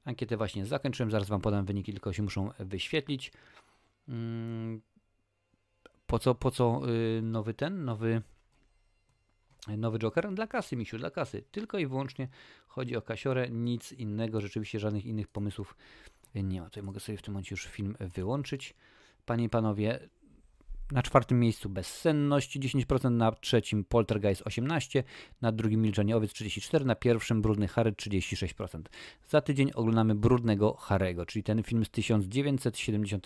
Ankietę właśnie zakończyłem, zaraz Wam podam wyniki, tylko się muszą wyświetlić. Mm, po co, po co y, nowy ten, nowy, nowy Joker? Dla kasy, misiu, dla kasy. Tylko i wyłącznie chodzi o kasiorę, nic innego, rzeczywiście żadnych innych pomysłów nie ma. Tutaj mogę sobie w tym momencie już film wyłączyć. Panie i panowie, na czwartym miejscu Bezsenność 10%, na trzecim Poltergeist 18%, na drugim Milczenie Owiec 34%, na pierwszym Brudny Harry 36%. Za tydzień oglądamy Brudnego Harego, czyli ten film z 1970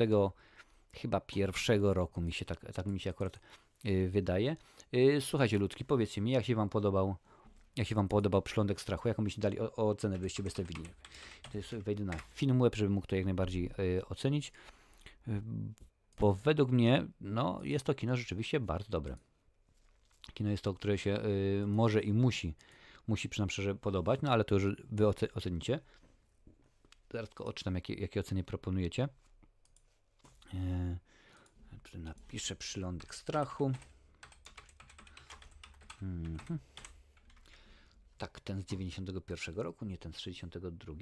chyba pierwszego roku mi się tak, tak mi się akurat yy, wydaje. Yy, słuchajcie ludki, powiedzcie mi, jak się wam podobał jak się wam podobał Przylądek Strachu, jaką byście dali o, ocenę, byście wystawili. Wejdę na Filmweb, żeby mógł to jak najbardziej yy, ocenić. Y, bo według mnie, no, jest to kino rzeczywiście bardzo dobre. Kino jest to, które się y, może i musi, musi przynajmniej podobać, no ale to już wy ocenicie. Zaraz tylko odczytam, jakie, jakie oceny proponujecie. E, napiszę przylądek strachu. Mhm. Tak, ten z 91 roku, nie ten z 62.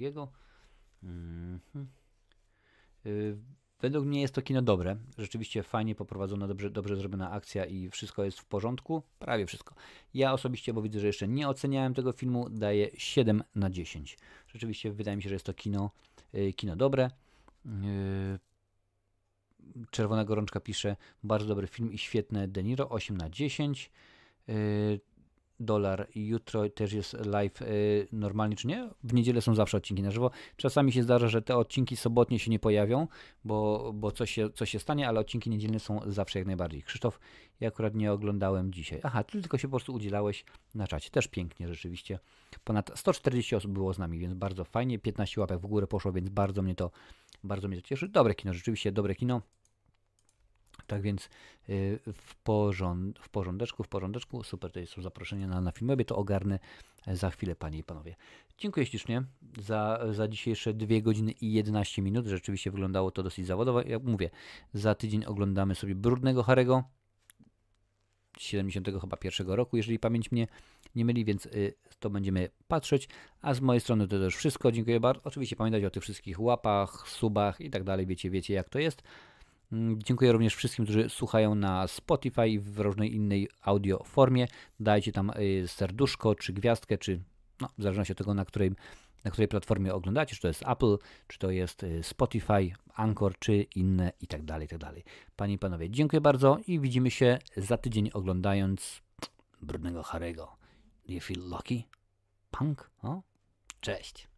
Mhm. Y, według mnie jest to kino dobre. Rzeczywiście fajnie poprowadzona, dobrze, dobrze zrobiona akcja i wszystko jest w porządku. Prawie wszystko. Ja osobiście, bo widzę, że jeszcze nie oceniałem tego filmu, daję 7 na 10. Rzeczywiście wydaje mi się, że jest to kino, y, kino dobre. Y, Czerwona Gorączka pisze, bardzo dobry film i świetne De Niro, 8 na 10. Yy, dolar jutro też jest live yy, normalnie, czy nie? W niedzielę są zawsze odcinki na żywo. Czasami się zdarza, że te odcinki sobotnie się nie pojawią, bo, bo coś, się, coś się stanie, ale odcinki niedzielne są zawsze jak najbardziej. Krzysztof, ja akurat nie oglądałem dzisiaj. Aha, ty tylko się po prostu udzielałeś na czacie. Też pięknie rzeczywiście. Ponad 140 osób było z nami, więc bardzo fajnie. 15 łapek w górę poszło, więc bardzo mnie to, bardzo mnie to cieszy. Dobre kino, rzeczywiście dobre kino. Tak więc y, w, porząd, w porządeczku, w porządeczku, super, to są zaproszenia na, na Filmwebie, to ogarnę za chwilę, Panie i Panowie. Dziękuję ślicznie za, za dzisiejsze 2 godziny i 11 minut. Rzeczywiście wyglądało to dosyć zawodowo. Jak mówię, za tydzień oglądamy sobie Brudnego Harego, 70 chyba pierwszego roku, jeżeli pamięć mnie nie myli, więc y, to będziemy patrzeć. A z mojej strony to już wszystko. Dziękuję bardzo. Oczywiście pamiętajcie o tych wszystkich łapach, subach i tak dalej. Wiecie, wiecie jak to jest. Mm, dziękuję również wszystkim, którzy słuchają na Spotify i w różnej innej audio formie. Dajcie tam y, serduszko, czy gwiazdkę, czy no, w zależności od tego, na której, na której platformie oglądacie, czy to jest Apple, czy to jest y, Spotify, Anchor, czy inne i tak dalej, i tak dalej. Panie i panowie, dziękuję bardzo i widzimy się za tydzień oglądając Brudnego Harego. Do you feel lucky? Punk? O? Cześć.